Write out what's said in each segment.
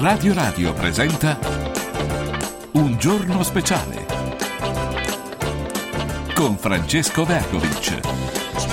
Radio Radio presenta Un giorno speciale con Francesco Vergovic.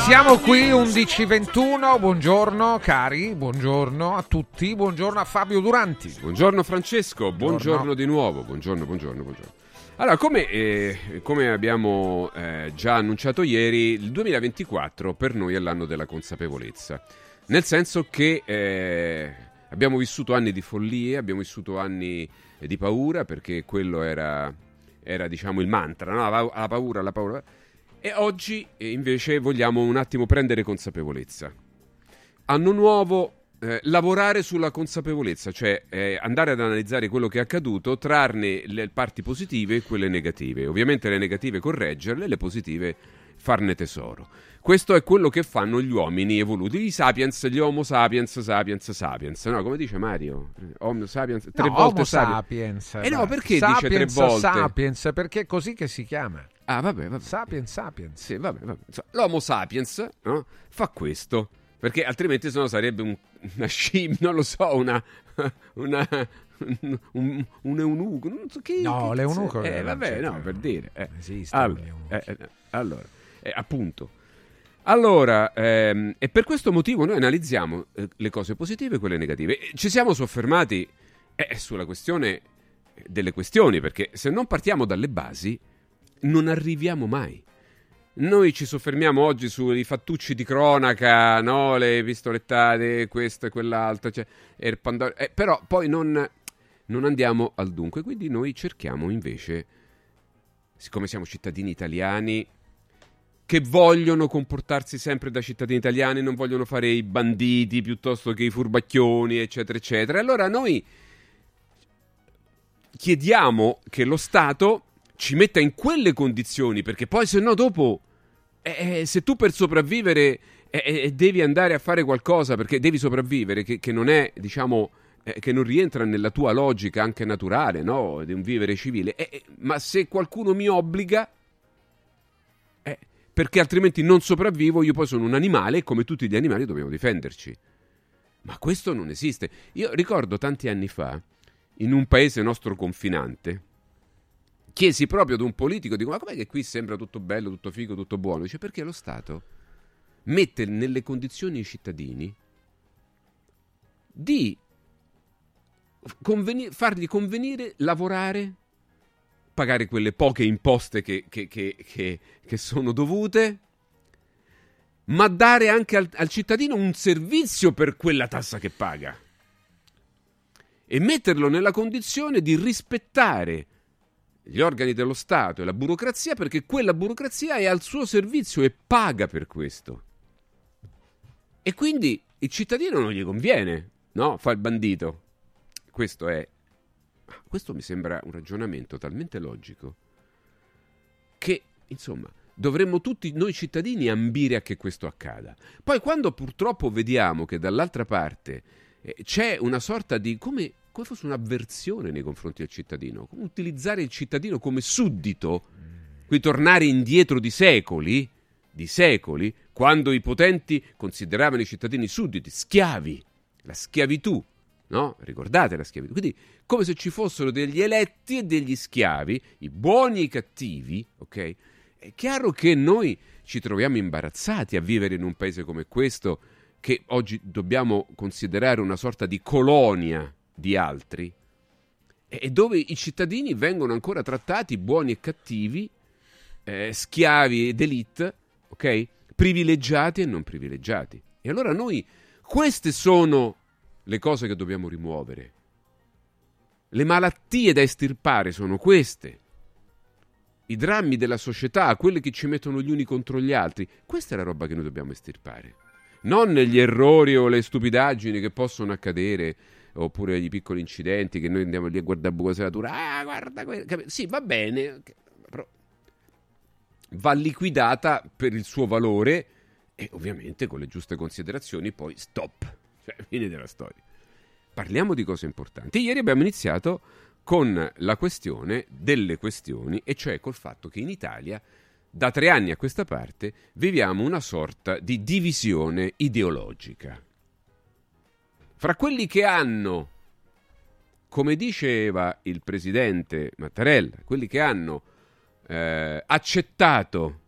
Siamo qui 11.21, buongiorno cari, buongiorno a tutti, buongiorno a Fabio Duranti. Buongiorno Francesco, buongiorno, di nuovo, buongiorno, buongiorno, buongiorno. Allora, come, eh, come abbiamo eh, già annunciato ieri, il 2024 per noi è l'anno della consapevolezza, nel senso che eh, abbiamo vissuto anni di follie, abbiamo vissuto anni eh, di paura, perché quello era, era diciamo il mantra, no? la, la paura, la paura. E oggi eh, invece vogliamo un attimo prendere consapevolezza. Anno nuovo, eh, lavorare sulla consapevolezza, cioè eh, andare ad analizzare quello che è accaduto, trarne le parti positive e quelle negative. Ovviamente le negative correggerle, le positive farne tesoro. Questo è quello che fanno gli uomini evoluti, i sapiens, gli homo sapiens, sapiens, sapiens. No, come dice Mario? Homo sapiens, tre no, volte sapiens. sapiens. Eh no, perché sapiens, dice tre volte? Sapiens, perché è così che si chiama. Ah, vabbè, vabbè. Sapiens, sapiens. Sì, vabbè, vabbè. L'Homo sapiens no? fa questo, perché altrimenti sennò sarebbe un, una scimmia, non lo so, una... una un, un, un eunuco, non so che... No, l'eunuco Eh, vabbè, no, per dire. Eh. Esiste allora, eh, eh, allora, eh, appunto. Allora, ehm, e per questo motivo noi analizziamo eh, le cose positive e quelle negative. Ci siamo soffermati eh, sulla questione delle questioni, perché se non partiamo dalle basi non arriviamo mai. Noi ci soffermiamo oggi sui fattucci di cronaca, no? le pistolettate, questo e quell'altro, cioè, e il Pandoro- eh, però poi non, non andiamo al dunque, quindi noi cerchiamo invece, siccome siamo cittadini italiani, che vogliono comportarsi sempre da cittadini italiani, non vogliono fare i banditi piuttosto che i furbacchioni, eccetera, eccetera. Allora noi chiediamo che lo Stato ci metta in quelle condizioni, perché poi se no dopo, eh, eh, se tu per sopravvivere eh, eh, devi andare a fare qualcosa, perché devi sopravvivere, che, che non è, diciamo, eh, che non rientra nella tua logica anche naturale, no? Di un vivere civile, eh, eh, ma se qualcuno mi obbliga, eh, perché altrimenti non sopravvivo, io poi sono un animale e come tutti gli animali dobbiamo difenderci. Ma questo non esiste. Io ricordo tanti anni fa, in un paese nostro confinante, chiesi proprio ad un politico, dico, ma com'è che qui sembra tutto bello, tutto figo, tutto buono? Dice, perché lo Stato mette nelle condizioni i cittadini di conveni- fargli convenire lavorare, pagare quelle poche imposte che, che- che- che- sono dovute, ma dare anche al, al cittadino un servizio per quella tassa che paga e metterlo nella condizione di rispettare gli organi dello Stato e la burocrazia perché quella burocrazia è al suo servizio e paga per questo. E quindi il cittadino non gli conviene, no? Fa il bandito. Questo è. Questo mi sembra un ragionamento talmente logico che, insomma, dovremmo tutti noi cittadini ambire a che questo accada. Poi quando purtroppo vediamo che dall'altra parte eh, c'è una sorta di come, come fosse un'avversione nei confronti del cittadino, utilizzare il cittadino come suddito, qui tornare indietro di secoli, di secoli, quando i potenti consideravano i cittadini sudditi, schiavi, la schiavitù, no? Ricordate la schiavitù? Quindi come se ci fossero degli eletti e degli schiavi, i buoni e i cattivi, ok? È chiaro che noi ci troviamo imbarazzati a vivere in un paese come questo, che oggi dobbiamo considerare una sorta di colonia di altri, e dove i cittadini vengono ancora trattati buoni e cattivi, eh, schiavi ed elite, ok? Privilegiati e non privilegiati. E allora noi, queste sono le cose che dobbiamo rimuovere. Le malattie da estirpare sono queste. I drammi della società, quelli che ci mettono gli uni contro gli altri. Questa è la roba che noi dobbiamo estirpare. Non gli errori o le stupidaggini che possono accadere, oppure i piccoli incidenti che noi andiamo lì a guardare buca serratura. Ah, guarda, sì, va bene, però va liquidata per il suo valore e ovviamente con le giuste considerazioni poi stop, cioè fine della storia. Parliamo di cose importanti. Ieri abbiamo iniziato con la questione delle questioni, e cioè col fatto che in Italia, da tre anni a questa parte, viviamo una sorta di divisione ideologica. Fra quelli che hanno come diceva il presidente Mattarella, quelli che hanno eh, accettato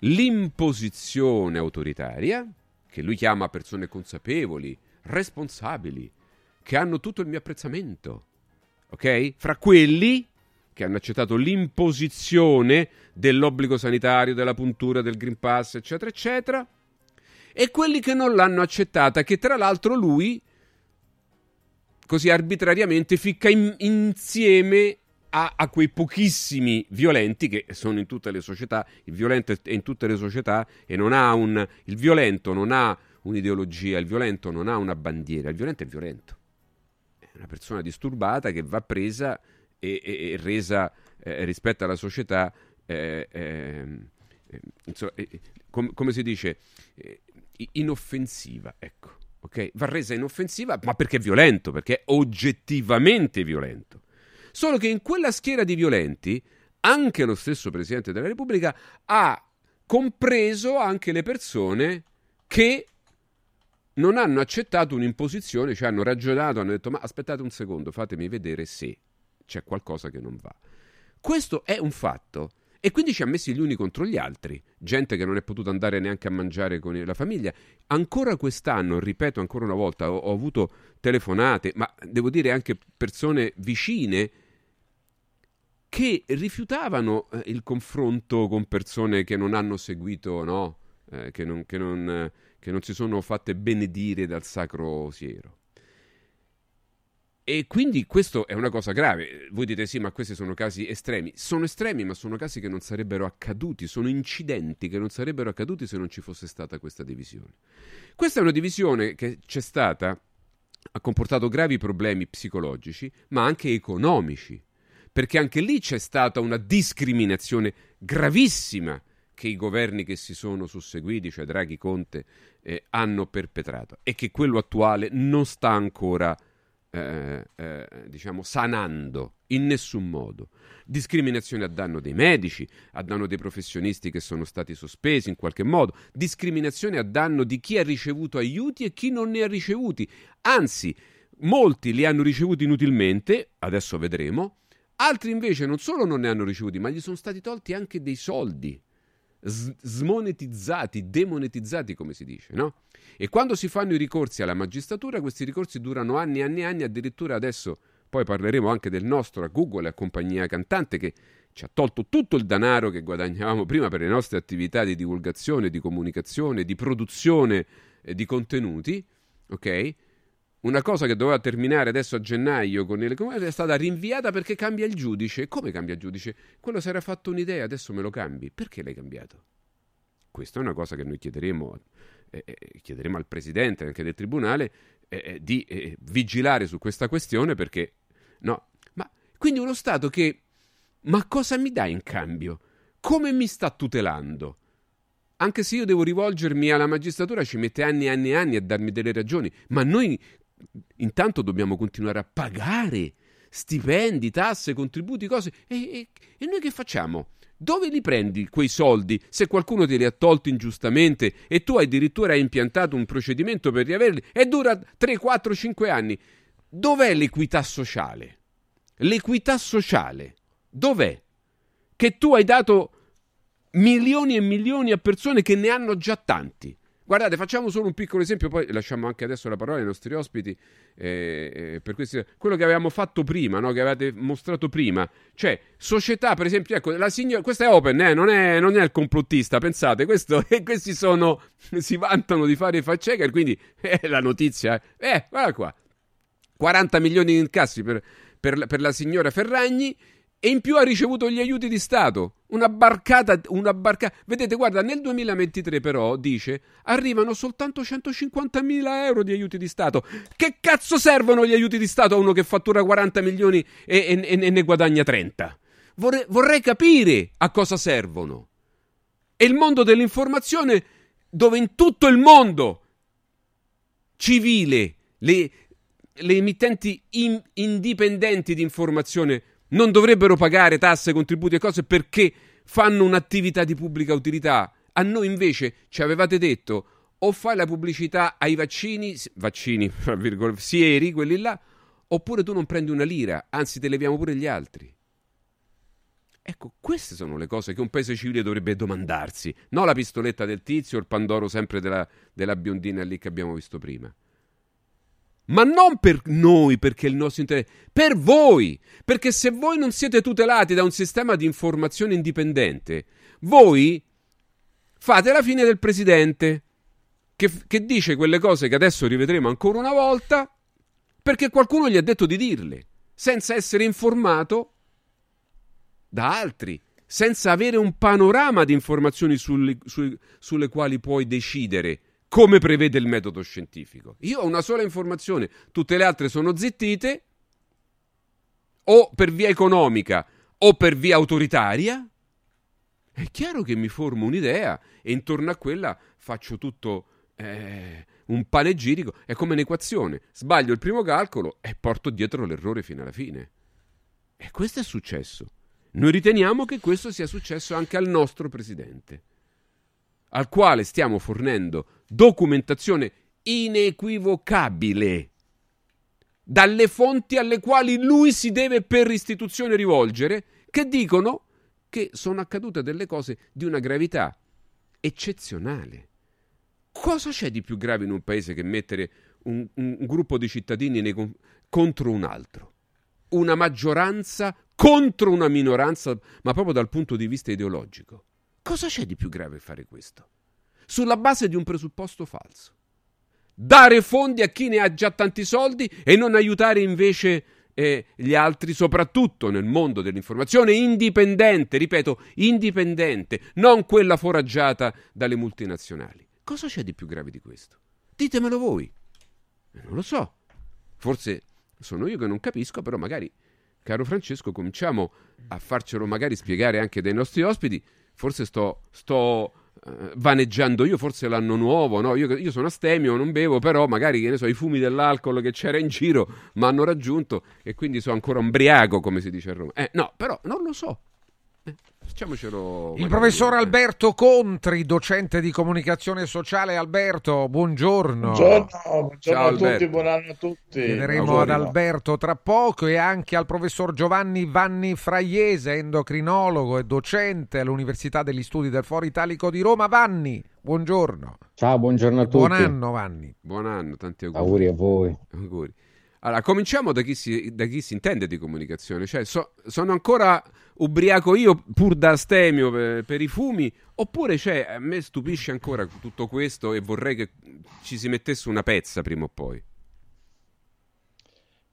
l'imposizione autoritaria, che lui chiama persone consapevoli, responsabili, che hanno tutto il mio apprezzamento, ok? Fra quelli che hanno accettato l'imposizione dell'obbligo sanitario, della puntura, del Green Pass, eccetera, eccetera, e quelli che non l'hanno accettata, che tra l'altro lui così arbitrariamente ficca in, insieme a, a, quei pochissimi violenti che sono in tutte le società, il violento è in tutte le società e non ha un il violento non ha un'ideologia, il violento non ha una bandiera, il violento è violento. È una persona disturbata che va presa e, e, e resa eh, rispetto alla società eh, ehm, eh, insomma, com, come si dice eh, inoffensiva, ecco. Okay? Va resa inoffensiva, ma perché è violento, perché è oggettivamente violento. Solo che in quella schiera di violenti, anche lo stesso Presidente della Repubblica ha compreso anche le persone che non hanno accettato un'imposizione, cioè hanno ragionato, hanno detto ma aspettate un secondo, fatemi vedere se c'è qualcosa che non va. Questo è un fatto e quindi ci ha messi gli uni contro gli altri, gente che non è potuta andare neanche a mangiare con la famiglia. Ancora quest'anno, ripeto ancora una volta, ho, ho avuto telefonate, ma devo dire anche persone vicine che rifiutavano eh, il confronto con persone che non hanno seguito, no? eh, che, non, che, non, che non si sono fatte benedire dal sacro siero. E quindi questo è una cosa grave. Voi dite sì, ma questi sono casi estremi. Sono estremi, ma sono casi che non sarebbero accaduti, sono incidenti che non sarebbero accaduti se non ci fosse stata questa divisione. Questa è una divisione che c'è stata, ha comportato gravi problemi psicologici, ma anche economici, perché anche lì c'è stata una discriminazione gravissima che i governi che si sono susseguiti, cioè Draghi Conte, eh, hanno perpetrato e che quello attuale non sta ancora eh, eh, diciamo, sanando in nessun modo. Discriminazione a danno dei medici, a danno dei professionisti che sono stati sospesi in qualche modo, discriminazione a danno di chi ha ricevuto aiuti e chi non ne ha ricevuti. Anzi, molti li hanno ricevuti inutilmente, adesso vedremo, altri invece non solo non ne hanno ricevuti, ma gli sono stati tolti anche dei soldi smonetizzati, demonetizzati come si dice, no? E quando si fanno i ricorsi alla magistratura, questi ricorsi durano anni e anni e anni, addirittura adesso poi parleremo anche del nostro a Google, a compagnia cantante che ci ha tolto tutto il denaro che guadagnavamo prima per le nostre attività di divulgazione, di comunicazione, di produzione eh, di contenuti, ok? Una cosa che doveva terminare adesso a gennaio con il è stata rinviata perché cambia il giudice. Come cambia il giudice? Quello si era fatto un'idea, adesso me lo cambi. Perché l'hai cambiato? Questa è una cosa che noi chiederemo, eh, eh, chiederemo al presidente anche del tribunale eh, eh di eh, vigilare su questa questione perché no, ma quindi uno Stato che ma cosa mi dà in cambio? Come mi sta tutelando? Anche se io devo rivolgermi alla magistratura ci mette anni e anni e anni a darmi delle ragioni, ma noi intanto dobbiamo continuare a pagare stipendi, tasse, contributi, cose. E, e, e, noi che facciamo? Dove li prendi quei soldi se qualcuno te li ha tolti ingiustamente e tu addirittura hai impiantato un procedimento per riaverli e dura 3, 4, 5 anni? Dov'è l'equità sociale? L'equità sociale dov'è? Che tu hai dato milioni e milioni a persone che ne hanno già tanti. Guardate, facciamo solo un piccolo esempio, poi lasciamo anche adesso la parola ai nostri ospiti eh, eh, questi, quello che avevamo fatto prima, no? che avevate mostrato prima. Cioè, società, per esempio, ecco, la signora, questa è open, eh? non, è, non, è, il complottista, pensate, questo, questi sono, si vantano di fare i fact checker, quindi eh, la notizia, eh, guarda qua, 40 milioni di incassi per, per, per la signora Ferragni, e in più ha ricevuto gli aiuti di Stato. Una barcata, una barcata. Vedete, guarda, nel 2023 però dice arrivano soltanto 150.000 euro di aiuti di Stato. Che cazzo servono gli aiuti di Stato a uno che fattura 40 milioni e, e, e ne guadagna 30? Vorrei, vorrei capire a cosa servono. E il mondo dell'informazione, dove in tutto il mondo civile, le, le emittenti in, indipendenti di informazione non dovrebbero pagare tasse, contributi e cose perché fanno un'attività di pubblica utilità. A noi invece ci avevate detto o fai la pubblicità ai vaccini, vaccini, sieri, quelli là, oppure tu non prendi una lira, anzi te leviamo pure gli altri. Ecco, queste sono le cose che un paese civile dovrebbe domandarsi, non la pistoletta del tizio o il pandoro sempre della, della biondina lì che abbiamo visto prima. Ma non per noi, perché il nostro interesse, per voi, perché se voi non siete tutelati da un sistema di informazione indipendente, voi fate la fine del presidente, che, che dice quelle cose che adesso rivedremo ancora una volta, perché qualcuno gli ha detto di dirle, senza essere informato da altri, senza avere un panorama di informazioni sulle, su, sulle quali puoi decidere come prevede il metodo scientifico. Io ho una sola informazione, tutte le altre sono zittite, o per via economica o per via autoritaria. È chiaro che mi formo un'idea e intorno a quella faccio tutto eh, un panegirico. È come un'equazione. Sbaglio il primo calcolo e porto dietro l'errore fino alla fine. E questo è successo. Noi riteniamo che questo sia successo anche al nostro presidente, al quale stiamo fornendo documentazione inequivocabile dalle fonti alle quali lui si deve per istituzione rivolgere, che dicono che sono accadute delle cose di una gravità eccezionale. Cosa c'è di più grave in un paese che mettere un, un, gruppo di cittadini nei, contro un altro? Una maggioranza contro una minoranza, ma proprio dal punto di vista ideologico. Cosa c'è di più grave fare questo? Sulla base di un presupposto falso. Dare fondi a chi ne ha già tanti soldi e non aiutare invece eh, gli altri, soprattutto nel mondo dell'informazione indipendente, ripeto, indipendente, non quella foraggiata dalle multinazionali. Cosa c'è di più grave di questo? Ditemelo voi. Eh, non lo so. Forse sono io che non capisco, però magari caro Francesco, cominciamo a farcelo magari spiegare anche dai nostri ospiti. Forse sto, sto uh, vaneggiando io, forse l'anno nuovo, no? io, io, sono astemio, non bevo, però magari che ne so, i fumi dell'alcol che c'era in giro mi hanno raggiunto e quindi sono ancora umbriaco, come si dice a Roma. Eh, no, però non lo so. Facciamocelo. Il professor. Alberto Contri, docente di comunicazione sociale. Alberto, buongiorno. Buongiorno, buongiorno Ciao, a Alberto. tutti, buon anno a tutti. Chiederemo ad Alberto tra poco e anche al professor Giovanni Vanni Fraiese, endocrinologo e docente all'Università degli Studi del Foro Italico di Roma. Vanni, buongiorno. Ciao, buongiorno a tutti. Buon anno, Vanni. Buon anno, tanti auguri. Auguri a voi. Auguri. Allora, cominciamo da chi si, da chi si intende di comunicazione. Cioè, so, sono ancora ubriaco io, pur da astemio per, per i fumi, oppure cioè, a me stupisce ancora tutto questo e vorrei che ci si mettesse una pezza prima o poi.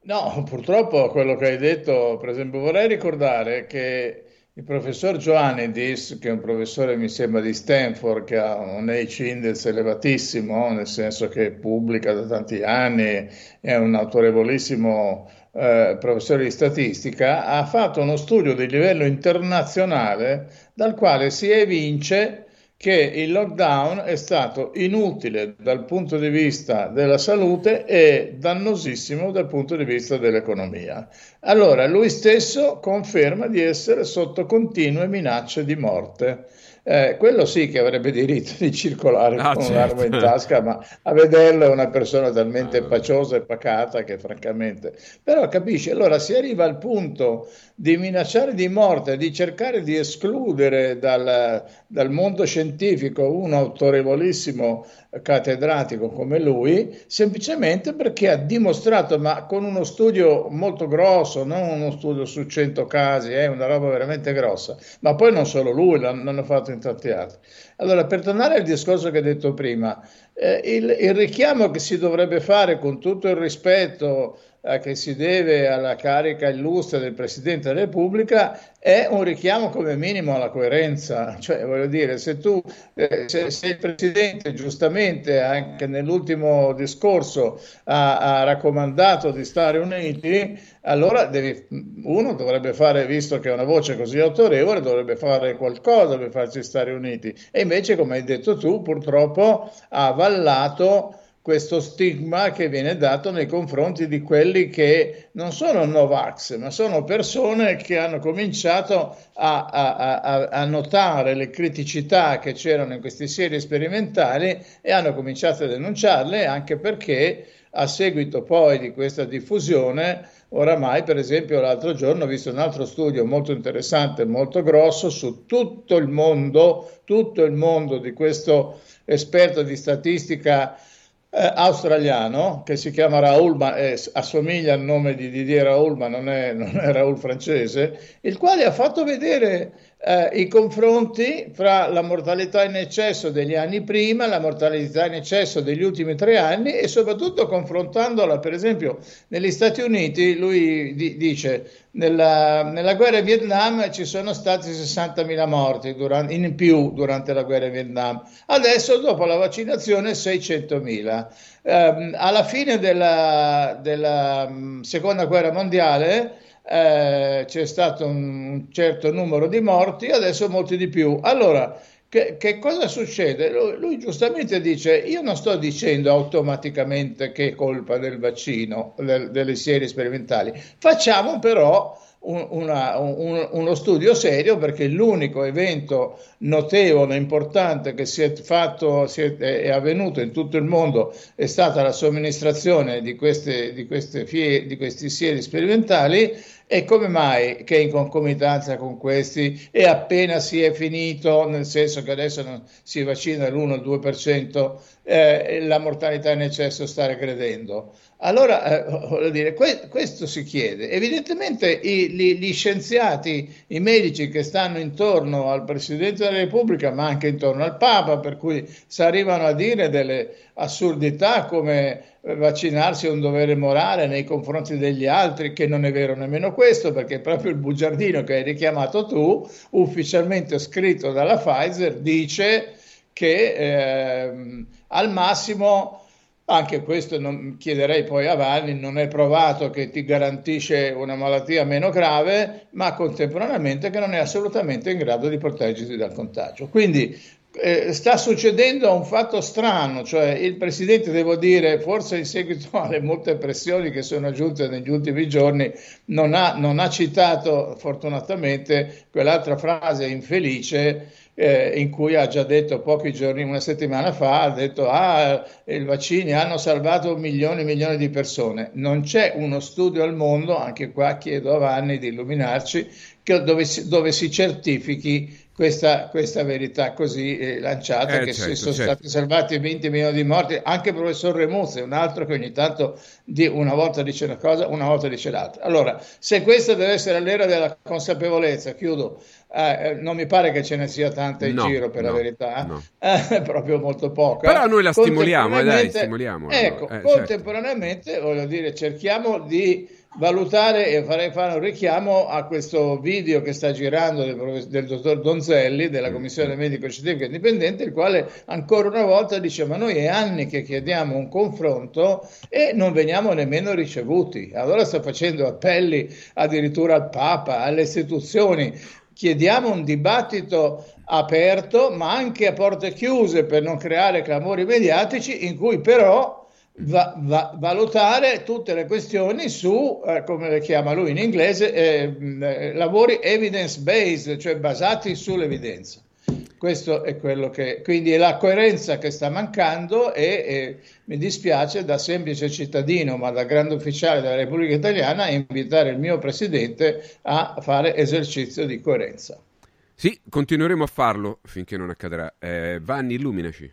No, purtroppo quello che hai detto, per esempio, vorrei ricordare che il professor Joannidis, che è un professore, mi sembra, di Stanford, che ha un H index elevatissimo, nel senso che pubblica da tanti anni, è un autorevolissimo eh, professore di statistica, ha fatto uno studio di livello internazionale dal quale si evince che il lockdown è stato inutile dal punto di vista della salute e dannosissimo dal punto di vista dell'economia. Allora lui stesso conferma di essere sotto continue minacce di morte. Eh, quello sì che avrebbe diritto di circolare ah, con certo. un'arma in tasca, ma a vederlo è una persona talmente ah, paciosa e pacata che francamente... Però capisci, allora si arriva al punto di minacciare di morte, di cercare di escludere dal, dal mondo scientifico un autorevolissimo cattedratico come lui, semplicemente perché ha dimostrato, ma con uno studio molto grosso, non uno studio su 100 casi, è eh, una roba veramente grossa, ma poi non solo lui, l'hanno fatto in tanti altri. Allora, per tornare al discorso che ho detto prima, eh, il, il richiamo che si dovrebbe fare con tutto il rispetto che si deve alla carica illustre del Presidente della Repubblica è un richiamo come minimo alla coerenza. Cioè, voglio dire, se tu, eh, se, se, il Presidente giustamente anche nell'ultimo discorso ha, ha raccomandato di stare uniti, allora devi, uno dovrebbe fare, visto che è una voce così autorevole, dovrebbe fare qualcosa per farci stare uniti. E invece, come hai detto tu, purtroppo ha avallato questo stigma che viene dato nei confronti di quelli che non sono Novax, ma sono persone che hanno cominciato a, a, a, a, notare le criticità che c'erano in queste serie sperimentali e hanno cominciato a denunciarle anche perché a seguito poi di questa diffusione, oramai per esempio l'altro giorno ho visto un altro studio molto interessante, molto grosso su tutto il mondo, tutto il mondo di questo esperto di statistica eh, australiano che si chiama Raoul, ma eh, assomiglia al nome di Didier Raoul, ma non è, non è Raoul francese, il quale ha fatto vedere eh, i confronti fra la mortalità in eccesso degli anni prima, la mortalità in eccesso degli ultimi tre anni e soprattutto confrontandola, per esempio, negli Stati Uniti, lui di- dice nella, nella, guerra in Vietnam ci sono stati 60.000 morti durante, in più durante la guerra in Vietnam, adesso dopo la vaccinazione 600.000. Eh, alla fine della, della mm, seconda guerra mondiale eh, c'è stato un certo numero di morti, adesso molti di più. Allora, che, che cosa succede? Lui, lui, giustamente dice: Io non sto dicendo automaticamente che è colpa del vaccino, del, delle serie sperimentali, facciamo però un, una, un, uno studio serio perché l'unico evento notevole, importante che si è fatto, si è, è, avvenuto in tutto il mondo è stata la somministrazione di, queste, di, queste fie, di questi sieri sperimentali e come mai che in concomitanza con questi e appena si è finito, nel senso che adesso non si vaccina l'1-2%, eh, la mortalità in eccesso sta regredendo? Allora, eh, dire, que- questo si chiede. Evidentemente i, gli, gli, scienziati, i medici che stanno intorno al Presidente della Repubblica, ma anche intorno al Papa, per cui si arrivano a dire delle assurdità come vaccinarsi è un dovere morale nei confronti degli altri, che non è vero nemmeno questo, perché proprio il bugiardino che hai richiamato tu, ufficialmente scritto dalla Pfizer, dice che eh, al massimo anche questo non, chiederei poi a Vanni, non è provato che ti garantisce una malattia meno grave, ma contemporaneamente che non è assolutamente in grado di proteggerti dal contagio. Quindi eh, sta succedendo un fatto strano, cioè il Presidente, devo dire, forse in seguito alle molte pressioni che sono giunte negli ultimi giorni, non ha, non ha citato fortunatamente quell'altra frase infelice eh, in cui ha già detto pochi giorni, una settimana fa, ha detto ah, i vaccini hanno salvato milioni e milioni di persone. Non c'è uno studio al mondo, anche qua chiedo a Vanni di illuminarci, dove, dove si certifichi questa, questa, verità così eh, lanciata, eh, che certo, sono certo. stati salvati 20 milioni di morti, anche il professor Remuzzi, un altro che ogni tanto di, una volta dice una cosa, una volta dice l'altra. Allora, se questa deve essere l'era della consapevolezza, chiudo, eh, eh, non mi pare che ce ne sia tanta in no, giro per no, la verità, no. eh, proprio molto poca. Però noi la stimoliamo, eh, dai, stimoliamo. Ecco, certo. contemporaneamente, certo. voglio dire, cerchiamo di valutare e farei fare un richiamo a questo video che sta girando del, del dottor Donzelli della Commissione Medico Scientifica Indipendente, il quale ancora una volta dice ma noi è anni che chiediamo un confronto e non veniamo nemmeno ricevuti. Allora sta facendo appelli addirittura al Papa, alle istituzioni. Chiediamo un dibattito aperto ma anche a porte chiuse per non creare clamori mediatici in cui però va, va, valutare tutte le questioni su, eh, come le chiama lui in inglese, eh, eh, lavori evidence based, cioè basati sull'evidenza. Questo è quello che, quindi è la coerenza che sta mancando e, e mi dispiace da semplice cittadino, ma da grande ufficiale della Repubblica Italiana, invitare il mio presidente a fare esercizio di coerenza. Sì, continueremo a farlo finché non accadrà. Eh, Vanni, illuminaci.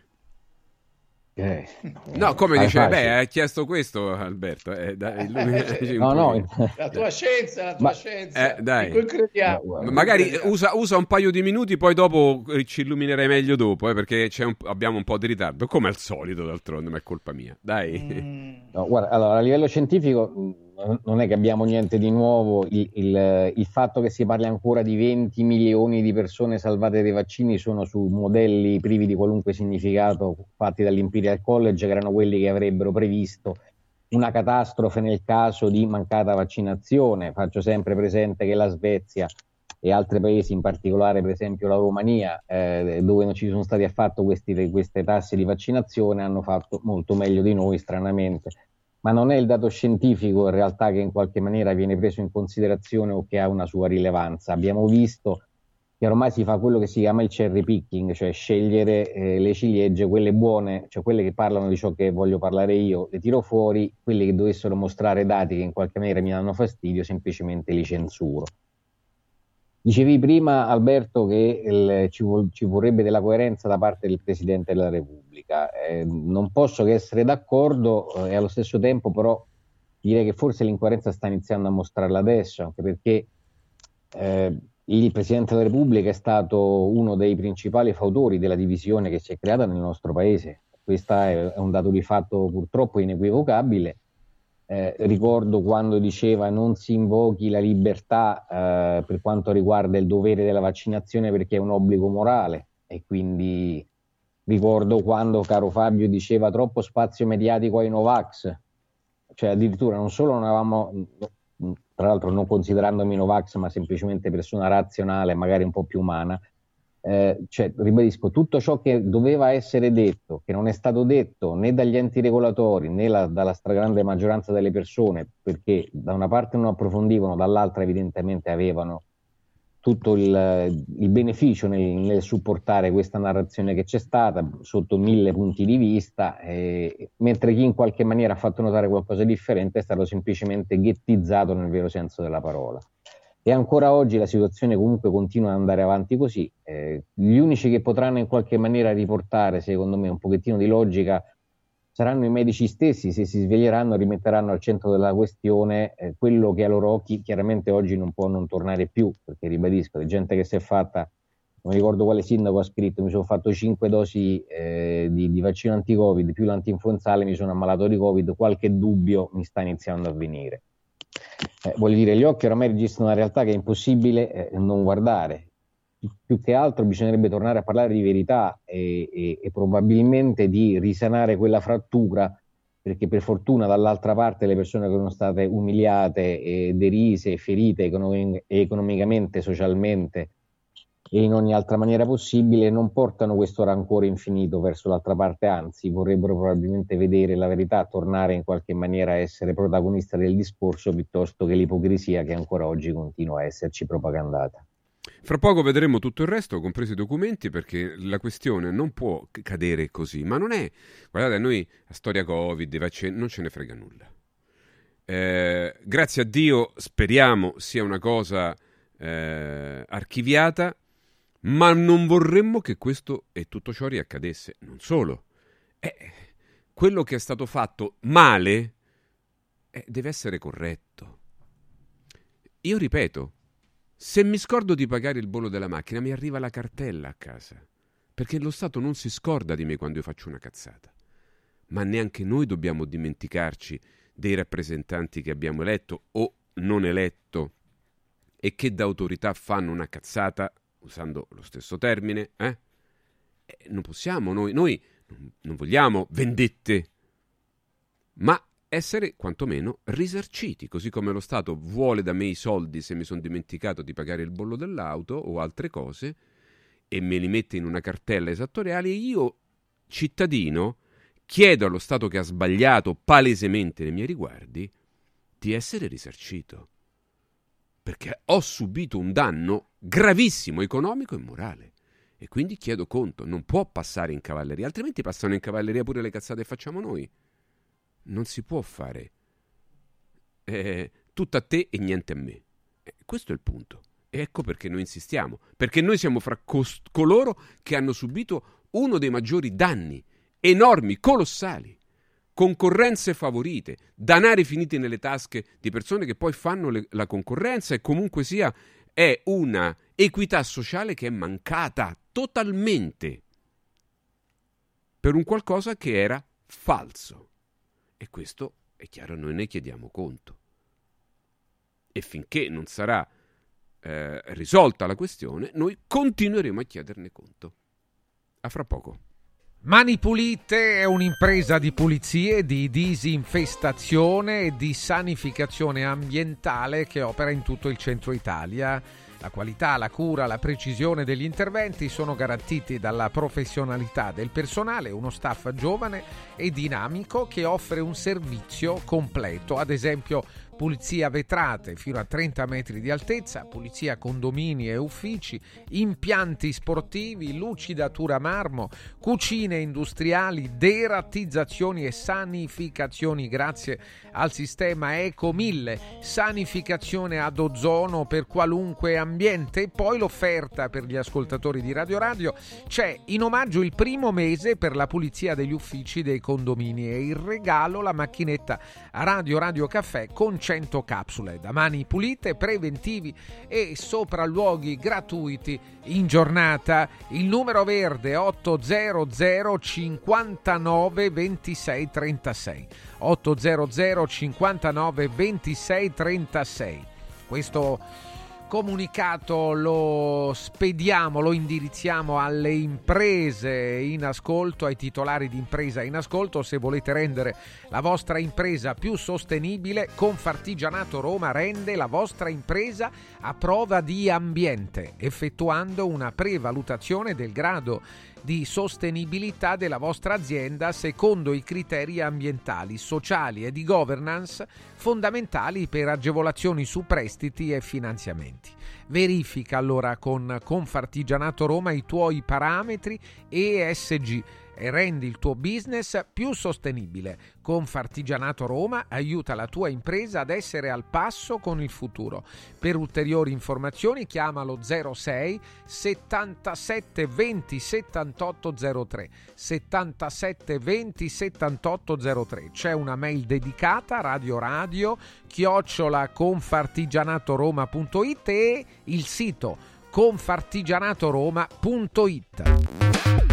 Eh, no, come dice, beh, hai chiesto questo Alberto. Eh, dai, eh, no, no. La tua scienza, la tua Ma, scienza. Eh, dai. No, Magari usa, usa, un paio di minuti, poi dopo eh, ci illuminerai meglio dopo, eh, perché un, abbiamo un po' di ritardo, come al solito d'altronde, ma è colpa mia. Dai. Mm. No, guarda, allora, a livello scientifico non è che abbiamo niente di nuovo, il, il, il, fatto che si parli ancora di 20 milioni di persone salvate dai vaccini sono su modelli privi di qualunque significato fatti dall'Imperial College, che erano quelli che avrebbero previsto una catastrofe nel caso di mancata vaccinazione. Faccio sempre presente che la Svezia e altri paesi, in particolare per esempio la Romania, eh, dove non ci sono stati affatto questi, queste tasse di vaccinazione, hanno fatto molto meglio di noi, stranamente ma non è il dato scientifico in realtà che in qualche maniera viene preso in considerazione o che ha una sua rilevanza. Abbiamo visto che ormai si fa quello che si chiama il cherry picking, cioè scegliere eh, le ciliegie, quelle buone, cioè quelle che parlano di ciò che voglio parlare io, le tiro fuori, quelle che dovessero mostrare dati che in qualche maniera mi danno fastidio, semplicemente li censuro. Dicevi prima, Alberto, che il, ci, ci, vorrebbe della coerenza da parte del Presidente della Repubblica. Eh, non posso che essere d'accordo eh, e allo stesso tempo però direi che forse l'incoerenza sta iniziando a mostrarla adesso, anche perché eh, il Presidente della Repubblica è stato uno dei principali fautori della divisione che si è creata nel nostro Paese. Questo è, un dato di fatto purtroppo inequivocabile. Eh, ricordo quando diceva non si invochi la libertà eh, per quanto riguarda il dovere della vaccinazione perché è un obbligo morale. E quindi ricordo quando caro Fabio diceva troppo spazio mediatico ai Novax, cioè addirittura non solo non avevamo tra l'altro non considerandomi Novax ma semplicemente persona razionale, magari un po' più umana, eh, cioè, ribadisco, tutto ciò che doveva essere detto, che non è stato detto né dagli enti regolatori né la, dalla stragrande maggioranza delle persone, perché da una parte non approfondivano, dall'altra evidentemente avevano tutto il, il beneficio nel, nel, supportare questa narrazione che c'è stata sotto mille punti di vista, eh, mentre chi in qualche maniera ha fatto notare qualcosa di differente è stato semplicemente ghettizzato nel vero senso della parola. E ancora oggi la situazione comunque continua ad andare avanti così. Eh, gli unici che potranno in qualche maniera riportare, secondo me, un pochettino di logica saranno i medici stessi, se si sveglieranno rimetteranno al centro della questione eh, quello che a loro occhi chiaramente oggi non può non tornare più, perché ribadisco, c'è gente che si è fatta, non ricordo quale sindaco ha scritto, mi sono fatto 5 dosi eh, di, di, vaccino anti-Covid più l'antinfluenzale, mi sono ammalato di Covid, qualche dubbio mi sta iniziando a venire. Eh, vuol dire, gli occhi oramai registrano una realtà che è impossibile eh, non guardare. Più che altro bisognerebbe tornare a parlare di verità e, e, e, probabilmente di risanare quella frattura, perché per fortuna dall'altra parte le persone che sono state umiliate, e derise, ferite economic- economicamente, socialmente e in ogni altra maniera possibile non portano questo rancore infinito verso l'altra parte, anzi vorrebbero probabilmente vedere la verità tornare in qualche maniera a essere protagonista del discorso piuttosto che l'ipocrisia che ancora oggi continua a esserci propagandata. Fra poco vedremo tutto il resto, compresi i documenti, perché la questione non può cadere così. Ma non è. Guardate, a noi a storia Covid, non ce ne frega nulla. Eh, grazie a Dio, speriamo sia una cosa eh, archiviata, ma non vorremmo che questo e tutto ciò riaccadesse. Non solo. Eh, quello che è stato fatto male eh, deve essere corretto. Io ripeto, se mi scordo di pagare il bollo della macchina, mi arriva la cartella a casa. Perché lo Stato non si scorda di me quando io faccio una cazzata. Ma neanche noi dobbiamo dimenticarci dei rappresentanti che abbiamo eletto o non eletto e che da autorità fanno una cazzata, usando lo stesso termine, eh? Eh, non possiamo noi, noi non vogliamo vendette, ma essere quantomeno risarciti, così come lo Stato vuole da me i soldi se mi sono dimenticato di pagare il bollo dell'auto o altre cose e me li mette in una cartella esattoriale io, cittadino, chiedo allo Stato che ha sbagliato palesemente nei miei riguardi di essere risarcito. Perché ho subito un danno gravissimo economico e morale. E quindi chiedo conto, non può passare in cavalleria, altrimenti passano in cavalleria pure le cazzate che facciamo noi non si può fare eh, tutto a te e niente a me. Eh, questo è il punto. E ecco perché noi insistiamo, perché noi siamo fra cost- coloro che hanno subito uno dei maggiori danni, enormi, colossali, concorrenze favorite, danari finiti nelle tasche di persone che poi fanno le- la concorrenza e comunque sia è una equità sociale che è mancata totalmente per un qualcosa che era falso. E questo è chiaro, noi ne chiediamo conto. E finché non sarà eh, risolta la questione, noi continueremo a chiederne conto. A fra poco. Mani Pulite è un'impresa di pulizie, di disinfestazione e di sanificazione ambientale che opera in tutto il centro Italia. La qualità, la cura, la precisione degli interventi sono garantiti dalla professionalità del personale, uno staff giovane e dinamico che offre un servizio completo, ad esempio pulizia vetrate fino a 30 metri di altezza, pulizia condomini e uffici, impianti sportivi, lucidatura marmo, cucine industriali, derattizzazioni e sanificazioni. Grazie al sistema Eco 1000, sanificazione ad ozono per qualunque ambiente. E poi l'offerta per gli ascoltatori di Radio Radio c'è in omaggio il primo mese per la pulizia degli uffici dei condomini e il regalo la macchinetta Radio Radio Caffè con 100 capsule da mani pulite, preventivi e sopralluoghi gratuiti in giornata. Il numero verde 800 59 26 36 800 59 26 36 questo comunicato lo spediamo, lo indirizziamo alle imprese in ascolto, ai titolari di impresa in ascolto. Se volete rendere la vostra impresa più sostenibile, Confartigianato Roma rende la vostra impresa a prova di ambiente, effettuando una prevalutazione del grado di sostenibilità della vostra azienda secondo i criteri ambientali, sociali e di governance fondamentali per agevolazioni su prestiti e finanziamenti. Verifica allora con Confartigianato Roma i tuoi parametri ESG e rendi il tuo business più sostenibile. Confartigianato Roma aiuta la tua impresa ad essere al passo con il futuro. Per ulteriori informazioni chiamalo 06 77 20 78 03 77 20 78 03. C'è una mail dedicata Radio Radio chiocciola confartigianatoroma.it e il sito confartigianatoroma.it.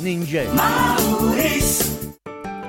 ninja.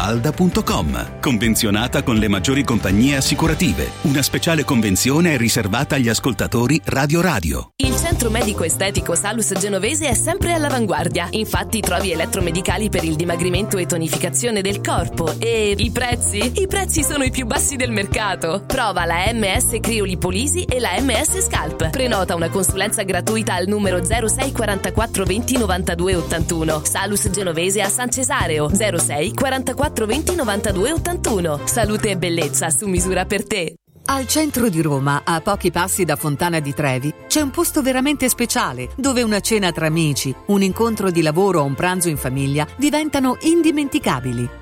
villamafalda.com. Convenzionata con le maggiori compagnie assicurative. Una speciale convenzione è riservata agli ascoltatori Radio Radio. Il centro medico estetico Salus Genovese è sempre all'avanguardia. Infatti trovi elettromedicali per il dimagrimento e tonificazione del corpo. E i prezzi? I prezzi sono i più bassi del mercato. Prova la MS Criolipolisi e la MS Scalp. Prenota una consulenza gratuita al numero 06 44 20 92 81. Salus Genovese a San Cesareo 06 44 20 92 81. Salute e bellezza su misura per te. Al centro di Roma, a pochi passi da Fontana di Trevi, c'è un posto veramente speciale dove una cena tra amici, un incontro di lavoro o un pranzo in famiglia diventano indimenticabili.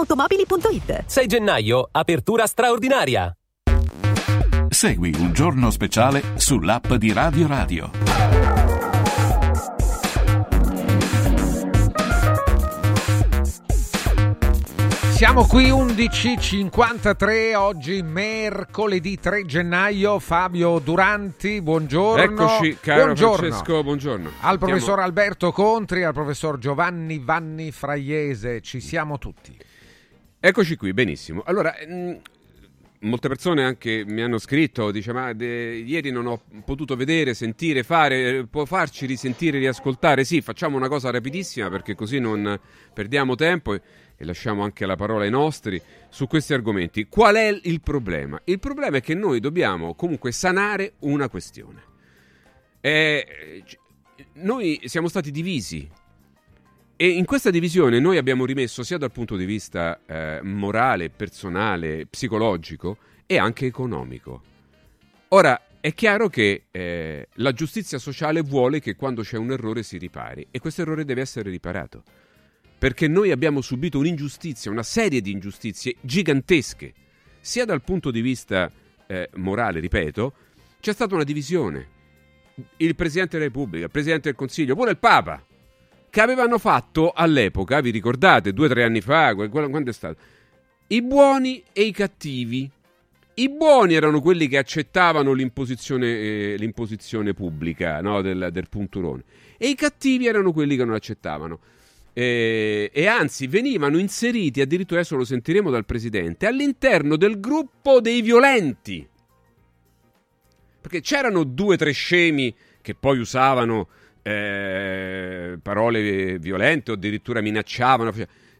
ValentinoAutomobili.it 6 gennaio, apertura straordinaria. Segui un giorno speciale sull'app di Radio Radio. Siamo qui 11.53, oggi mercoledì 3 gennaio. Fabio Duranti, buongiorno. Eccoci, caro buongiorno. Francesco, buongiorno. Al professor Alberto Contri, al professor Giovanni Vanni Fraiese, ci siamo tutti. Eccoci qui, benissimo. Allora, mh, molte persone anche mi hanno scritto, dice ma de- ieri non ho potuto vedere, sentire, fare, può farci risentire, riascoltare? Sì, facciamo una cosa rapidissima perché così non perdiamo tempo e, e lasciamo anche la parola ai nostri su questi argomenti. Qual è il problema? Il problema è che noi dobbiamo comunque sanare una questione. Eh, noi siamo stati divisi e in questa divisione noi abbiamo rimesso sia dal punto di vista eh, morale, personale, psicologico e anche economico. Ora, è chiaro che eh, la giustizia sociale vuole che quando c'è un errore si ripari e questo errore deve essere riparato. Perché noi abbiamo subito un'ingiustizia, una serie di ingiustizie gigantesche, sia dal punto di vista eh, morale, ripeto, c'è stata una divisione. Il Presidente della Repubblica, il Presidente del Consiglio, pure il Papa, che avevano fatto all'epoca, vi ricordate, due o tre anni fa, quando è stato? I buoni e i cattivi. I buoni erano quelli che accettavano l'imposizione, eh, l'imposizione pubblica no, del, del, punturone e i cattivi erano quelli che non accettavano. Eh, e anzi venivano inseriti, addirittura adesso lo sentiremo dal presidente, all'interno del gruppo dei violenti. Perché c'erano due o tre scemi che poi usavano eh, parole violente o addirittura minacciavano.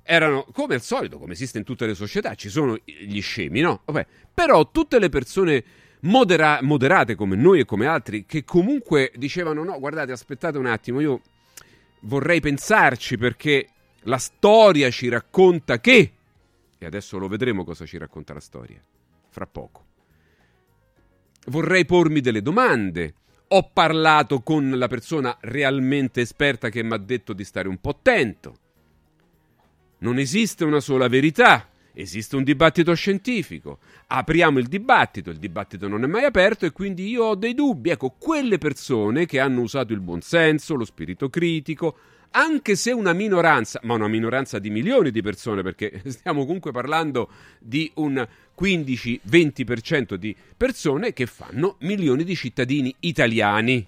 Erano come al solito, come esiste in tutte le società, ci sono gli scemi, no? Vabbè. Però tutte le persone modera- moderate come noi e come altri, che comunque dicevano: no, guardate, aspettate un attimo, io vorrei pensarci perché la storia ci racconta che. E adesso lo vedremo cosa ci racconta la storia, fra poco. Vorrei pormi delle domande ho parlato con la persona realmente esperta che mi ha detto di stare un po' attento. Non esiste una sola verità, esiste un dibattito scientifico. Apriamo il dibattito, il dibattito non è mai aperto e quindi io ho dei dubbi. Ecco, quelle persone che hanno usato il buonsenso, lo spirito critico, anche se una minoranza, ma una minoranza di milioni di persone, perché stiamo comunque parlando di un 15-20% di persone che fanno milioni di cittadini italiani.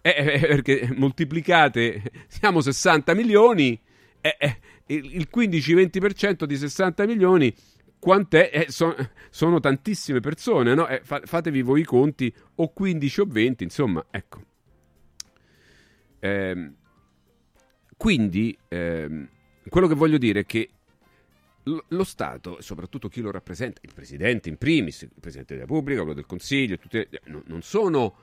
Eh, eh, perché moltiplicate, siamo 60 milioni, eh, eh il 15-20% di 60 milioni, quant'è? Eh, so, sono tantissime persone, no? Eh, fa, fatevi voi i conti, o 15 o 20, insomma, ecco. Ehm, quindi, ehm, quello che voglio dire è che lo, Stato, e soprattutto chi lo rappresenta, il Presidente in primis, il Presidente della Repubblica, quello del Consiglio, tutti, eh, no, non sono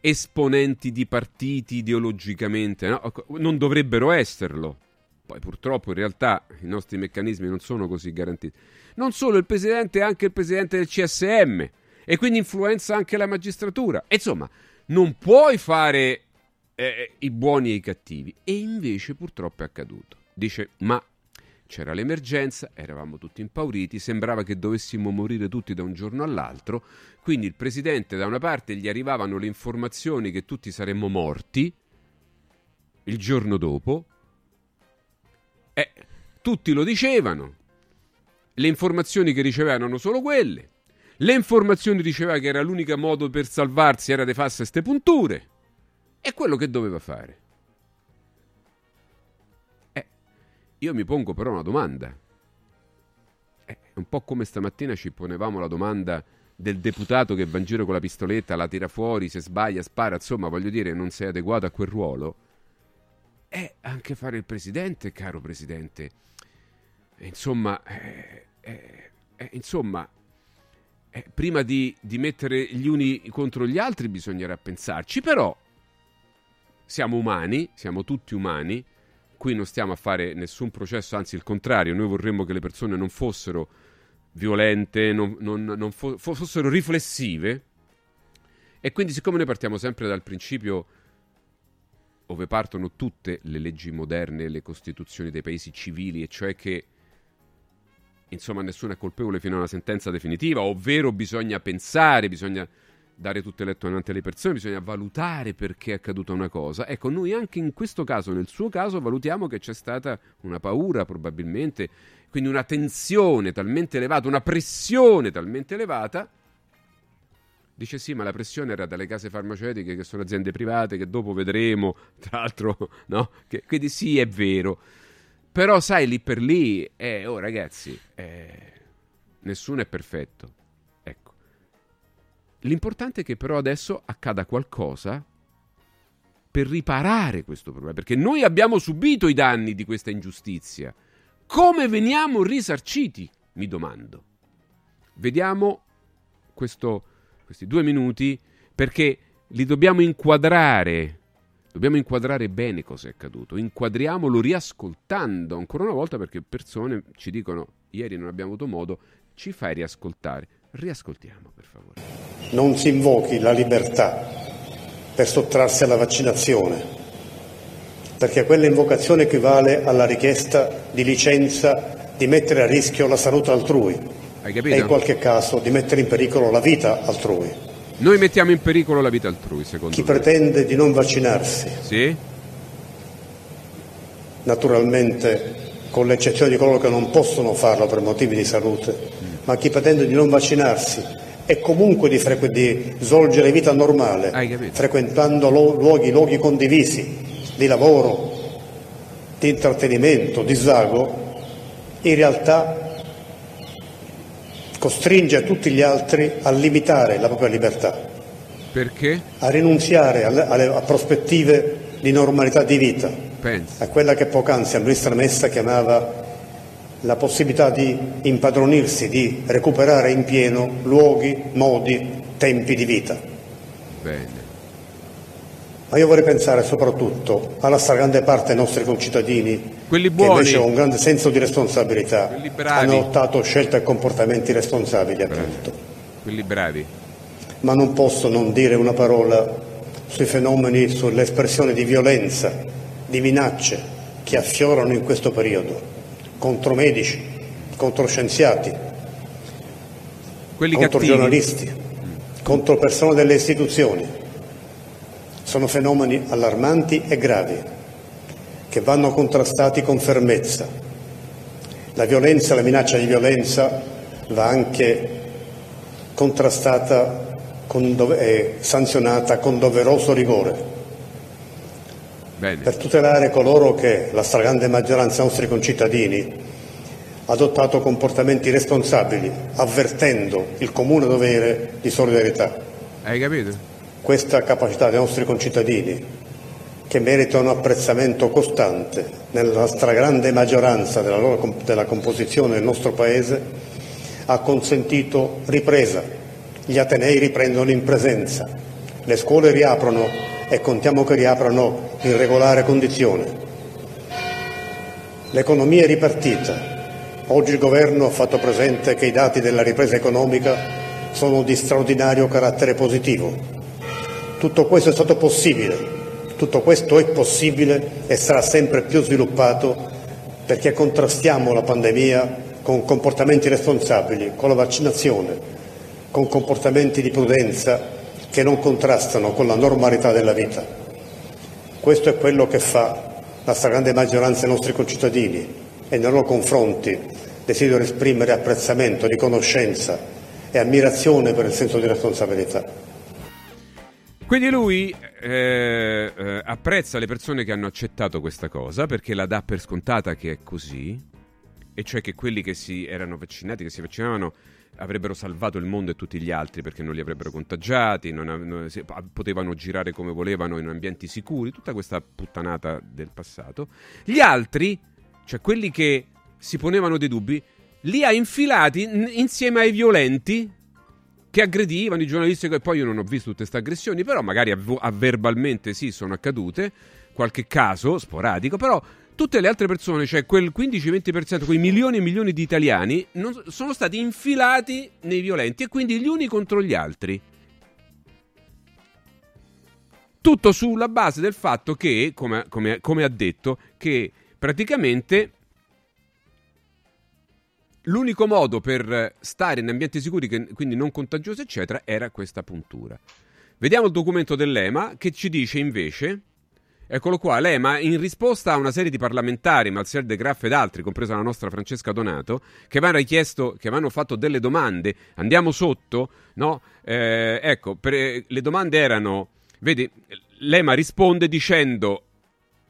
esponenti di partiti ideologicamente, no? non dovrebbero esserlo. Poi purtroppo in realtà i nostri meccanismi non sono così garantiti. Non solo il Presidente, anche il Presidente del CSM e quindi influenza anche la magistratura. E insomma, non puoi fare eh, i buoni e i cattivi. E invece purtroppo è accaduto. Dice, ma c'era l'emergenza, eravamo tutti impauriti, sembrava che dovessimo morire tutti da un giorno all'altro, quindi il presidente da una parte gli arrivavano le informazioni che tutti saremmo morti il giorno dopo, e tutti lo dicevano, le informazioni che ricevevano erano solo quelle, le informazioni riceveva che era l'unico modo per salvarsi era di farsi queste punture, e quello che doveva fare Io mi pongo però una domanda. È un po' come stamattina ci ponevamo la domanda del deputato che va in giro con la pistoletta, la tira fuori, se sbaglia spara, insomma voglio dire non sei adeguato a quel ruolo. È anche fare il presidente, caro presidente. Insomma, eh, eh, eh, insomma prima di, di mettere gli uni contro gli altri bisognerà pensarci, però siamo umani, siamo tutti umani qui non stiamo a fare nessun processo, anzi il contrario, noi vorremmo che le persone non fossero violente, non, non, non fo- fossero riflessive. E quindi siccome noi partiamo sempre dal principio dove partono tutte le leggi moderne, le costituzioni dei paesi civili, e cioè che insomma nessuno è colpevole fino a una sentenza definitiva, ovvero bisogna pensare, bisogna dare tutte le attenuanti alle persone, bisogna valutare perché è accaduta una cosa. Ecco, noi anche in questo caso, nel suo caso, valutiamo che c'è stata una paura probabilmente, quindi una tensione talmente elevata, una pressione talmente elevata. Dice sì, ma la pressione era dalle case farmaceutiche che sono aziende private, che dopo vedremo, tra l'altro, no? Che, quindi sì, è vero. Però sai, lì per lì, eh, oh ragazzi, eh, nessuno è perfetto L'importante è che però adesso accada qualcosa per riparare questo problema, perché noi abbiamo subito i danni di questa ingiustizia. Come veniamo risarciti? Mi domando. Vediamo questo, questi due minuti perché li dobbiamo inquadrare. Dobbiamo inquadrare bene cosa è accaduto. Inquadriamolo riascoltando ancora una volta perché persone ci dicono ieri non abbiamo avuto modo, ci fai riascoltare. Riascoltiamo, per favore. Non si invochi la libertà per sottrarsi alla vaccinazione, perché quella invocazione equivale alla richiesta di licenza di mettere a rischio la salute altrui e in qualche caso di mettere in pericolo la vita altrui. Noi mettiamo in pericolo la vita altrui, secondo Chi me. pretende di non vaccinarsi, sì? naturalmente con l'eccezione di coloro che non possono farlo per motivi di salute, ma chi pretende di non vaccinarsi e comunque di, di svolgere vita normale, frequentando luoghi, luoghi condivisi di lavoro, di intrattenimento, di svago, in realtà costringe tutti gli altri a limitare la propria libertà. Perché? A rinunziare alle, alle, a prospettive di normalità di vita, Penso. a quella che poc'anzi la ministra Messa chiamava la possibilità di impadronirsi, di recuperare in pieno luoghi, modi, tempi di vita. Bene. Ma io vorrei pensare soprattutto alla stragrande parte dei nostri concittadini Quelli che buoni. invece con un grande senso di responsabilità hanno adottato scelte e comportamenti responsabili appunto. Quelli bravi. Ma non posso non dire una parola sui fenomeni, sull'espressione di violenza, di minacce che affiorano in questo periodo contro medici, contro scienziati, Quelli contro cattivi. giornalisti, contro persone delle istituzioni. Sono fenomeni allarmanti e gravi che vanno contrastati con fermezza. La violenza, la minaccia di violenza va anche contrastata e sanzionata con doveroso rigore Bene. per tutelare coloro che la stragrande maggioranza dei nostri concittadini ha adottato comportamenti responsabili, avvertendo il comune dovere di solidarietà. Hai capito? Questa capacità dei nostri concittadini che meritano apprezzamento costante nella stragrande maggioranza della, loro, della composizione del nostro Paese, ha consentito ripresa. Gli Atenei riprendono in presenza, le scuole riaprono e contiamo che riaprano in regolare condizione. L'economia è ripartita. Oggi il Governo ha fatto presente che i dati della ripresa economica sono di straordinario carattere positivo. Tutto questo è stato possibile tutto questo è possibile e sarà sempre più sviluppato perché contrastiamo la pandemia con comportamenti responsabili, con la vaccinazione, con comportamenti di prudenza che non contrastano con la normalità della vita. Questo è quello che fa la stragrande maggioranza dei nostri concittadini e nei loro confronti desidero esprimere apprezzamento, riconoscenza e ammirazione per il senso di responsabilità. Quindi lui eh, eh, apprezza le persone che hanno accettato questa cosa perché la dà per scontata che è così, e cioè che quelli che si erano vaccinati, che si vaccinavano, avrebbero salvato il mondo e tutti gli altri perché non li avrebbero contagiati, non, non, si, potevano girare come volevano in ambienti sicuri, tutta questa puttanata del passato. Gli altri, cioè quelli che si ponevano dei dubbi, li ha infilati n- insieme ai violenti che aggredivano i giornalisti e poi io non ho visto tutte queste aggressioni, però magari avv- verbalmente sì sono accadute, qualche caso sporadico, però tutte le altre persone, cioè quel 15-20%, quei milioni e milioni di italiani, non, sono stati infilati nei violenti e quindi gli uni contro gli altri. Tutto sulla base del fatto che, come, come, come ha detto, che praticamente L'unico modo per stare in ambienti sicuri, quindi non contagiosi, eccetera, era questa puntura. Vediamo il documento dell'EMA che ci dice invece, eccolo qua, l'EMA in risposta a una serie di parlamentari, Marcel De Graff ed altri, compresa la nostra Francesca Donato, che avevano richiesto, che avevano fatto delle domande, andiamo sotto, no? Eh, ecco, per, le domande erano, vedi, l'EMA risponde dicendo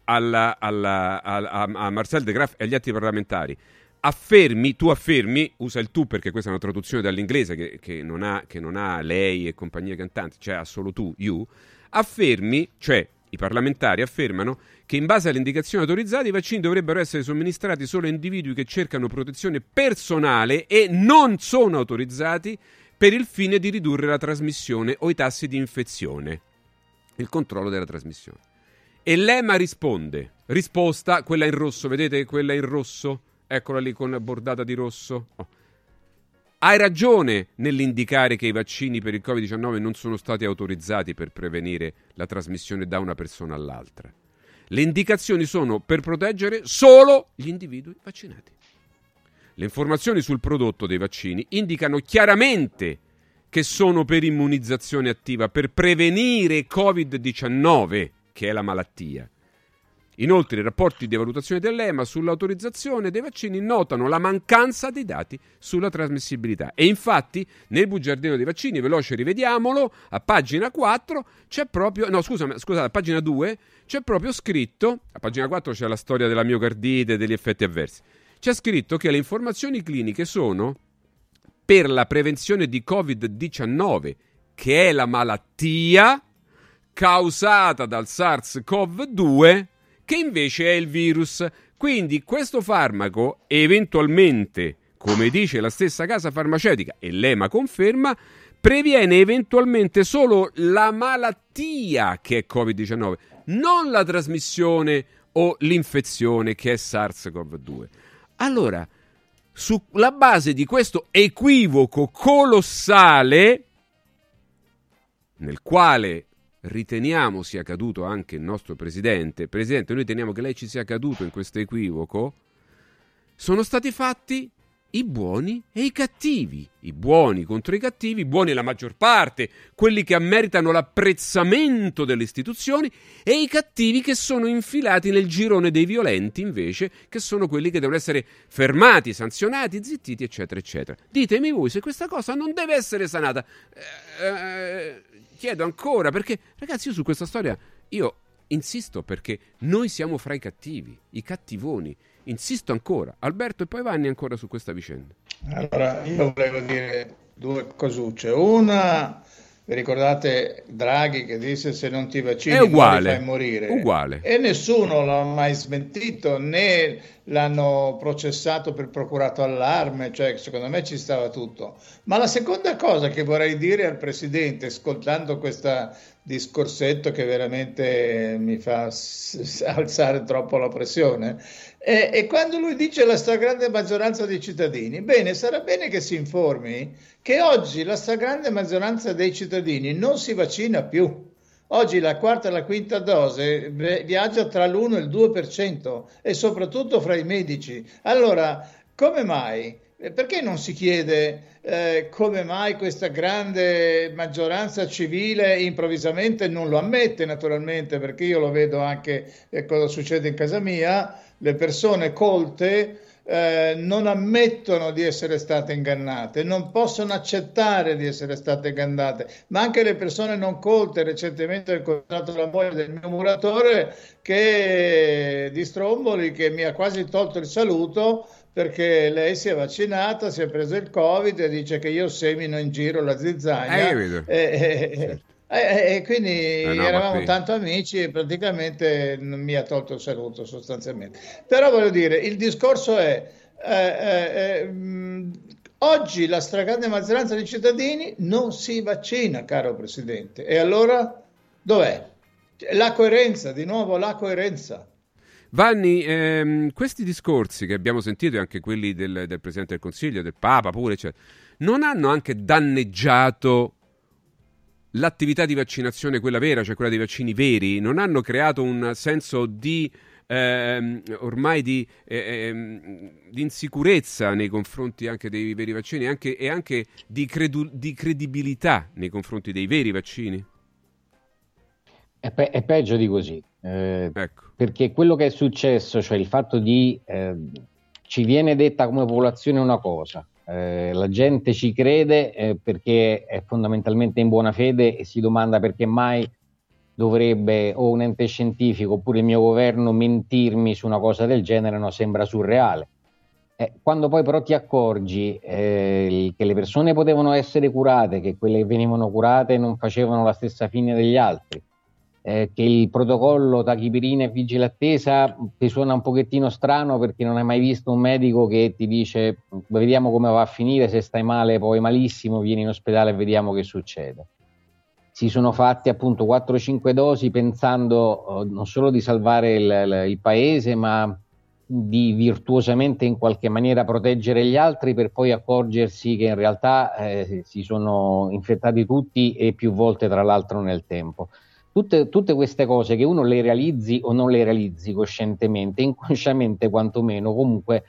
alla, alla, alla, a, Marcel De Graff e agli altri parlamentari, affermi, tu affermi, usa il tu perché questa è una traduzione dall'inglese che, che, non, ha, che non ha lei e compagnia cantanti, cioè ha solo tu, you, affermi, cioè i parlamentari affermano che in base alle indicazioni autorizzate i vaccini dovrebbero essere somministrati solo a individui che cercano protezione personale e non sono autorizzati per il fine di ridurre la trasmissione o i tassi di infezione. Il controllo della trasmissione. E l'EMA risponde, risposta, quella in rosso, vedete quella in rosso? Eccola lì con la bordata di rosso. Oh. Hai ragione nell'indicare che i vaccini per il Covid-19 non sono stati autorizzati per prevenire la trasmissione da una persona all'altra. Le indicazioni sono per proteggere solo gli individui vaccinati. Le informazioni sul prodotto dei vaccini indicano chiaramente che sono per immunizzazione attiva, per prevenire Covid-19, che è la malattia. Inoltre i rapporti di valutazione dell'EMA sull'autorizzazione dei vaccini notano la mancanza dei dati sulla trasmissibilità. E infatti nel bugiardino dei vaccini, veloce rivediamolo, a pagina 4 c'è proprio, no scusami, scusate, a pagina 2 c'è proprio scritto, a pagina 4 c'è la storia della miocardite e degli effetti avversi, c'è scritto che le informazioni cliniche sono per la prevenzione di Covid-19, che è la malattia causata dal SARS-CoV-2 che invece è il virus. Quindi questo farmaco eventualmente, come dice la stessa casa farmaceutica e l'EMA conferma, previene eventualmente solo la malattia che è Covid-19, non la trasmissione o l'infezione che è SARS-CoV-2. Allora, sulla base di questo equivoco colossale, nel quale riteniamo sia caduto anche il nostro presidente, presidente, noi teniamo che lei ci sia caduto in questo equivoco, sono stati fatti i buoni e i cattivi, i buoni contro i cattivi, i buoni la maggior parte, quelli che meritano l'apprezzamento delle istituzioni e i cattivi che sono infilati nel girone dei violenti invece, che sono quelli che devono essere fermati, sanzionati, zittiti, eccetera, eccetera. Ditemi voi se questa cosa non deve essere sanata. Eh, eh, chiedo ancora perché, ragazzi, io su questa storia, io insisto perché noi siamo fra i cattivi, i cattivoni. Insisto ancora. Alberto e poi Vanni ancora su questa vicenda. Allora, io volevo dire due cosucce. Una, Vi ricordate Draghi che disse se non ti vaccini È uguale, fai morire? uguale. E nessuno l'ha mai smentito, né l'hanno processato per procurato allarme, cioè secondo me ci stava tutto. Ma la seconda cosa che vorrei dire al Presidente, ascoltando questo discorsetto che veramente mi fa alzare troppo la pressione, e, e, quando lui dice la stragrande maggioranza dei cittadini, bene, sarà bene che si informi che oggi la stragrande maggioranza dei cittadini non si vaccina più. Oggi la quarta e la quinta dose viaggia tra l'1 e il 2% e soprattutto fra i medici. Allora, come mai? Perché non si chiede eh, come mai questa grande maggioranza civile improvvisamente non lo ammette, naturalmente, perché io lo vedo anche eh, cosa succede in casa mia, le persone colte eh, non ammettono di essere state ingannate, non possono accettare di essere state ingannate, ma anche le persone non colte, recentemente ho incontrato la moglie del mio muratore che, di Stromboli che mi ha quasi tolto il saluto perché lei si è vaccinata, si è preso il covid e dice che io semino in giro la zizzania. Eh, eh, certo. E, e quindi eh no, eravamo tanto amici e praticamente non mi ha tolto il saluto sostanzialmente. Però voglio dire, il discorso è, eh, eh, mh, oggi la stragrande maggioranza dei cittadini non si vaccina, caro Presidente. E allora dov'è? La coerenza, di nuovo la coerenza. Vanni, ehm, questi discorsi che abbiamo sentito, e anche quelli del, del Presidente del Consiglio, del Papa pure, cioè, non hanno anche danneggiato l'attività di vaccinazione, quella vera, cioè quella dei vaccini veri, non hanno creato un senso di ehm, ormai di, eh, ehm, di, insicurezza nei confronti anche dei veri vaccini anche, e anche di, credu- di, credibilità nei confronti dei veri vaccini? È, pe- è peggio di così, eh, ecco. perché quello che è successo, cioè il fatto di eh, ci viene detta come popolazione una cosa, eh, la gente ci crede eh, perché è fondamentalmente in buona fede e si domanda perché mai dovrebbe o un ente scientifico oppure il mio governo mentirmi su una cosa del genere, no, sembra surreale. Eh, quando poi però ti accorgi eh, che le persone potevano essere curate, che quelle che venivano curate non facevano la stessa fine degli altri, eh, che il protocollo tachipirina e vigile attesa ti suona un pochettino strano perché non hai mai visto un medico che ti dice vediamo come va a finire, se stai male poi malissimo, vieni in ospedale e vediamo che succede. Si sono fatti appunto 4-5 dosi pensando oh, non solo di salvare il, il paese, ma di virtuosamente in qualche maniera proteggere gli altri per poi accorgersi che in realtà eh, si sono infettati tutti e più volte tra l'altro nel tempo. Tutte, tutte, queste cose che uno le realizzi o non le realizzi coscientemente, inconsciamente quantomeno, comunque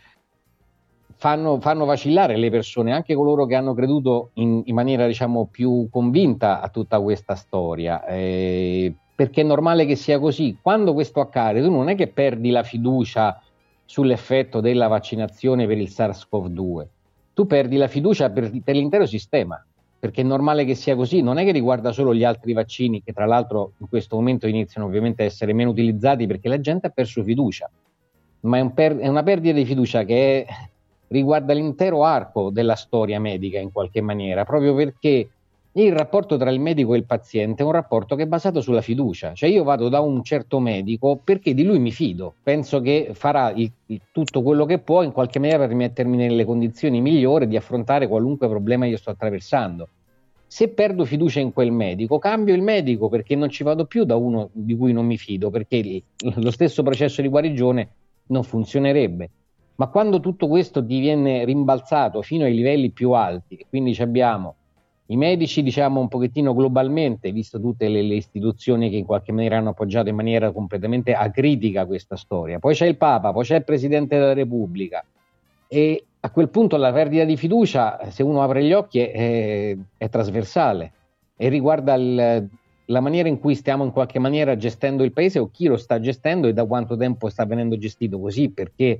fanno, fanno vacillare le persone, anche coloro che hanno creduto in, in maniera diciamo più convinta a tutta questa storia. Eh, perché è normale che sia così. Quando questo accade, tu non è che perdi la fiducia sull'effetto della vaccinazione per il SARS-CoV-2, tu perdi la fiducia per, per l'intero sistema perché è normale che sia così, non è che riguarda solo gli altri vaccini che tra l'altro in questo momento iniziano ovviamente a essere meno utilizzati perché la gente ha perso fiducia, ma è, un per- è una perdita di fiducia che è, riguarda l'intero arco della storia medica in qualche maniera, proprio perché il rapporto tra il medico e il paziente è un rapporto che è basato sulla fiducia, cioè io vado da un certo medico perché di lui mi fido, penso che farà il, il, tutto quello che può in qualche maniera per mettermi nelle condizioni migliori di affrontare qualunque problema io sto attraversando. Se perdo fiducia in quel medico, cambio il medico perché non ci vado più da uno di cui non mi fido, perché lo stesso processo di guarigione non funzionerebbe. Ma quando tutto questo diviene rimbalzato fino ai livelli più alti, quindi abbiamo i medici, diciamo un pochettino globalmente, visto tutte le, le, istituzioni che in qualche maniera hanno appoggiato in maniera completamente acritica questa storia, poi c'è il Papa, poi c'è il Presidente della Repubblica e a quel punto la perdita di fiducia, se uno apre gli occhi, è, è trasversale e riguarda il, la maniera in cui stiamo in qualche maniera gestendo il paese o chi lo sta gestendo e da quanto tempo sta venendo gestito così, perché,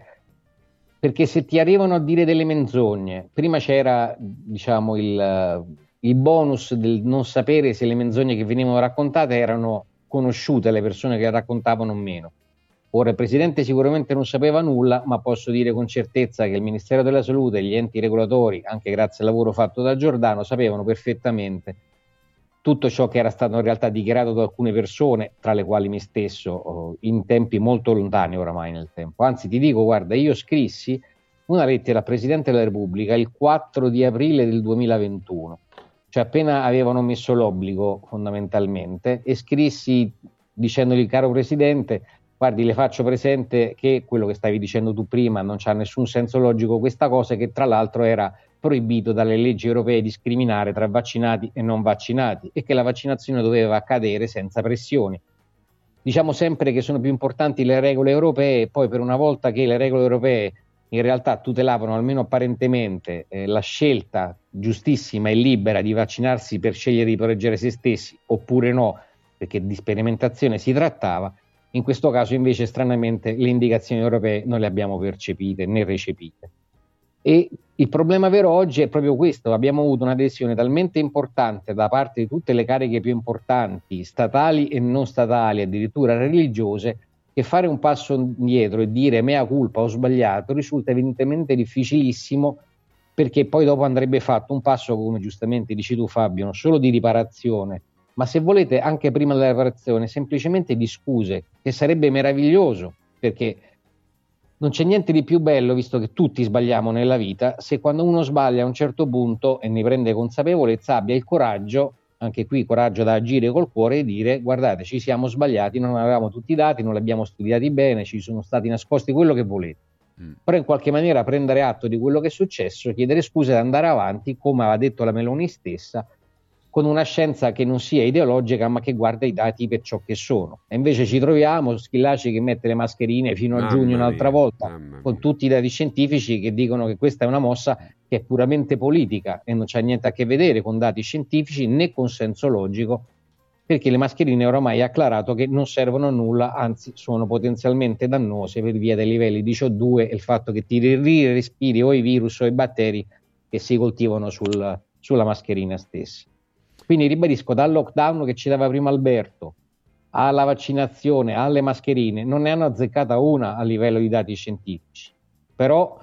perché se ti arrivano a dire delle menzogne, prima c'era diciamo, il, il bonus del non sapere se le menzogne che venivano raccontate erano conosciute alle persone che raccontavano o meno. Ora il Presidente sicuramente non sapeva nulla, ma posso dire con certezza che il Ministero della Salute e gli enti regolatori, anche grazie al lavoro fatto da Giordano, sapevano perfettamente tutto ciò che era stato in realtà dichiarato da alcune persone, tra le quali me stesso, oh, in tempi molto lontani oramai nel tempo. Anzi, ti dico, guarda, io scrissi una lettera al Presidente della Repubblica il 4 di aprile del 2021, cioè appena avevano messo l'obbligo fondamentalmente, e scrissi dicendogli, caro Presidente, guardi, le faccio presente che quello che stavi dicendo tu prima non c'ha nessun senso logico questa cosa, che tra l'altro era proibito dalle leggi europee discriminare tra vaccinati e non vaccinati e che la vaccinazione doveva accadere senza pressioni. Diciamo sempre che sono più importanti le regole europee poi per una volta che le regole europee in realtà tutelavano almeno apparentemente eh, la scelta giustissima e libera di vaccinarsi per scegliere di proteggere se stessi oppure no, perché di sperimentazione si trattava, in questo caso invece stranamente le indicazioni europee non le abbiamo percepite né recepite. E il problema vero oggi è proprio questo, abbiamo avuto un'adesione talmente importante da parte di tutte le cariche più importanti, statali e non statali, addirittura religiose, che fare un passo indietro e dire mea culpa ho sbagliato risulta evidentemente difficilissimo perché poi dopo andrebbe fatto un passo, come giustamente dici tu Fabio, non solo di riparazione, ma se volete anche prima della riparazione, semplicemente di scuse, che sarebbe meraviglioso, perché non c'è niente di più bello, visto che tutti sbagliamo nella vita, se quando uno sbaglia a un certo punto e ne prende consapevolezza abbia il coraggio anche qui coraggio da agire col cuore e dire guardate ci siamo sbagliati, non avevamo tutti i dati, non li abbiamo studiati bene, ci sono stati nascosti quello che volete. Mm. Però in qualche maniera prendere atto di quello che è successo, chiedere scuse ed andare avanti, come aveva detto la Meloni stessa, con una scienza che non sia ideologica ma che guarda i dati per ciò che sono. E invece ci troviamo Schillaci che mette le mascherine fino a mamma giugno un'altra mia, volta, con tutti i dati scientifici che dicono che questa è una mossa che è puramente politica e non c'ha niente a che vedere con dati scientifici né con senso logico, perché le mascherine ormai ha acclarato che non servono a nulla, anzi sono potenzialmente dannose per via dei livelli di CO2 e il fatto che ti respiri o i virus o i batteri che si coltivano sul, sulla mascherina stessa. Quindi ribadisco, dal lockdown che ci dava prima Alberto, alla vaccinazione, alle mascherine, non ne hanno azzeccata una a livello di dati scientifici. Però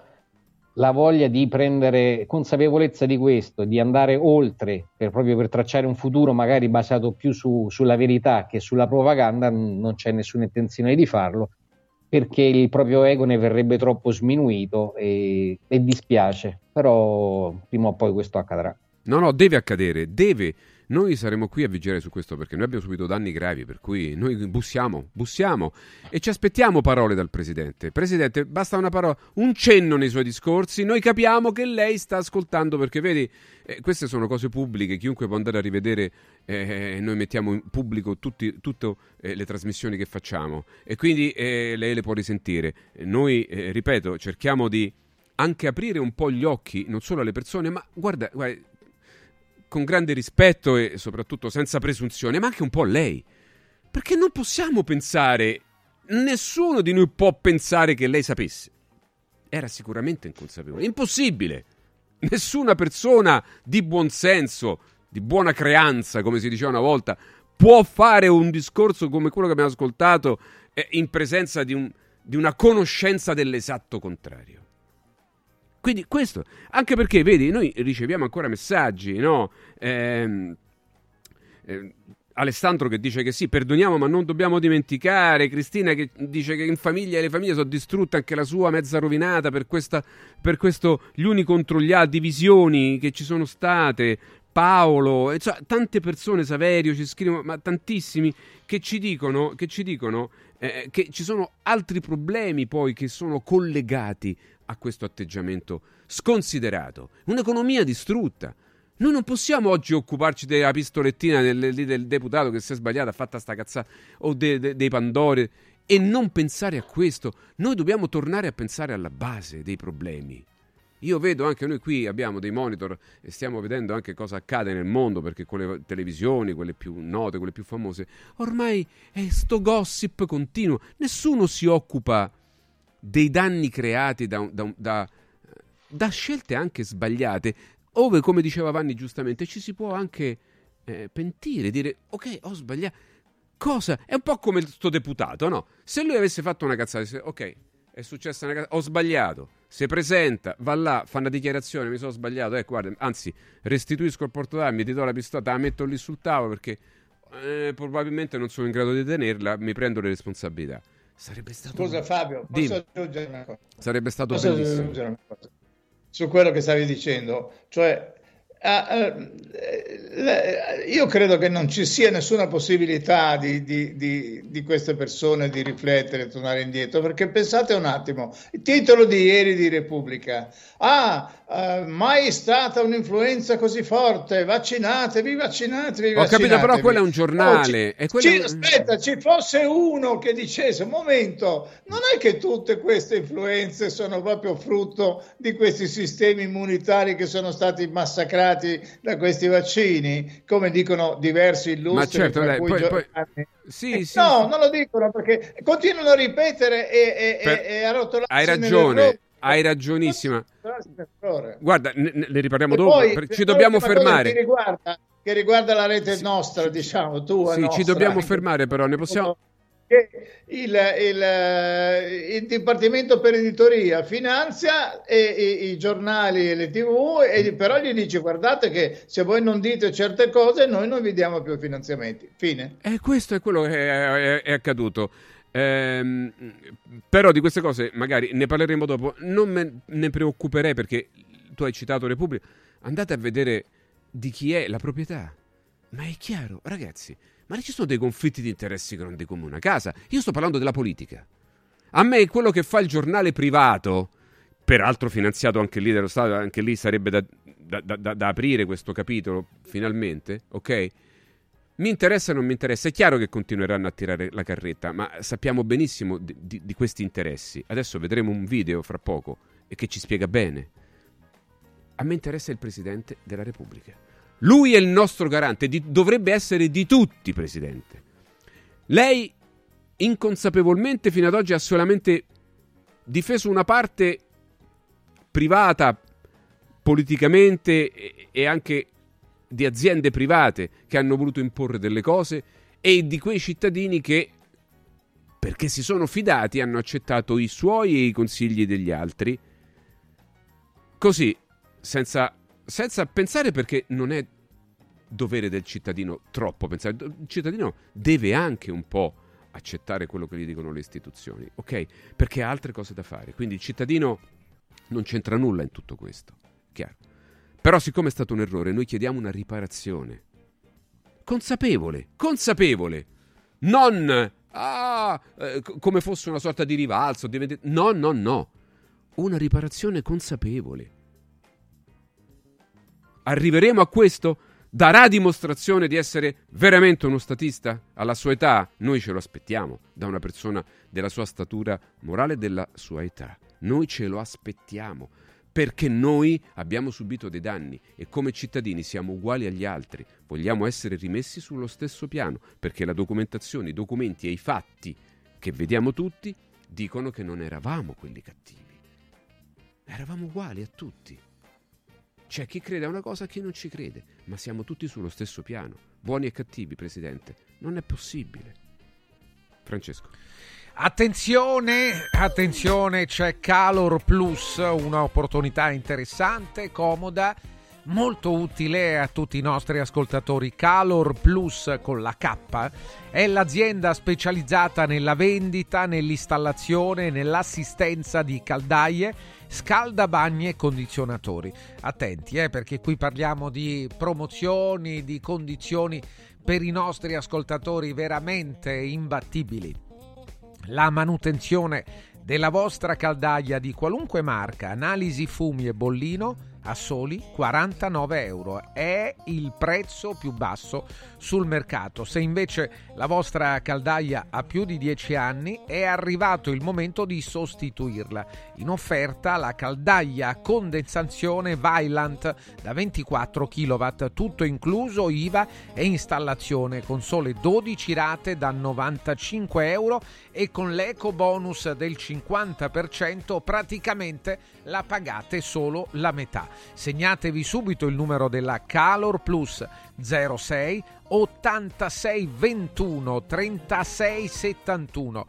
la voglia di prendere consapevolezza di questo, di andare oltre per, proprio per tracciare un futuro magari basato più su, sulla verità che sulla propaganda, non c'è nessuna intenzione di farlo perché il proprio ego ne verrebbe troppo sminuito e, e dispiace, però prima o poi questo accadrà. No, no, deve accadere, deve noi saremo qui a vigilare su questo perché noi abbiamo subito danni gravi, per cui noi bussiamo, bussiamo e ci aspettiamo parole dal Presidente. Presidente, basta una parola, un cenno nei suoi discorsi, noi capiamo che lei sta ascoltando perché vedi, eh, queste sono cose pubbliche, chiunque può andare a rivedere, eh, noi mettiamo in pubblico tutte eh, le trasmissioni che facciamo e quindi eh, lei le può risentire. Noi, eh, ripeto, cerchiamo di anche aprire un po' gli occhi, non solo alle persone, ma guarda, guarda con grande rispetto e soprattutto senza presunzione, ma anche un po' lei. Perché non possiamo pensare, nessuno di noi può pensare che lei sapesse. Era sicuramente inconsapevole, impossibile. Nessuna persona di buon senso, di buona creanza, come si diceva una volta, può fare un discorso come quello che abbiamo ascoltato eh, in presenza di, un, di una conoscenza dell'esatto contrario. Quindi questo, anche perché, vedi, noi riceviamo ancora messaggi, no? Eh, eh, Alessandro che dice che sì, perdoniamo ma non dobbiamo dimenticare, Cristina che dice che in famiglia le famiglie sono distrutte, anche la sua mezza rovinata per, questa, per questo gli uni contro gli altri, divisioni che ci sono state, Paolo, cioè, tante persone, Saverio ci scrivono, ma tantissimi che ci dicono, che, ci dicono eh, che ci sono altri problemi poi che sono collegati a questo atteggiamento sconsiderato. Un'economia distrutta. Noi non possiamo oggi occuparci della pistolettina del, del deputato che si è sbagliato, ha fatto sta cazzata, o de, de, dei Pandori, e non pensare a questo. Noi dobbiamo tornare a pensare alla base dei problemi. Io vedo anche noi qui abbiamo dei monitor e stiamo vedendo anche cosa accade nel mondo perché con le televisioni, quelle più note, quelle più famose, ormai è sto gossip continuo. Nessuno si occupa dei danni creati da, da, da, da scelte anche sbagliate, ove, come diceva Vanni giustamente, ci si può anche eh, pentire, dire ok, ho sbagliato. Cosa? È un po' come suo deputato, no? Se lui avesse fatto una cazzata, ok, è successa una cosa, ho sbagliato. Si presenta, va là, fa una dichiarazione, mi sono sbagliato, eh, guarda, anzi, restituisco il porto d'armi, ti do la pistola, te la metto lì sul tavolo perché eh, probabilmente non sono in grado di tenerla, mi prendo le responsabilità. Sarebbe stato Scusa Fabio, posso Dimmi. aggiungere una cosa? Sarebbe stato Posso bellissimo. Su quello che stavi dicendo, cioè io credo che non ci sia nessuna possibilità di, di- di- di queste persone di riflettere, tornare indietro, perché pensate un attimo, il titolo di ieri di Repubblica, ah, eh, mai stata un'influenza così forte, vaccinatevi, vaccinatevi, Ho capito, però quello è un giornale. Oh, ci- quello ci- aspetta, ci fosse uno che dicesse, un momento, non è che tutte queste influenze sono proprio frutto di questi sistemi immunitari che sono stati massacrati da questi vaccini, come dicono diversi illustri, Ma certo, dai, poi- Giordani. poi- sì, Eh, sì, no, sì. non lo dicono perché continuano a ripetere e, e- Per- e- a rotolarsi Hai ragione, hai ragionissima. Guarda, ne, ne- riparliamo E dopo, poi, ci dobbiamo fermare. Che riguarda, che riguarda la rete nostra, diciamo, tua Sì, ci nostra, dobbiamo anche fermare, però ne possiamo. il, il, eh, il Dipartimento per Editoria finanzia e, i- i giornali e le tv, e, però gli dice guardate che se voi non dite certe cose noi non vi diamo più finanziamenti. Fine. E questo è quello che è, è- è accaduto. Ehm, però di queste cose magari ne parleremo dopo. Non me ne preoccuperei perché tu hai citato Repubblica. Andate a vedere di chi è la proprietà. Ma è chiaro, ragazzi, ma ci sono dei conflitti di interessi non dicono una casa. Io sto parlando della politica. A me quello che fa il giornale privato, peraltro finanziato anche lì dallo Stato, anche lì sarebbe da- da- da- da aprire questo capitolo finalmente, ok? Mi interessa o non mi interessa? È chiaro che continueranno a tirare la carretta, ma sappiamo benissimo di, di- di questi interessi. Adesso vedremo un video fra poco che ci spiega bene. A me interessa il Presidente della Repubblica. Lui è il nostro garante, di- dovrebbe essere di tutti, Presidente. Lei inconsapevolmente fino ad oggi ha solamente difeso una parte privata politicamente e, e anche di aziende private che hanno voluto imporre delle cose e di quei cittadini che perché si sono fidati hanno accettato i suoi e i consigli degli altri. Così senza, senza pensare perché non è dovere del cittadino troppo pensare. Il cittadino deve anche un po' accettare quello che gli dicono le istituzioni ok? Perché ha altre cose da fare. Quindi il cittadino non c'entra nulla in tutto questo chiaro però siccome è stato un errore noi chiediamo una riparazione. Consapevole consapevole. Non ah, eh, co- come fosse una sorta di rivalso di vende- no no no. Una riparazione consapevole. Arriveremo a questo? Darà dimostrazione di essere veramente uno statista? Alla sua età? Noi ce lo aspettiamo da una persona della sua statura morale e della sua età. Noi ce lo aspettiamo perché noi abbiamo subito dei danni e come cittadini siamo uguali agli altri, vogliamo essere rimessi sullo stesso piano, perché la documentazione, i documenti e i fatti che vediamo tutti dicono che non eravamo quelli cattivi, eravamo uguali a tutti. C'è chi crede a una cosa e chi non ci crede, ma siamo tutti sullo stesso piano, buoni e cattivi, Presidente. Non è possibile. Francesco. Attenzione, attenzione, c'è Calor Plus, un'opportunità interessante, comoda, molto utile a tutti i nostri ascoltatori. Calor Plus con la K è l'azienda specializzata nella vendita, nell'installazione e nell'assistenza di caldaie, scaldabagni e condizionatori. Attenti, eh, perché qui parliamo di promozioni, di condizioni per i nostri ascoltatori veramente imbattibili la manutenzione della vostra caldaia di qualunque marca, analisi fumi e bollino a soli 49 euro. È il prezzo più basso sul mercato. Se invece la vostra caldaia ha più di 10 anni, è arrivato il momento di sostituirla. In offerta la caldaia a condensazione Vylant da 24 kW, tutto incluso IVA e installazione con sole 12 rate da 95 euro e con l'eco bonus del 50% praticamente la pagate solo la metà. Segnatevi subito il numero della Calor Plus 06 86 21 36 71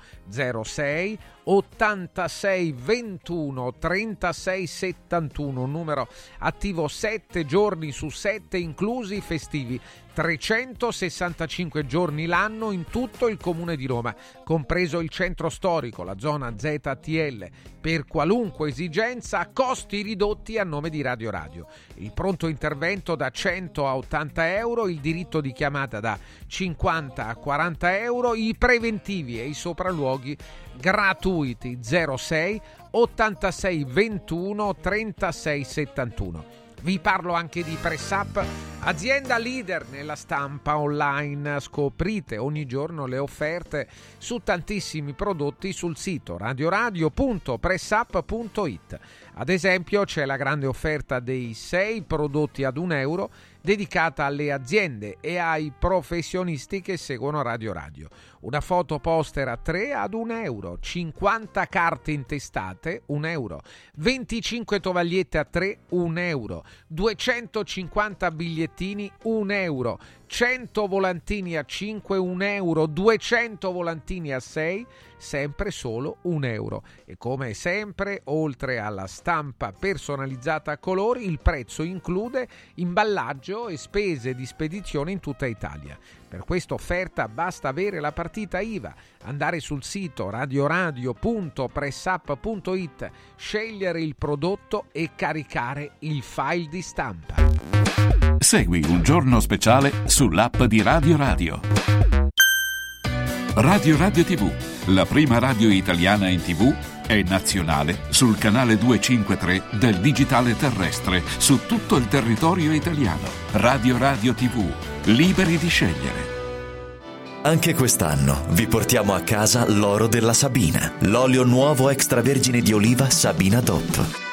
06 86 21 36 71 numero attivo 7 giorni su 7 inclusi i festivi 365 giorni l'anno in tutto il comune di Roma, compreso il centro storico, la zona ZTL, per qualunque esigenza a costi ridotti a nome di Radio Radio. Il pronto intervento da 100 a 80 euro, il diritto di chiamata da 50 a 40 euro, i preventivi e i sopralluoghi gratuiti 06 86 21 36 71. Vi parlo anche di PressUp, azienda leader nella stampa online. Scoprite ogni giorno le offerte su tantissimi prodotti sul sito radioradio.pressup.it. Ad esempio c'è la grande offerta dei 6 prodotti ad 1 euro dedicata alle aziende e ai professionisti che seguono Radio Radio. Una foto poster a 3 ad 1 euro, 50 carte intestate 1 euro, 25 tovagliette a 3 1 euro, 250 bigliettini 1 euro, 100 volantini a 5 1 euro, 200 volantini a 6 sempre solo un euro. E come sempre, oltre alla stampa personalizzata a colori, il prezzo include imballaggio e spese di spedizione in tutta Italia. Per questa offerta basta avere la partita IVA, andare sul sito radioradio.pressup.it, scegliere il prodotto e caricare il file di stampa. Segui un giorno speciale sull'app di Radio Radio. Radio Radio TV, la prima radio italiana in TV, è nazionale sul canale 253 del digitale terrestre su tutto il territorio italiano. Radio Radio TV, liberi di scegliere. Anche quest'anno vi portiamo a casa l'oro della Sabina, l'olio nuovo extravergine di oliva Sabina DOP.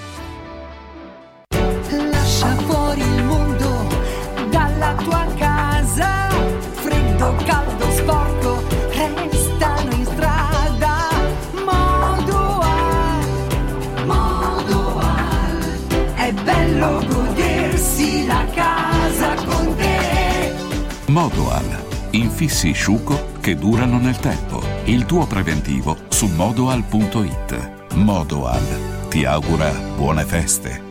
Caldo, sporco, restano in strada. Modoal, Modoal. È bello godersi la casa con te. Modoal. Infissi sciuco che durano nel tempo. Il tuo preventivo su modoal.it. Modoal ti augura buone feste.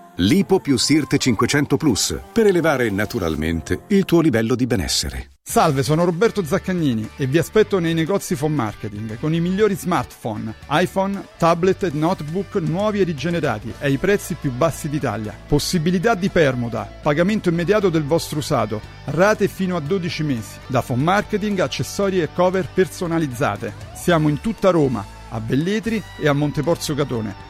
Lipo più Sirte 500 Plus per elevare naturalmente il tuo livello di benessere. Salve, sono Roberto Zaccagnini e vi aspetto nei negozi Phone Marketing con i migliori smartphone, iPhone, tablet e notebook nuovi e rigenerati ai prezzi più bassi d'Italia. Possibilità di permuta, pagamento immediato del vostro usato, rate fino a 12 mesi. Da Phone Marketing, accessori e cover personalizzate. Siamo in tutta Roma, a Velletri e a Monteporzio Catone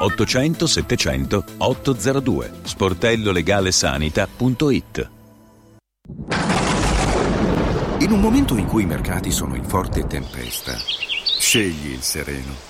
800 700 802 sportellolegalesanita.it In un momento in cui i mercati sono in forte tempesta, scegli il sereno.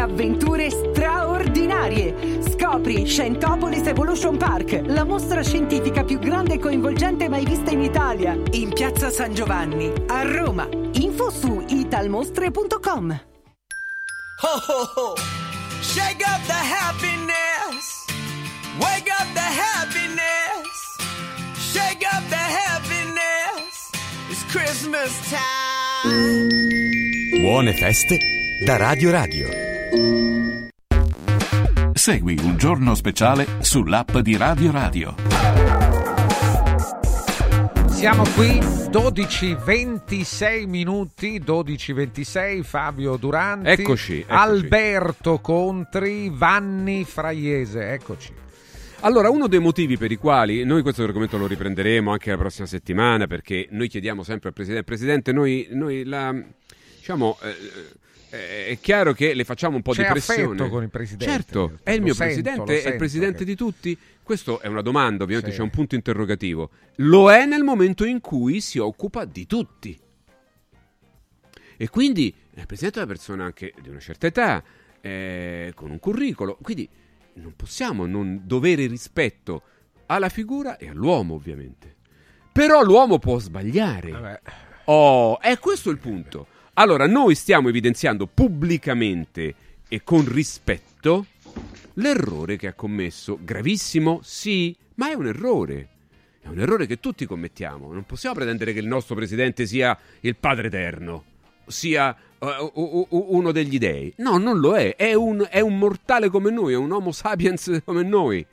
avventure straordinarie. Scopri Scientopolis Evolution Park, la mostra scientifica più grande e coinvolgente mai vista in Italia. In piazza San Giovanni, a Roma. Info su italmostre.com. Ho ho ho! Shake up the happiness! Wake up the happiness! Shake up the happiness! It's Christmas time! Buone feste da Radio Radio. Segui un giorno speciale sull'app di Radio Radio. Siamo qui 12.26 minuti, 12.26 Fabio Duranti, Eccoci, eccoci. Alberto Contri, Vanni Fraiese, eccoci. Allora, uno dei motivi per i quali noi questo argomento lo riprenderemo anche la prossima settimana, perché noi chiediamo sempre al Presidente, Presidente, noi, noi la, diciamo, eh, eh, è chiaro che le facciamo un po' C'è di pressione. con il Presidente. Certo, è il mio sento, Presidente, è il Presidente che- di tutti. Questo è una domanda, ovviamente Sì. c'è un punto interrogativo. Lo è nel momento in cui si occupa di tutti. E quindi il Presidente è una persona anche di una certa età, eh, con un curriculum, quindi non possiamo non dovere rispetto alla figura e all'uomo, ovviamente. Però l'uomo può sbagliare. Oh, è questo il punto. Allora, noi stiamo evidenziando pubblicamente e con rispetto l'errore che ha commesso. Gravissimo? Sì, ma è un errore. È un errore che tutti commettiamo. Non possiamo pretendere che il nostro presidente sia il Padre Eterno, sia eh, u- u- uno degli dei. No, non lo è. È un, è un mortale come noi, è un Homo sapiens come noi.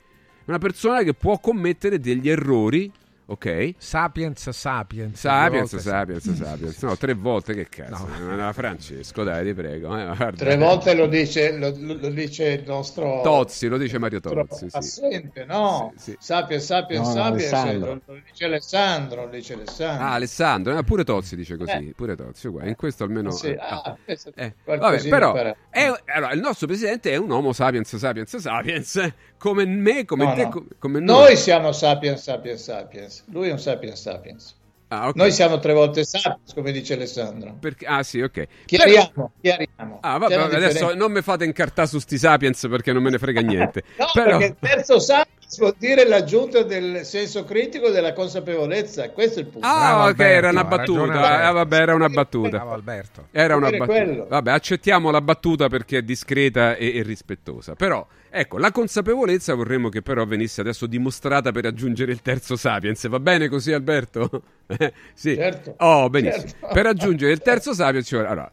Una persona che può commettere degli errori, ok? Sapiens, sapiens. Sapiens, volte sapiens, sapiens. No, tre volte che cazzo. No. Francesco, dai, ti prego. eh. Tre volte lo dice, lo, lo dice il nostro Tozzi, lo dice Mario Tozzi. Sì. assente, no? Sì, sì. Sapiens, sapiens, No, no, sapiens, Alessandro. lo, dice Alessandro, lo dice Alessandro. Ah, Alessandro, eh, pure Tozzi dice così, Eh. pure Tozzi, uguale. In questo almeno... Sì, eh, ah, pensa- eh. Vabbè, però è- allora, il nostro presidente è un uomo sapiens, sapiens, sapiens, eh, come me, come No, te, no. come, come Noi noi. siamo sapiens, sapiens, sapiens. Lui è un sapiens, sapiens. Ah, ok. Noi siamo tre volte sapiens, come dice Alessandro. Perché- ah, sì, ok. Chiariamo, Però- chiariamo. Ah, vabbè, adesso differenza. non mi fate incartare su sti sapiens perché non me ne frega niente. No, Però... perché il terzo sapiens vuol dire l'aggiunta del senso critico e della consapevolezza. Questo è il punto. Ah, ok, era una battuta. Ah, vabbè, era una battuta. Bravo Alberto. Era una battuta. Vabbè, accettiamo la battuta perché è discreta e, e rispettosa. Però, ecco, la consapevolezza vorremmo che però venisse adesso dimostrata per aggiungere il terzo sapiens. Va bene così, Alberto? Eh, sì. Certo. Oh, benissimo. Certo. Per aggiungere il terzo sapiens ci vuole- Allora,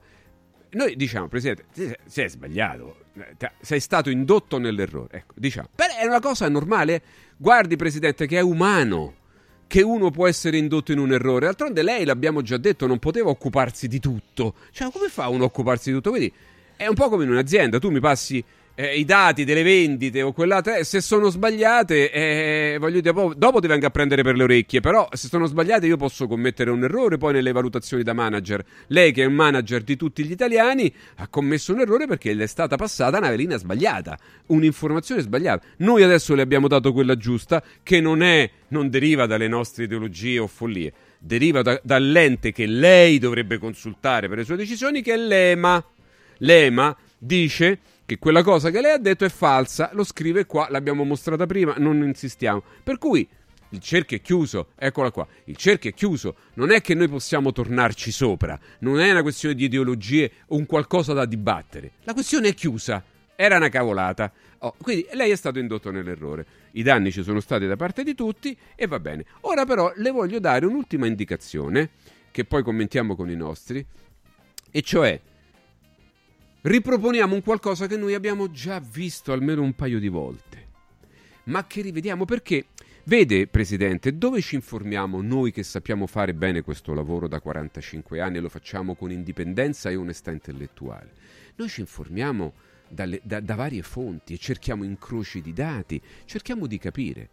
noi diciamo, Presidente, sei- sei sbagliato. Sei stato indotto nell'errore. Ecco, diciamo. Però è una cosa normale. Guardi, Presidente, che è umano che uno può essere indotto in un errore. D'altronde lei, l'abbiamo già detto, non poteva occuparsi di tutto. Cioè, come fa uno a occuparsi di tutto? Quindi è un po' come in un'azienda. Tu mi passi eh, i dati delle vendite o quell'altra, eh, se sono sbagliate, eh, voglio dire, poi- dopo ti vengo a prendere per le orecchie, però se sono sbagliate io posso commettere un errore poi nelle valutazioni da manager. Lei che è un manager di tutti gli italiani ha commesso un errore perché le è stata passata una velina sbagliata, un'informazione sbagliata. Noi adesso le abbiamo dato quella giusta che non è non deriva dalle nostre ideologie o follie, deriva da- dall'ente che lei dovrebbe consultare per le sue decisioni che è l'EMA. L'EMA dice che quella cosa che lei ha detto è falsa, lo scrive qua, l'abbiamo mostrata prima, non insistiamo. Per cui il cerchio è chiuso, eccola qua, il cerchio è chiuso, non è che noi possiamo tornarci sopra, non è una questione di ideologie o un qualcosa da dibattere, la questione è chiusa, era una cavolata. Oh, quindi lei è stato indotto nell'errore, i danni ci sono stati da parte di tutti e va bene. Ora però le voglio dare un'ultima indicazione che poi commentiamo con i nostri, e cioè riproponiamo un qualcosa che noi abbiamo già visto almeno un paio di volte, ma che rivediamo perché, vede Presidente, dove ci informiamo noi che sappiamo fare bene questo lavoro da 45 anni e lo facciamo con indipendenza e onestà intellettuale? Noi ci informiamo dalle, da, da varie fonti e cerchiamo incroci di dati, cerchiamo di capire.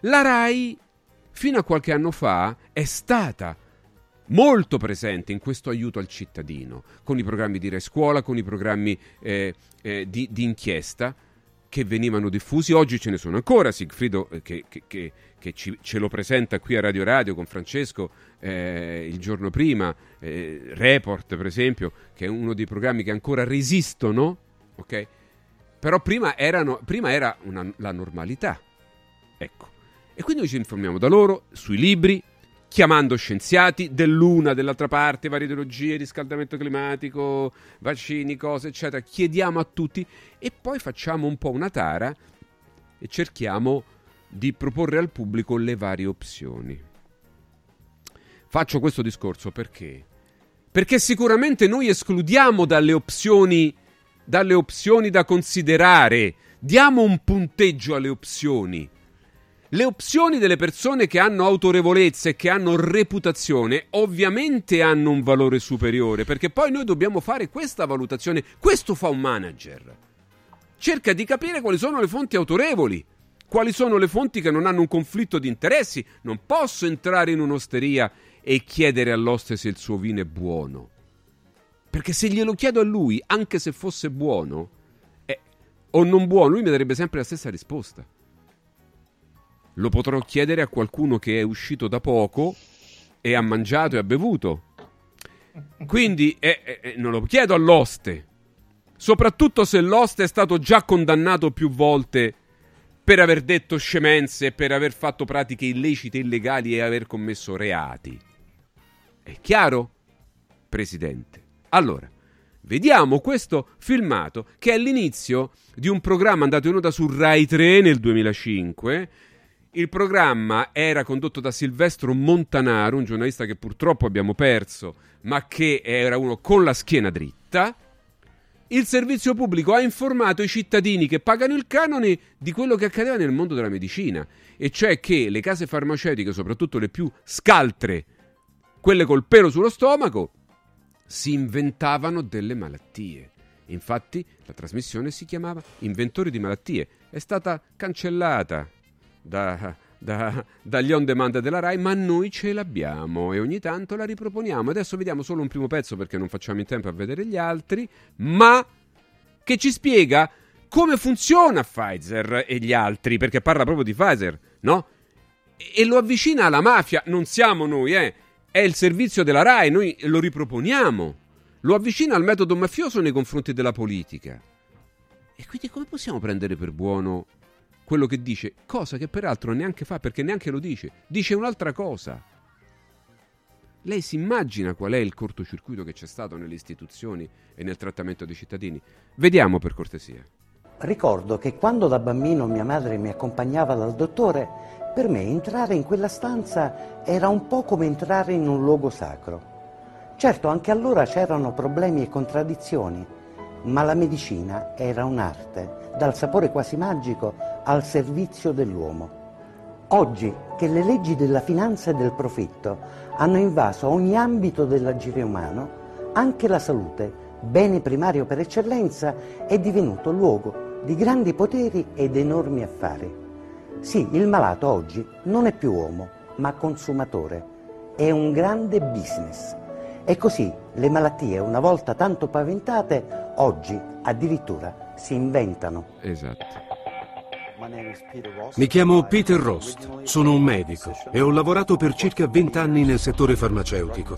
La RAI, fino a qualche anno fa, è stata molto presente in questo aiuto al cittadino, con i programmi di Re Scuola, con i programmi eh, eh, di, di, inchiesta che venivano diffusi. Oggi ce ne sono ancora, Sigfrido eh, che, che, che, che ci, ce lo presenta qui a Radio Radio con Francesco eh, il giorno prima, eh, Report per esempio, che è uno dei programmi che ancora resistono, ok? Però prima, erano, prima era una, la normalità, ecco. E quindi noi ci informiamo da loro, sui libri, chiamando scienziati dell'una, dell'altra parte, varie ideologie, riscaldamento climatico, vaccini, cose, eccetera. Chiediamo a tutti e poi facciamo un po' una tara e cerchiamo di proporre al pubblico le varie opzioni. Faccio questo discorso perché? Perché sicuramente noi escludiamo dalle opzioni, dalle opzioni da considerare, diamo un punteggio alle opzioni le opzioni delle persone che hanno autorevolezza e che hanno reputazione ovviamente hanno un valore superiore, perché poi noi dobbiamo fare questa valutazione. Questo fa un manager. Cerca di capire quali sono le fonti autorevoli, quali sono le fonti che non hanno un conflitto di interessi. Non posso entrare in un'osteria e chiedere all'oste se il suo vino è buono. Perché se glielo chiedo a lui, anche se fosse buono, eh, o non buono, lui mi darebbe sempre la stessa risposta lo potrò chiedere a qualcuno che è uscito da poco e ha mangiato e ha bevuto. Quindi eh, eh, eh, non lo chiedo all'oste, soprattutto se l'oste è stato già condannato più volte per aver detto scemenze, per aver fatto pratiche illecite, illegali e aver commesso reati. È chiaro, Presidente? Allora, vediamo questo filmato che è l'inizio di un programma andato in onda su Rai 3 nel 2005 il programma era condotto da Silvestro Montanaro, un giornalista che purtroppo abbiamo perso, ma che era uno con la schiena dritta. Il servizio pubblico ha informato i cittadini che pagano il canone di quello che accadeva nel mondo della medicina, e cioè che le case farmaceutiche, soprattutto le più scaltre, quelle col pelo sullo stomaco, si inventavano delle malattie. Infatti la trasmissione si chiamava Inventori di malattie. È stata cancellata da, da, dagli on demand della Rai, ma noi ce l'abbiamo e ogni tanto la riproponiamo. Adesso vediamo solo un primo pezzo perché non facciamo in tempo a vedere gli altri, ma che ci spiega come funziona Pfizer e gli altri, perché parla proprio di Pfizer, no? E lo avvicina alla mafia, non siamo noi, eh? È il servizio della Rai, noi lo riproponiamo. Lo avvicina al metodo mafioso nei confronti della politica. E quindi come possiamo prendere per buono quello che dice, cosa che peraltro neanche fa perché neanche lo dice, dice un'altra cosa. Lei si immagina qual è il cortocircuito che c'è stato nelle istituzioni e nel trattamento dei cittadini? Vediamo per cortesia. Ricordo che quando da bambino mia madre mi accompagnava dal dottore, per me entrare in quella stanza era un po' come entrare in un luogo sacro. Certo, anche allora c'erano problemi e contraddizioni, ma la medicina era un'arte, dal sapore quasi magico al servizio dell'uomo. Oggi che le leggi della finanza e del profitto hanno invaso ogni ambito dell'agire umano, anche la salute, bene primario per eccellenza, è divenuto luogo di grandi poteri ed enormi affari. Sì, il malato oggi non è più uomo, ma consumatore. È un grande business. E così le malattie, una volta tanto paventate, oggi addirittura si inventano. Esatto. Mi chiamo Peter Rost, sono un medico e ho lavorato per circa 20 anni nel settore farmaceutico.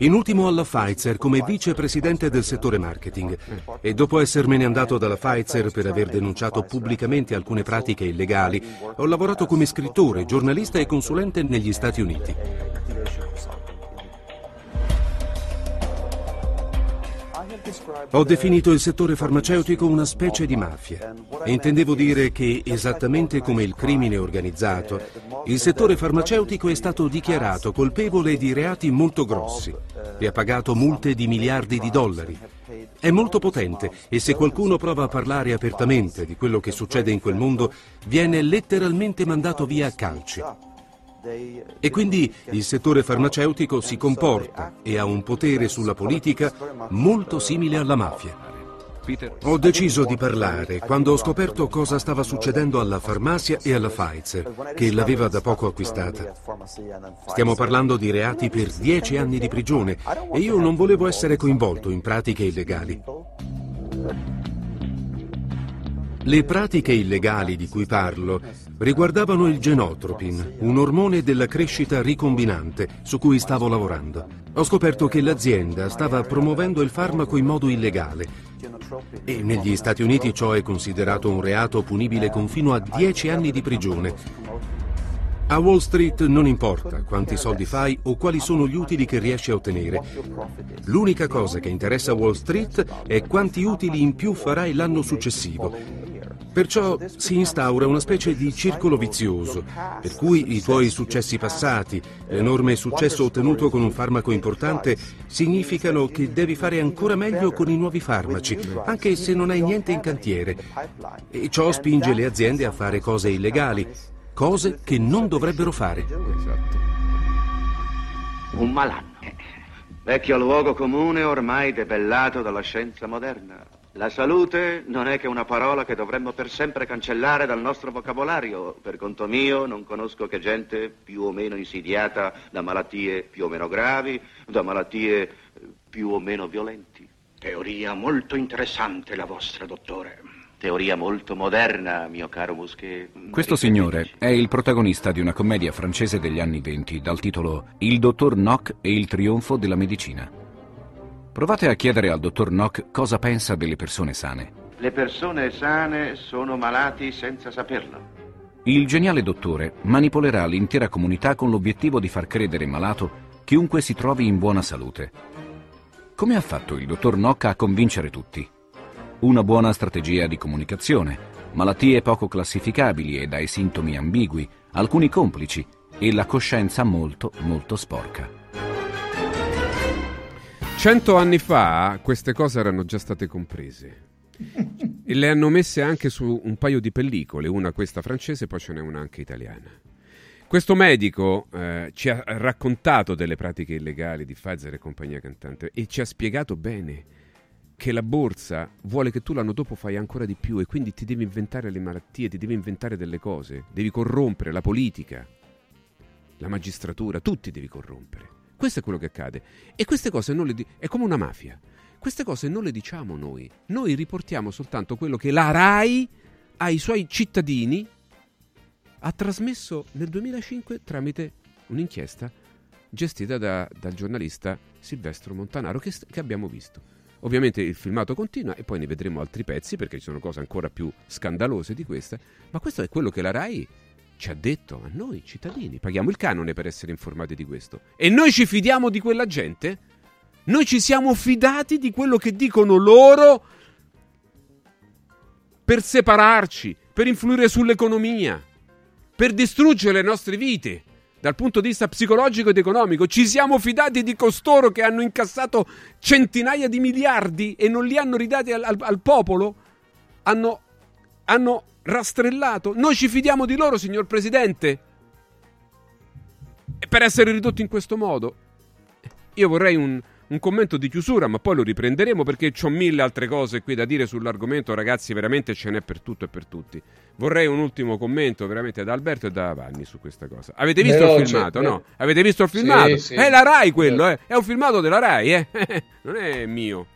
In ultimo alla Pfizer come vicepresidente del settore marketing e dopo essermene andato dalla Pfizer per aver denunciato pubblicamente alcune pratiche illegali, ho lavorato come scrittore, giornalista e consulente negli Stati Uniti. Ho definito il settore farmaceutico una specie di mafia intendevo dire che, esattamente come il crimine organizzato, il settore farmaceutico è stato dichiarato colpevole di reati molto grossi e ha pagato multe di miliardi di dollari. È molto potente e se qualcuno prova a parlare apertamente di quello che succede in quel mondo, viene letteralmente mandato via a calci. E quindi il settore farmaceutico si comporta e ha un potere sulla politica molto simile alla mafia. Ho deciso di parlare quando ho scoperto cosa stava succedendo alla farmacia e alla Pfizer, che l'aveva da poco acquistata. Stiamo parlando di reati per dieci anni di prigione e io non volevo essere coinvolto in pratiche illegali. Le pratiche illegali di cui parlo riguardavano il genotropin, un ormone della crescita ricombinante su cui stavo lavorando. Ho scoperto che l'azienda stava promuovendo il farmaco in modo illegale e negli Stati Uniti ciò è considerato un reato punibile con fino a 10 anni di prigione. A Wall Street non importa quanti soldi fai o quali sono gli utili che riesci a ottenere. L'unica cosa che interessa a Wall Street è quanti utili in più farai l'anno successivo Perciò si instaura una specie di circolo vizioso, per cui i tuoi successi passati, l'enorme successo ottenuto con un farmaco importante, significano che devi fare ancora meglio con i nuovi farmaci, anche se non hai niente in cantiere. E ciò spinge le aziende a fare cose illegali, cose che non dovrebbero fare. Esatto. Un malanno. Vecchio luogo comune ormai debellato dalla scienza moderna. La salute non è che una parola che dovremmo per sempre cancellare dal nostro vocabolario. Per conto mio non conosco che gente più o meno insidiata da malattie più o meno gravi, da malattie eh, più o meno violenti. Teoria molto interessante la vostra, dottore. Teoria molto moderna, mio caro Musquet. Questo signore è il protagonista di una commedia francese degli anni venti dal titolo Il dottor Nock e il trionfo della medicina. Provate a chiedere al dottor Nock cosa pensa delle persone sane. Le persone sane sono malati senza saperlo. Il geniale dottore manipolerà l'intera comunità con l'obiettivo di far credere malato chiunque si trovi in buona salute. Come ha fatto il dottor Nock a convincere tutti? Una buona strategia di comunicazione, malattie poco classificabili e dai sintomi ambigui, alcuni complici e la coscienza molto, molto sporca. Cento anni fa queste cose erano già state comprese e le hanno messe anche su un paio di pellicole, una questa francese, poi ce n'è una anche italiana. Questo medico eh, ci ha raccontato delle pratiche illegali di Pfizer e compagnia cantante e ci ha spiegato bene che la borsa vuole che tu l'anno dopo fai ancora di più e quindi ti devi inventare le malattie, ti devi inventare delle cose, devi corrompere la politica, la magistratura, tutti devi corrompere. Questo è quello che accade. E queste cose non le di- è come una mafia. Queste cose non le diciamo noi. Noi riportiamo soltanto quello che la RAI ai suoi cittadini ha trasmesso nel 2005 tramite un'inchiesta gestita da, dal giornalista Silvestro Montanaro che, che abbiamo visto. Ovviamente il filmato continua e poi ne vedremo altri pezzi perché ci sono cose ancora più scandalose di queste, ma questo è quello che la RAI ci ha detto a noi cittadini, paghiamo il canone per essere informati di questo. E noi ci fidiamo di quella gente? Noi ci siamo fidati di quello che dicono loro per separarci, per influire sull'economia, per distruggere le nostre vite dal punto di vista psicologico ed economico. Ci siamo fidati di costoro che hanno incassato centinaia di miliardi e non li hanno ridati al, al, al popolo? Hanno, hanno rastrellato. Noi ci fidiamo di loro, signor Presidente. E per essere ridotti in questo modo. Io vorrei un, un commento di chiusura, ma poi lo riprenderemo perché ho mille altre cose qui da dire sull'argomento, ragazzi, veramente ce n'è per tutto e per tutti. Vorrei un ultimo commento veramente da Alberto e da Vanni su questa cosa. Avete visto Veloce, il filmato? No? Avete visto il filmato? Sì, sì. È la Rai quello, eh? È un filmato della Rai, eh? non è mio.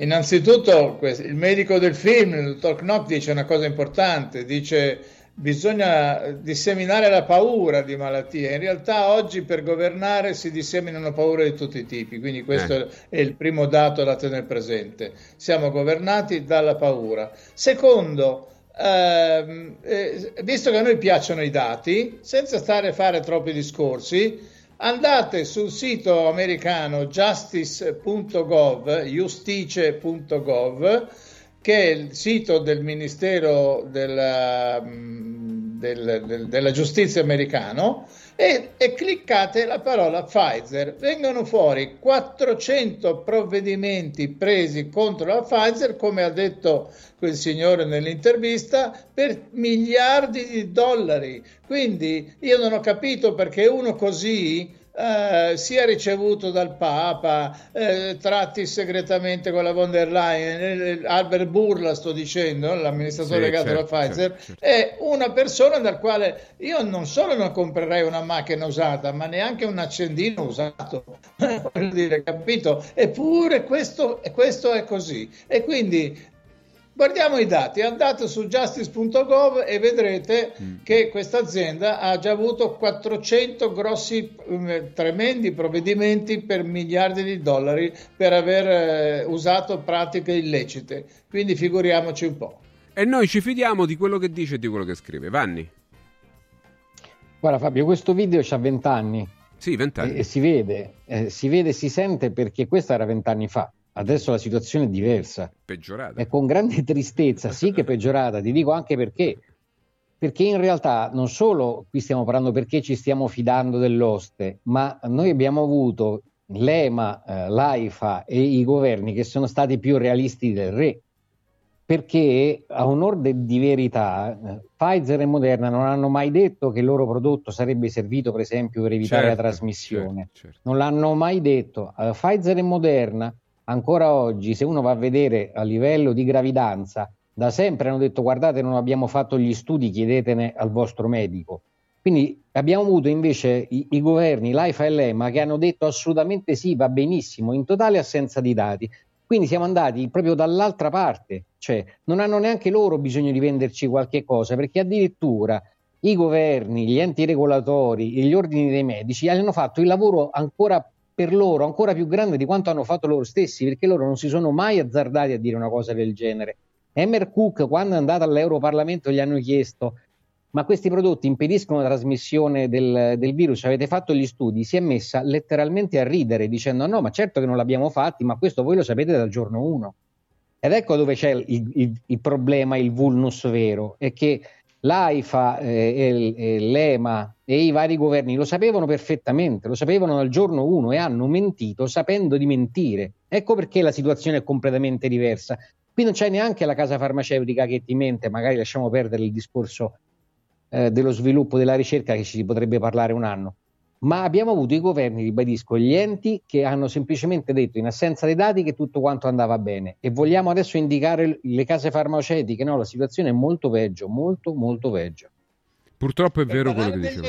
Innanzitutto il medico del film, il dottor Knopf, dice una cosa importante, dice bisogna disseminare la paura di malattie. In realtà oggi per governare si disseminano paure di tutti i tipi, quindi questo eh. è il primo dato da tenere presente. Siamo governati dalla paura. Secondo, ehm, eh, visto che a noi piacciono i dati, senza stare a fare troppi discorsi, andate sul sito americano justice.gov, justice.gov, che è il sito del Ministero della, mm, del, del, della Giustizia americano, e, e, cliccate la parola Pfizer. Vengono fuori 400 provvedimenti presi contro la Pfizer, come ha detto quel signore nell'intervista, per miliardi di dollari. Quindi io non ho capito perché uno così eh, sia ricevuto dal Papa, eh, tratti segretamente con la von der Leyen, eh, Albert Burla sto dicendo, l'amministratore sì, legato certo, alla Pfizer, certo, certo. è una persona dal quale io non solo non comprerei una macchina usata, ma neanche un accendino usato, voglio dire, capito? Eppure questo, questo è così. E quindi Guardiamo i dati, andate su justice.gov e vedrete mm. che questa azienda ha già avuto 400 grossi, um, tremendi provvedimenti per miliardi di dollari per aver uh, usato pratiche illecite. Quindi figuriamoci un po'. E noi ci fidiamo di quello che dice e di quello che scrive. Vanni. Guarda Fabio, questo video ha 20 anni. Sì, 20 anni. E, e si vede, eh, si vede e si sente perché questo era 20 anni fa. Adesso la situazione è diversa. Peggiorata. E con grande tristezza, sì che è peggiorata, ti dico anche perché. Perché in realtà non solo qui stiamo parlando perché ci stiamo fidando dell'oste, ma noi abbiamo avuto l'EMA, eh, l'AIFA e i governi che sono stati più realisti del re. Perché a onor di verità, eh, Pfizer e Moderna non hanno mai detto che il loro prodotto sarebbe servito, per esempio, per evitare certo, la trasmissione. Certo, certo. Non l'hanno mai detto. Uh, Pfizer e Moderna ancora oggi, se uno va a vedere a livello di gravidanza, da sempre hanno detto guardate non abbiamo fatto gli studi, chiedetene al vostro medico. Quindi abbiamo avuto invece i, i governi, l'AIFA e l'EMA, che hanno detto assolutamente sì, va benissimo, in totale assenza di dati. Quindi siamo andati proprio dall'altra parte, cioè non hanno neanche loro bisogno di venderci qualche cosa, perché addirittura i governi, gli enti regolatori e gli ordini dei medici hanno fatto il lavoro ancora per loro ancora più grande di quanto hanno fatto loro stessi, perché loro non si sono mai azzardati a dire una cosa del genere. Emmer Cook, quando è andato all'Europarlamento, gli hanno chiesto: Ma questi prodotti impediscono la trasmissione del, del, virus? Avete fatto gli studi? Si è messa letteralmente a ridere, dicendo: No, ma certo che non l'abbiamo fatti, ma questo voi lo sapete dal giorno 1. Ed ecco dove c'è il, il, il problema, il vulnus vero, è che l'AIFA, eh, e, l'EMA e i vari governi lo sapevano perfettamente, lo sapevano dal giorno 1 e hanno mentito sapendo di mentire. Ecco perché la situazione è completamente diversa. Qui non c'è neanche la casa farmaceutica che ti mente, magari lasciamo perdere il discorso eh, dello sviluppo della ricerca che ci potrebbe parlare un anno ma abbiamo avuto i governi, ribadisco, gli enti che hanno semplicemente detto in assenza dei dati che tutto quanto andava bene e vogliamo adesso indicare le case farmaceutiche, no, la situazione è molto peggio, molto molto peggio. Purtroppo è per vero quello che dicevo.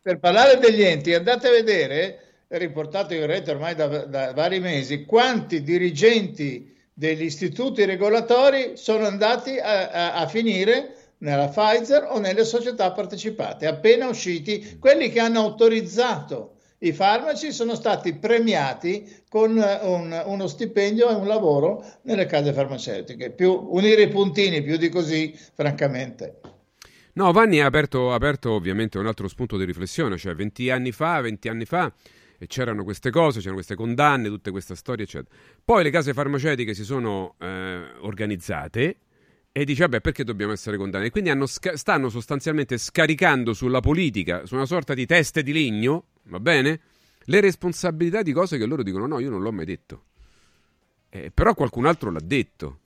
Per parlare degli enti, andate a vedere, è riportato in rete ormai da, da vari mesi, quanti dirigenti degli istituti regolatori sono andati a, a, a finire nella Pfizer o nelle società partecipate. Appena usciti, quelli che hanno autorizzato i farmaci sono stati premiati con eh, un, uno stipendio e un lavoro nelle case farmaceutiche. Più, unire i puntini più di così, francamente. No, Vanni ha aperto, aperto, ovviamente un altro spunto di riflessione, cioè 20 anni fa, 20 anni fa c'erano queste cose, c'erano queste condanne, tutte queste storie, eccetera. Poi le case farmaceutiche si sono eh, organizzate e dice, vabbè, perché dobbiamo essere condannati? Quindi sca- stanno sostanzialmente scaricando sulla politica, su una sorta di teste di legno, va bene? Le responsabilità di cose che loro dicono, no, io non l'ho mai detto. Eh, però qualcun altro l'ha detto.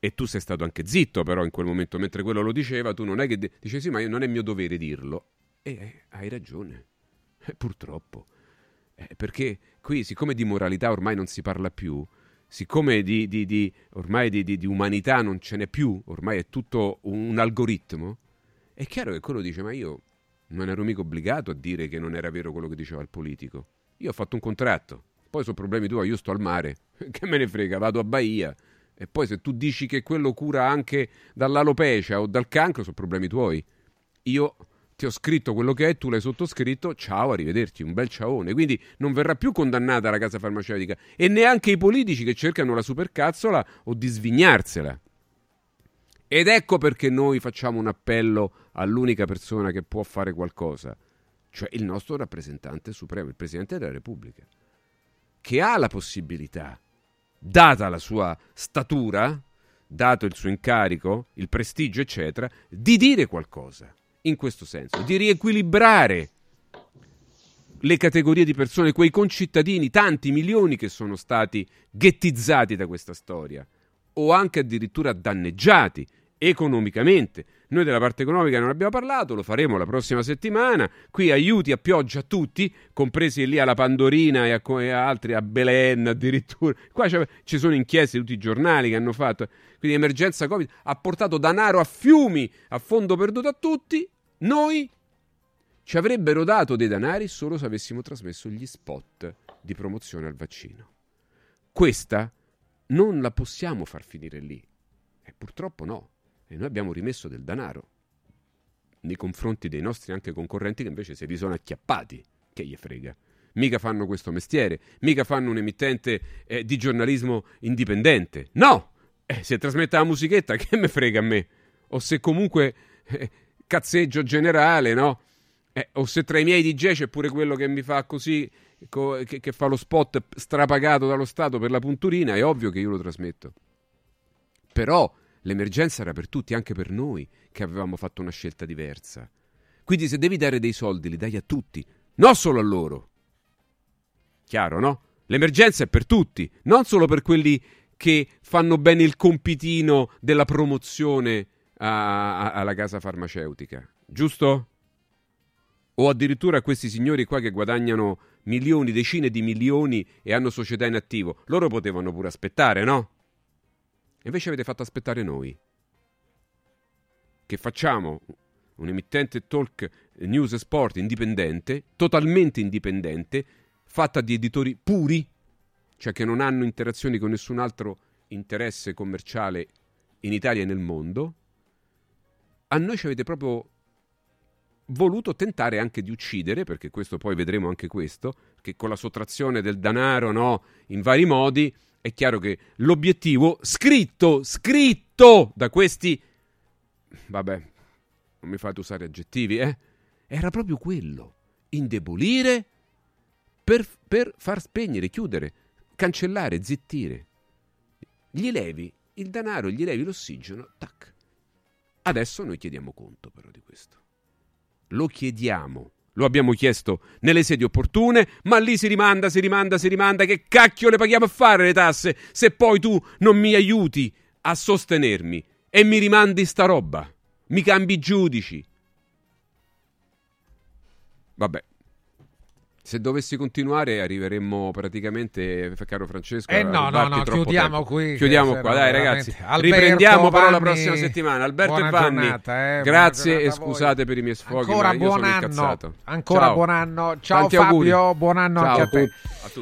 E tu sei stato anche zitto, però, in quel momento, mentre quello lo diceva, tu non è che... De- dice, sì, ma io non è mio dovere dirlo. E eh, hai ragione. Eh, purtroppo. Eh, perché qui, siccome di moralità ormai non si parla più, siccome di, di, di ormai di, umanità non ce n'è più, ormai è tutto un, un algoritmo, è chiaro che quello dice: Ma io non ero mica obbligato a dire che non era vero quello che diceva il politico. Io ho fatto un contratto, poi sono problemi tuoi, io sto al mare, che me ne frega, vado a Bahia. E poi se tu dici che quello cura anche dall'alopecia o dal cancro, sono problemi tuoi. Io ti ho scritto quello che è, tu l'hai sottoscritto, ciao, arrivederci, un bel ciaone. Quindi non verrà più condannata la casa farmaceutica e neanche i politici che cercano la supercazzola o di svignarsela. Ed ecco perché noi facciamo un appello all'unica persona che può fare qualcosa, cioè il nostro rappresentante supremo, il Presidente della Repubblica, che ha la possibilità, data la sua statura, dato il suo incarico, il prestigio, eccetera, di dire qualcosa in questo senso, di riequilibrare le categorie di persone, quei concittadini, tanti milioni che sono stati ghettizzati da questa storia o anche addirittura danneggiati economicamente. Noi della parte economica non abbiamo parlato, lo faremo la prossima settimana. Qui aiuti a pioggia a tutti, compresi lì alla Pandorina e a, e altri, a Belen addirittura. Qua ci sono inchieste, tutti i giornali che hanno fatto. Quindi emergenza Covid ha portato denaro a fiumi, a fondo perduto a tutti. Noi ci avrebbero dato dei denari solo se avessimo trasmesso gli spot di promozione al vaccino. Questa non la possiamo far finire lì. E purtroppo no. E noi abbiamo rimesso del denaro nei confronti dei nostri anche concorrenti che invece se li sono acchiappati. Che gli frega? Mica fanno questo mestiere, mica fanno un emittente eh, di giornalismo indipendente. No! Eh, se trasmette la musichetta, che me frega a me? O se comunque eh, cazzeggio generale, no? Eh, o se tra i miei DJ c'è pure quello che mi fa così, co- che, che fa lo spot strapagato dallo Stato per la punturina, è ovvio che io lo trasmetto. Però L'emergenza era per tutti, anche per noi, che avevamo fatto una scelta diversa. Quindi se devi dare dei soldi, li dai a tutti, non solo a loro. Chiaro, no? L'emergenza è per tutti, non solo per quelli che fanno bene il compitino della promozione a, a, alla casa farmaceutica, giusto? O addirittura questi signori qua che guadagnano milioni, decine di milioni e hanno società in attivo. Loro potevano pure aspettare, no? Invece avete fatto aspettare noi, che facciamo un emittente talk news e sport indipendente, totalmente indipendente, fatta di editori puri, cioè che non hanno interazioni con nessun altro interesse commerciale in Italia e nel mondo. A noi ci avete proprio voluto tentare anche di uccidere, perché questo poi vedremo anche questo, che con la sottrazione del denaro, no, in vari modi, è chiaro che l'obiettivo scritto, scritto da questi... Vabbè, non mi fate usare aggettivi, eh? Era proprio quello, indebolire per, per far spegnere, chiudere, cancellare, zittire. Gli levi il denaro, gli levi l'ossigeno, tac. Adesso noi chiediamo conto però di questo. Lo chiediamo lo abbiamo chiesto nelle sedi opportune, ma lì si rimanda, si rimanda, si rimanda. Che cacchio le paghiamo a fare le tasse se poi tu non mi aiuti a sostenermi e mi rimandi sta roba? Mi cambi giudici. Vabbè, se dovessi continuare arriveremmo praticamente, caro Francesco. Eh no, no, no, chiudiamo tempo. qui. Chiudiamo qua, dai ragazzi. Alberto, Riprendiamo però la prossima settimana. Alberto e Vanni, giornata, eh, grazie e scusate per i miei sfoghi. Ancora buon anno. Ancora Ciao. buon anno. Ciao Tanti Fabio, auguri. buon anno Ciao anche a te.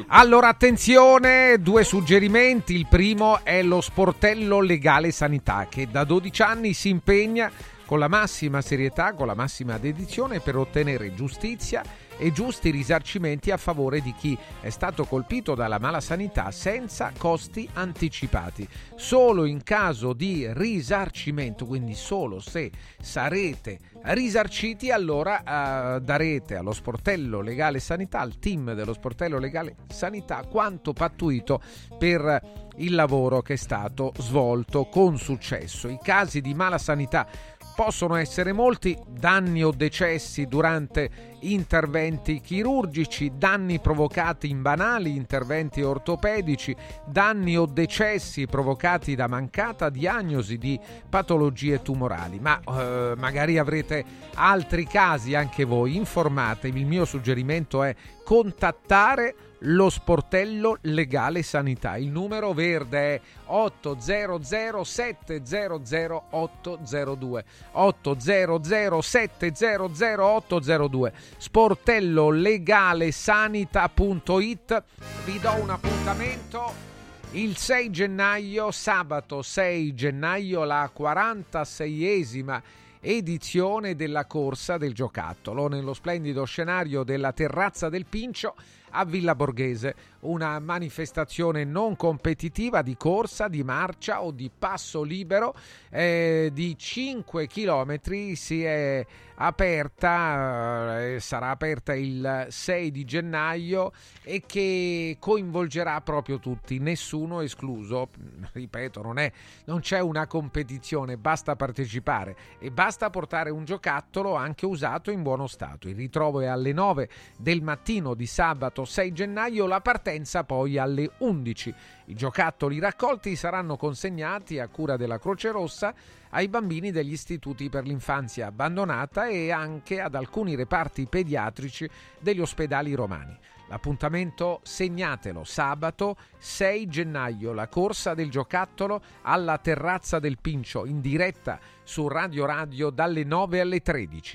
A allora, attenzione, due suggerimenti. Il primo è lo sportello legale sanità che da 12 anni si impegna con la massima serietà, con la massima dedizione per ottenere giustizia e giusti risarcimenti a favore di chi è stato colpito dalla mala sanità senza costi anticipati. Solo in caso di risarcimento, quindi solo se sarete risarciti, allora eh, darete allo sportello legale sanità, al team dello sportello legale sanità, quanto pattuito per il lavoro che è stato svolto con successo. I casi di mala sanità possono essere molti danni o decessi durante interventi chirurgici, danni provocati in banali interventi ortopedici, danni o decessi provocati da mancata diagnosi di patologie tumorali. Ma eh, magari avrete altri casi anche voi, informatevi. Il mio suggerimento è contattare lo sportello legale sanità. Il numero verde è 800 700 802 800 700 802 sportello legale sanità.it vi do un appuntamento il 6 gennaio sabato 6 gennaio la 46esima edizione della corsa del giocattolo. Nello splendido scenario della terrazza del Pincio a Villa Borghese una manifestazione non competitiva di corsa, di marcia o di passo libero eh, di 5 km si è aperta, eh, sarà aperta il 6 di gennaio e che coinvolgerà proprio tutti, nessuno escluso. Ripeto, non, è, non c'è una competizione, basta partecipare e basta portare un giocattolo anche usato in buono stato. Il ritrovo è alle 9 del mattino di sabato 6 gennaio, la partenza poi alle 11. I giocattoli raccolti saranno consegnati a cura della Croce Rossa ai bambini degli istituti per l'infanzia abbandonata e anche ad alcuni reparti pediatrici degli ospedali romani. L'appuntamento segnatelo sabato 6 gennaio, la corsa del giocattolo alla terrazza del Pincio in diretta su Radio Radio dalle 9 alle 13.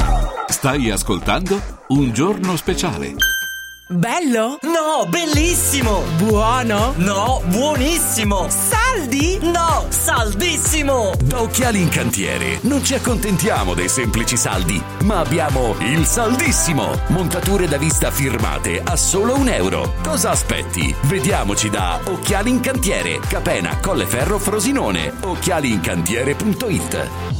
Stai ascoltando Un giorno speciale. Bello? No, bellissimo! Buono? No, buonissimo! Saldi? No, saldissimo! Da Occhiali in Cantiere non ci accontentiamo dei semplici saldi, ma abbiamo il saldissimo! Montature da vista firmate a solo un euro. Cosa aspetti? Vediamoci da Occhiali in Cantiere, Capena, Colleferro, Frosinone. Occhialiincantiere.it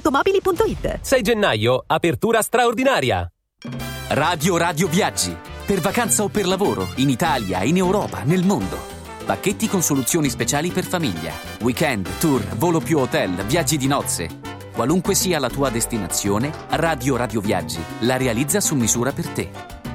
ValentinoAutomobili.it 6 gennaio, apertura straordinaria. Radio Radio Viaggi. Per vacanza o per lavoro, in Italia, in Europa, nel mondo. Pacchetti con soluzioni speciali per famiglia. Weekend, tour, volo più hotel, viaggi di nozze. Qualunque sia la tua destinazione, Radio Radio Viaggi la realizza su misura per te.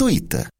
dumplingbar.it.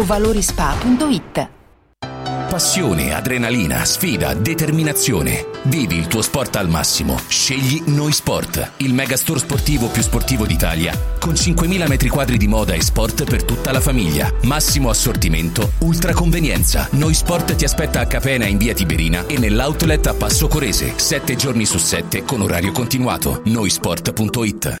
valorispa.it. Passione, adrenalina, sfida, determinazione. Vivi il tuo sport al massimo. Scegli Noi Sport, il megastore sportivo più sportivo d'Italia, con 5.000 metri quadri di moda e sport per tutta la famiglia. Massimo assortimento, ultra convenienza. Noi Sport ti aspetta a Capena in via Tiberina e nell'outlet a Passo Corese, 7 giorni su 7 con orario continuato. Noisport.it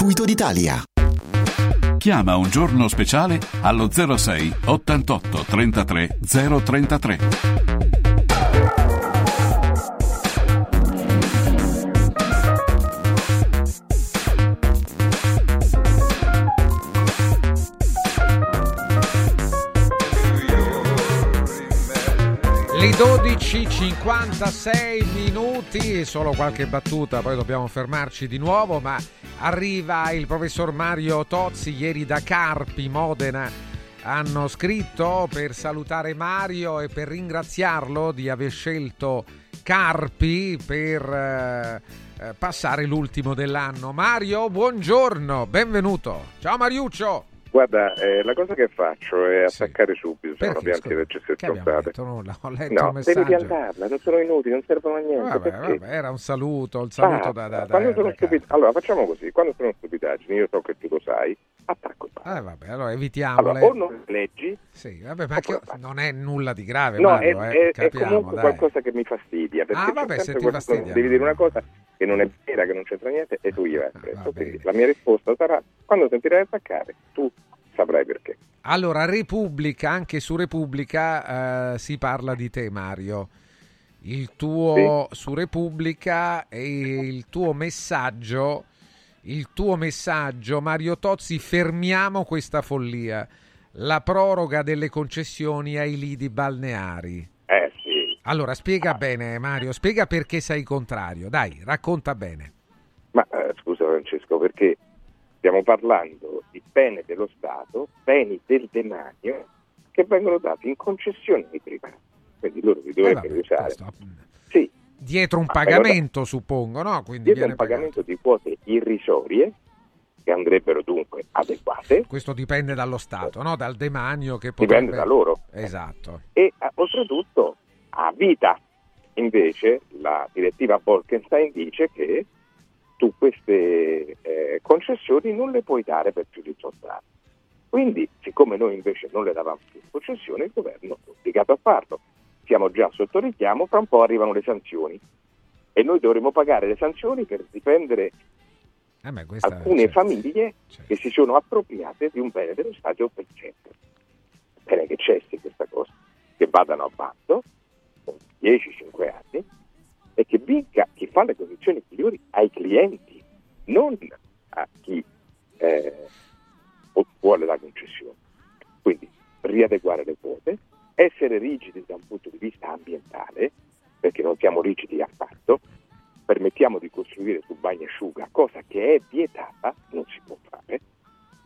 d'Italia. Chiama un giorno speciale allo 06 88 33 033. Le 12.56 minuti, solo qualche battuta, poi dobbiamo fermarci di nuovo, ma arriva il professor Mario Tozzi, ieri da Carpi, Modena, hanno scritto per salutare Mario e per ringraziarlo di aver scelto Carpi per eh, eh, passare l'ultimo dell'anno. Mario, buongiorno, benvenuto. Ciao Mariuccio. Guarda, eh, la cosa che faccio è Sì. attaccare subito, se non Perché, scusa? le Che abbiamo stronzate. detto nulla? Ho letto No, devi piantarla, non sono inutili, non servono a niente. Vabbè, vabbè, era un saluto, il saluto da, da, da, quando sono da stupid- Allora, facciamo così, quando sono stupidaggini, io so che tu lo sai, attacco il Eh, vabbè, allora evitiamole. Allora, o non leggi, Sì, vabbè, ma che- non è nulla di grave, no, Mario, è, eh, è- è capiamo, comunque dai. qualcosa che mi fastidia. Ah, vabbè, se ti fastidia, Devi dire una cosa che non è vera, che non c'entra niente, e tu gli vai Ah, la mia risposta sarà, quando sentirai attaccare, tu saprai perché. Allora, Repubblica, anche su Repubblica eh, si parla di te, Mario. Il tuo su Repubblica e il tuo messaggio, il tuo messaggio, Mario Tozzi, fermiamo questa follia. La proroga delle concessioni ai lidi balneari. Eh sì. Allora, spiega bene, Mario, spiega perché sei contrario. Dai, racconta bene. Ma eh, scusa Francesco, perché stiamo parlando di bene dello Stato, beni del demanio, che vengono dati in concessione ai privati. Quindi loro li dovrebbero Eh, vabbè, usare. questo- Dietro un Ma pagamento, suppongo, no? Quindi dietro un pagamento di quote irrisorie, che andrebbero dunque adeguate, Questo dipende dallo Stato, no? Dal demanio che potrebbe... dipende da loro. Esatto. e eh, oltretutto a vita. Invece la direttiva Bolkenstein dice che tu queste eh, concessioni non le puoi dare per più di 18 anni. Quindi, siccome noi invece non le davamo più in concessione, il governo è obbligato a farlo. Siamo già sotto richiamo, fra un po' arrivano le sanzioni e noi dovremo pagare le sanzioni per difendere Eh, beh, questa- alcune certo. famiglie che si sono appropriate di un bene dello Stato per esempio. Bene che cessi questa cosa, che vadano a bando con 10-5 anni e che vinca chi fa le condizioni migliori ai clienti, non a chi eh, vuole la concessione. Quindi riadeguare le quote, essere rigidi da un punto di vista ambientale, perché non siamo rigidi affatto, permettiamo di costruire su bagnasciuga, cosa che è vietata, non si può fare.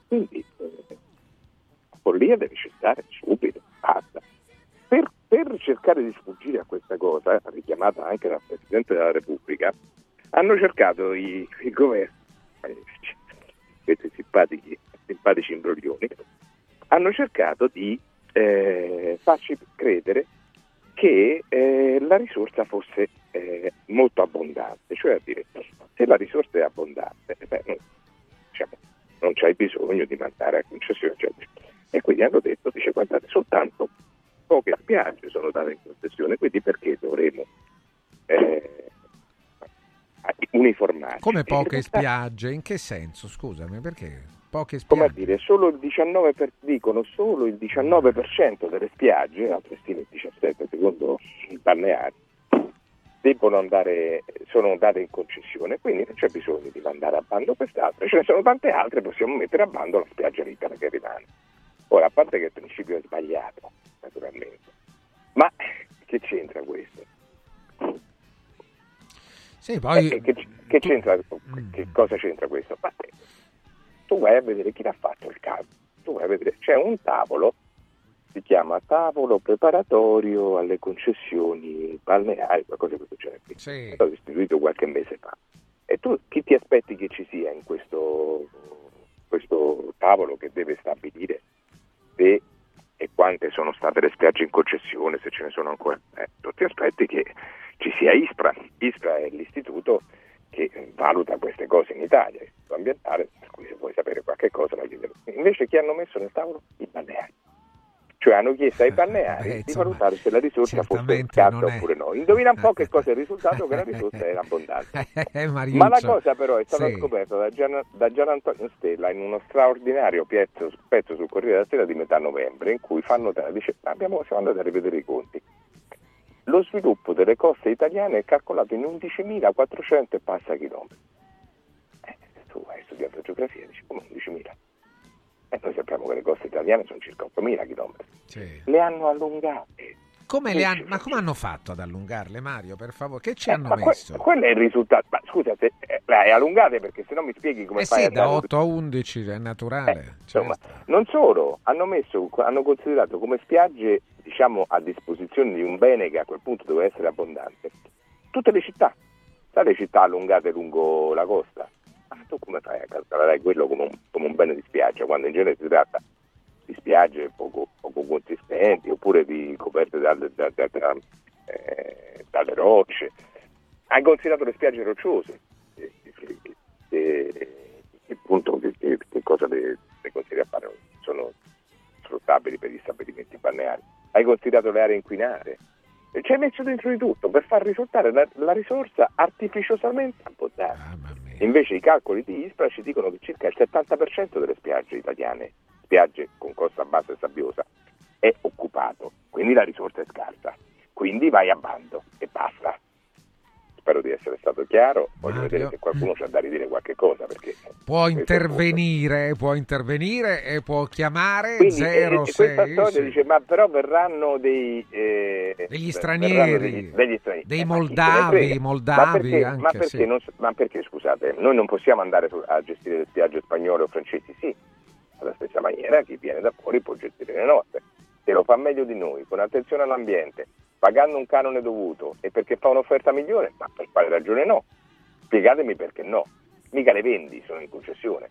Quindi eh, la follia deve cessare subito, basta. Per, per cercare di sfuggire a questa cosa, richiamata anche dal Presidente della Repubblica, hanno cercato i, i governi, eh, questi simpatici, simpatici imbroglioni, hanno cercato di eh, farci credere che eh, la risorsa fosse eh, molto abbondante, cioè a dire se la risorsa è abbondante, eh beh, non, diciamo, non c'hai bisogno di mandare a concessione. eccetera. E quindi hanno detto, dice guardate, soltanto poche spiagge sono date in concessione, quindi perché dovremo eh, uniformarci? Come poche realtà, spiagge? In che senso? Scusami, perché poche come a spiagge? dire, solo il 19 per- dicono solo il 19% delle spiagge, altre stime il 17 secondo i balneari, debbono andare, sono date in concessione, quindi non c'è bisogno di mandare a bando quest'altra, ce ne sono tante altre, possiamo mettere a bando la spiaggia libera che rimane. Ora, a parte che il principio è sbagliato, naturalmente, ma che c'entra questo? Sì, poi... Eh, che, che c'entra, che cosa c'entra questo? Ma, eh, tu vai a vedere chi l'ha fatto il calcolo. Tu vai a vedere, c'è un tavolo, si chiama tavolo preparatorio alle concessioni balneari, qualcosa di questo genere. Sì. È stato istituito qualche mese fa. E tu chi ti aspetti che ci sia in questo, questo tavolo che deve stabilire se e quante sono state le spiagge in concessione, se ce ne sono ancora? Eh, tu ti aspetti che ci sia ISPRA. ISPRA è l'istituto che valuta queste cose in Italia, l'istituto ambientale, per cui se vuoi sapere qualche cosa la chiederò. Invece chi hanno messo nel tavolo? I balneari. Cioè hanno chiesto ai balneari Eh, di insomma, valutare se la risorsa fosse scarsa oppure no. Indovina un po' che cosa è il risultato, che la risorsa era abbondante. Eh. Ma la cosa però è stata Sì. scoperta da Gian, da Gian Antonio Stella in uno straordinario pezzo, pezzo sul Corriere della Sera di metà novembre in cui fanno notare, dice abbiamo, siamo andati a rivedere i conti. Lo sviluppo delle coste italiane è calcolato in 11.400 e passa chilometri. Eh, tu hai studiato geografia, dici come 11.000? E noi sappiamo che le coste italiane sono circa 8.000 chilometri. Le hanno allungate. Come le han- Ma come hanno fatto ad allungarle, Mario, per favore? Che ci Eh, hanno ma que- messo? quello è il risultato. Ma scusa, se, eh, hai allungate perché se no mi spieghi come eh fai sì, da dare- 8 a 11 è naturale. Insomma, non solo, hanno, messo, hanno considerato come spiagge diciamo, a disposizione di un bene che a quel punto doveva essere abbondante tutte le città, sai le città allungate lungo la costa. Ma tu come fai a calcolare quello come un, come un bene di spiaggia quando in genere si tratta di spiagge poco, poco consistenti oppure di coperte dalle, da- da- da- eh, dalle rocce? Hai considerato le spiagge rocciose? Eh, eh, eh, che punto, che, che- che cosa le, le consigli a fare? Sono sfruttabili per gli stabilimenti balneari. Hai considerato le aree inquinate? E ci hai messo dentro di tutto per far risultare la, la risorsa artificiosamente abbondante. Invece i calcoli di ISPRA ci dicono che circa il 70% delle spiagge italiane, spiagge con costa bassa e sabbiosa, è occupato, quindi la risorsa è scarsa. Quindi vai a bando e basta. Spero di essere stato chiaro, voglio Mario. vedere se qualcuno c'ha da ridire qualche cosa perché Può intervenire, può intervenire e può chiamare Quindi eh, eh, 06 questa storia sì. dice ma però verranno dei eh, Degli stranieri, degli, degli stranieri. dei Eh, moldavi, moldavi ma perché, anche, ma perché, sì. non ma perché, scusate noi non possiamo andare a gestire le spiagge spagnole o francesi sì alla stessa maniera chi viene da fuori può gestire le nostre. Se lo fa meglio di noi con attenzione all'ambiente pagando un canone dovuto e perché fa un'offerta migliore ma per quale ragione no? Spiegatemi perché no. Mica le vendi sono in concessione.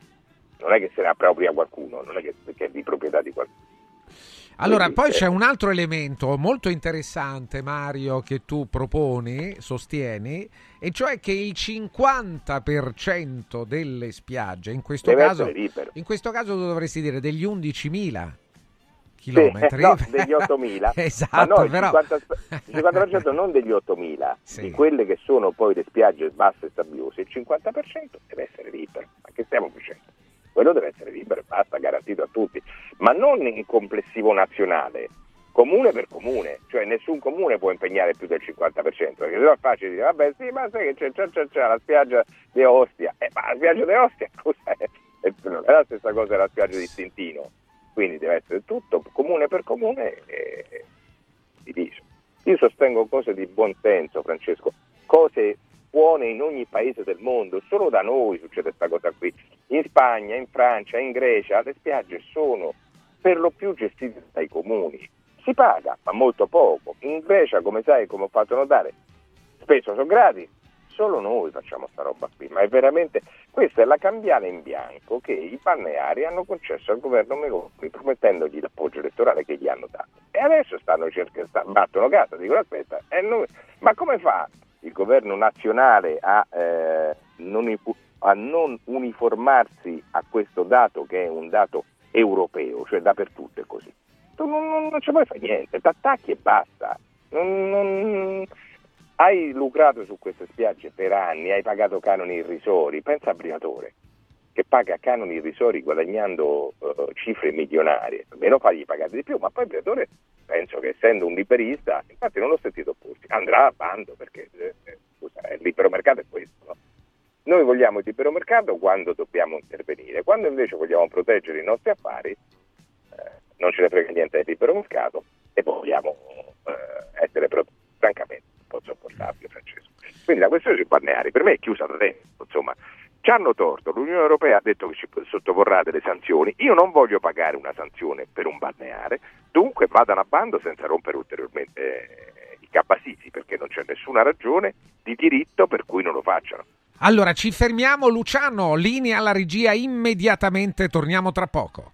Non è che se ne appropria qualcuno non è che, che è di proprietà di qualcuno. Allora, poi eh, c'è un altro elemento molto interessante, Mario, che tu proponi, sostieni, e cioè che il 50% delle spiagge, in questo, caso, in questo caso tu dovresti dire degli 11.000 Sì, chilometri. no, degli 8.000. esatto, no, il però... 50, il 50% non degli 8.000, di quelle che sono poi le spiagge basse e sabbiose, il 50% deve essere libero. Ma che stiamo facendo? Quello deve essere libero e basta, garantito a tutti, ma non in complessivo nazionale, comune per comune, cioè nessun comune può impegnare più del 50%, perché sennò è facile dire, vabbè sì, ma sai che c'è, c'è, c'è, c'è la spiaggia di Ostia, eh, ma la spiaggia di Ostia cos'è? Eh, Non è la stessa cosa della spiaggia di Stintino, quindi deve essere tutto comune per comune e diviso. Io sostengo cose di buon senso, Francesco, cose buone in ogni paese del mondo, solo da noi succede questa cosa qui. In Spagna, in Francia, in Grecia le spiagge sono per lo più gestite dai comuni. Si paga, ma molto poco. In Grecia, come sai, come ho fatto notare, spesso sono gratis. Solo noi facciamo sta roba qui, ma è veramente questa è la cambiale in bianco che i balneari hanno concesso al governo Meloni promettendogli l'appoggio elettorale che gli hanno dato. E adesso stanno cercando, sta- battono casa, dicono aspetta, noi- ma come fa il governo nazionale a, eh, non, a non uniformarsi a questo dato che è un dato europeo, cioè dappertutto è così? Tu non, non, non ci puoi fare niente, ti attacchi e basta. Non- non- hai lucrato su queste spiagge per anni, hai pagato canoni irrisori, pensa a Briatore che paga canoni irrisori guadagnando eh, cifre milionarie, almeno fagli pagare di più, ma poi Briatore penso che essendo un liberista, infatti non l'ho sentito opporsi, andrà a bando perché eh, eh, scusa, il libero mercato è questo, no? Noi vogliamo il libero mercato quando dobbiamo intervenire, quando invece vogliamo proteggere i nostri affari, eh, non ce ne frega niente del libero mercato e vogliamo eh, essere proprio, francamente un po' sopportabile, Francesco. Quindi la questione sui balneari per me è chiusa da tempo, insomma. Ci hanno torto, l'Unione Europea ha detto che ci sottoporrà delle sanzioni, io non voglio pagare una sanzione per un balneare, dunque vadano a bando senza rompere ulteriormente eh, i cabasisi, perché non c'è nessuna ragione di diritto per cui non lo facciano. Allora ci fermiamo, Luciano, linea alla regia immediatamente, torniamo tra poco.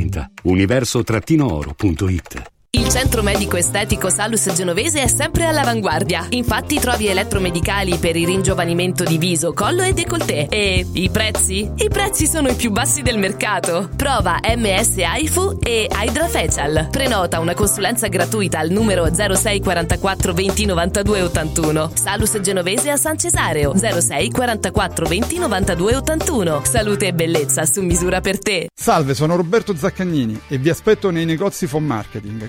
30 universo-oro.it Il centro medico estetico Salus Genovese è sempre all'avanguardia. Infatti trovi elettromedicali per il ringiovanimento di viso, collo e décolleté. E i prezzi? I prezzi sono i più bassi del mercato. Prova MS AIFU e Hydra Facial. Prenota una consulenza gratuita al numero 06 44 20 92 81. Salus Genovese a San Cesareo 06 44 20 92 81. Salute e bellezza su misura per te. Salve, sono Roberto Zaccagnini e vi aspetto nei negozi Phone Marketing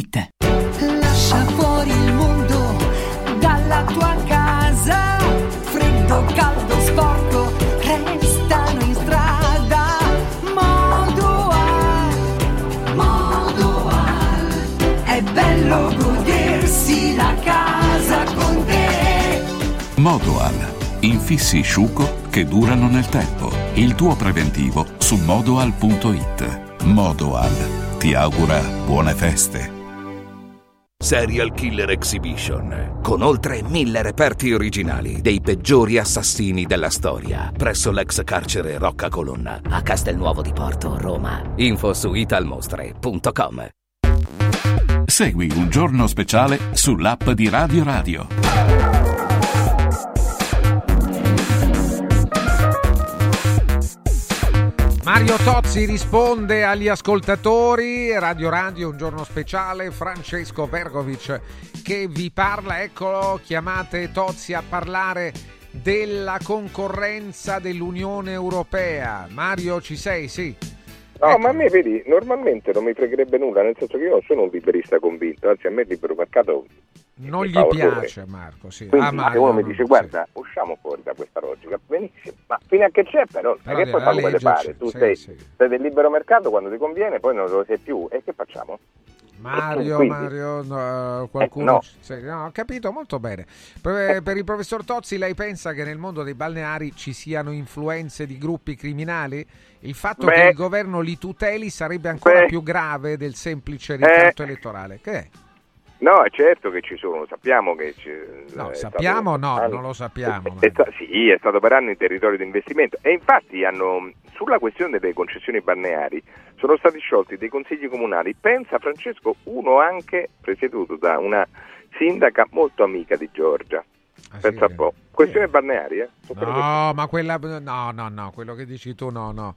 Lascia fuori il mondo dalla tua casa. Freddo, caldo, sporco, restano in strada. Modoal, Modoal. È bello godersi la casa con te. Modoal. Infissi sciuco che durano nel tempo. Il tuo preventivo su modoal.it. Modoal. Ti augura buone feste. Serial Killer Exhibition, con oltre mille reperti originali dei peggiori assassini della storia, presso l'ex carcere Rocca Colonna, a Castelnuovo di Porto, Roma. Info su italmostre.com. Segui un giorno speciale sull'app di Radio Radio. Mario Tozzi risponde agli ascoltatori, Radio Radio, un giorno speciale, Francesco Vergovic che vi parla, eccolo, chiamate Tozzi a parlare della concorrenza dell'Unione Europea. Mario, ci sei? Sì. No, Ecco. ma a me, vedi, normalmente non mi fregherebbe nulla, nel senso che io non sono un liberista convinto, anzi a me il libero mercato Non mi gli orrore. piace, Marco. Sì. Quindi Ah, se Mario, uno mi no, dice sì. guarda, usciamo fuori da questa logica, benissimo, ma fino a che c'è però, che deve poi fa come leggerci, pare, tu sì, sei, sì. sei del libero mercato quando ti conviene, poi non lo sei più, e che facciamo? Mario, Quindi- Mario, no, qualcuno... Eh, no. no, ho capito molto bene. Per, per il professor Tozzi, lei pensa che nel mondo dei balneari ci siano influenze di gruppi criminali? Il fatto Beh. che il governo li tuteli sarebbe ancora Beh. più grave del semplice ricatto elettorale. Che è? No, è certo che ci sono, sappiamo che ci, No, è sappiamo stato- no, anni- non lo sappiamo. È sta- sì, è stato per anni territorio di investimento e infatti hanno, sulla questione delle concessioni balneari sono stati sciolti dei consigli comunali. Pensa Francesco, uno anche presieduto da una sindaca molto amica di Giorgia. Pensa un po'. Questione balneari, eh? Che- No, ma quella no, no, no, quello che dici tu no, no.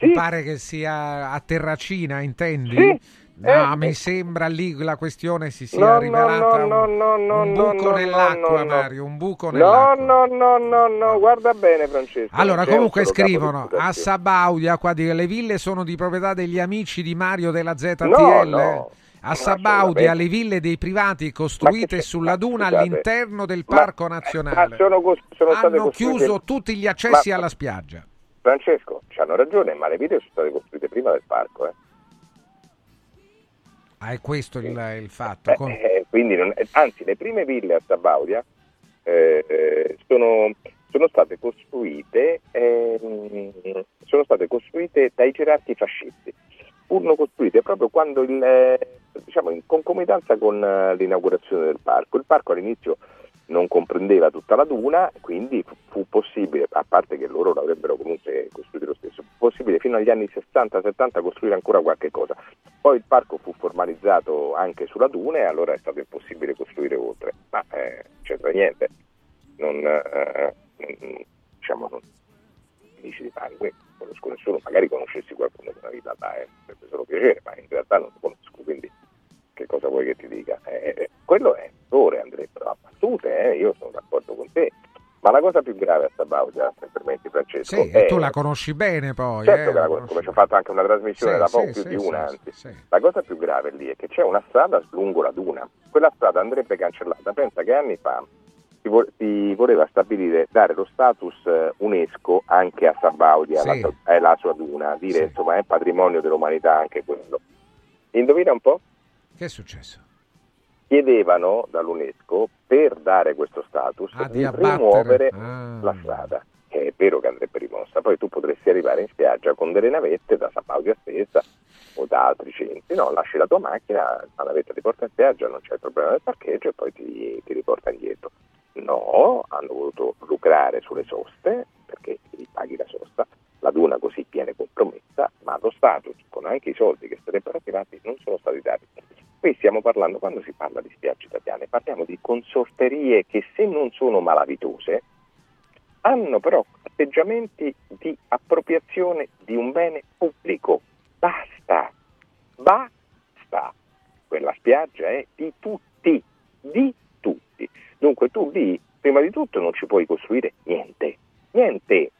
Mi pare che sia a Terracina, intendi? Sì. No, Eh, mi eh. sembra lì la questione si sia No, no, rivelata no, un, no, no, un no, buco no, nell'acqua, no, no. Mario, un buco No, nell'acqua. no, no, no, no, guarda bene Francesco. Allora, un comunque scrivono a. Sabaudia qua di- le ville sono di proprietà degli amici di Mario della ZTL. No, no, a no, Sabaudia le ville dei privati costruite sulla duna all'interno del ma- Parco Nazionale sono, sono hanno chiuso tutti gli accessi Ma- alla spiaggia. Francesco, ci hanno ragione, ma le ville sono state costruite prima del parco, eh. Ah, è questo il, il fatto. Eh, eh, quindi non- anzi, le prime ville a Sabaudia eh, eh, sono, sono state costruite ehm, sono state costruite dai gerarchi fascisti. Furono costruite proprio quando il, eh, diciamo in concomitanza con eh, l'inaugurazione del parco. Il parco all'inizio non comprendeva tutta la duna, quindi fu, possibile, a parte che loro l'avrebbero comunque costruito lo stesso, fu possibile fino agli anni 60-70 costruire ancora qualche cosa. Poi il parco fu formalizzato anche sulla duna e allora è stato impossibile costruire oltre, ma eh, c'entra niente. Non, eh, non- diciamo, non, amici di sangue, conosco nessuno, magari conoscessi qualcuno che una vita là, eh, sarebbe solo piacere, ma in realtà non lo conosco, quindi che cosa vuoi che ti dica? Eh, eh, quello è errore, andrebbero a battute, eh, io sono d'accordo con te. Ma la cosa più grave a Sabaudia, se permetti Francesco, Sì, è, e tu la conosci bene poi. Certo eh, che la- la come ci ho fatto anche una trasmissione Sì, da sì, poco, più sì, di sì, una sì, anzi. sì. La cosa più grave lì è che c'è una strada lungo la duna. Quella strada andrebbe cancellata. Pensa che anni fa si, vo- si voleva stabilire, dare lo status eh, UNESCO anche a Sabaudia, Sì. la, eh, la sua duna, dire Sì. insomma è patrimonio dell'umanità anche quello. Indovina un po'? Che è successo? Chiedevano dall'UNESCO per dare questo status Ah, di, di rimuovere Ah. la strada, che è vero che andrebbe rimossa, poi tu potresti arrivare in spiaggia con delle navette da Sabaudia stessa o da altri centri, no, lasci la tua macchina, la navetta ti porta in spiaggia, non c'è il problema del parcheggio e poi ti, ti riporta indietro. No, hanno voluto lucrare sulle soste, perché ti paghi la sosta, la duna così viene compromessa, ma lo status, con anche i soldi che sarebbero arrivati, non sono stati dati. Qui stiamo parlando, quando si parla di spiagge italiane, parliamo di consorterie che se non sono malavitose, hanno però atteggiamenti di appropriazione di un bene pubblico. Basta, basta. Quella spiaggia è di tutti, di tutti. Dunque tu lì, prima di tutto, non ci puoi costruire niente, niente.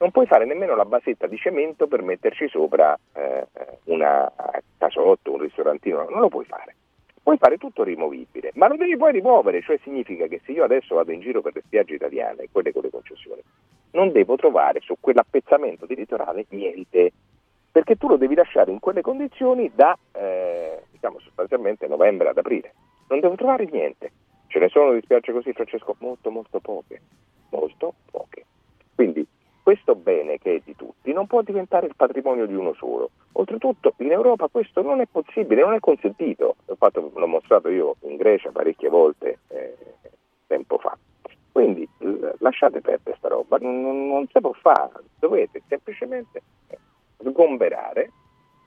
Non puoi fare nemmeno la basetta di cemento per metterci sopra eh, una casotto, un ristorantino, non lo puoi fare. Puoi fare tutto rimovibile, ma lo devi poi rimuovere, cioè significa che se io adesso vado in giro per le spiagge italiane, quelle con le concessioni, non devo trovare su quell'appezzamento di litorale niente, perché tu lo devi lasciare in quelle condizioni da eh, diciamo sostanzialmente novembre ad aprile. Non devo trovare niente. Ce ne sono di spiagge così, Francesco? Molto, molto poche. Molto poche. Quindi questo bene che è di tutti non può diventare il patrimonio di uno solo. Oltretutto in Europa questo non è possibile, non è consentito. Fatto, l'ho mostrato io in Grecia parecchie volte eh, tempo fa. Quindi l- lasciate perdere sta roba, non, non- si può fare, dovete semplicemente eh, sgomberare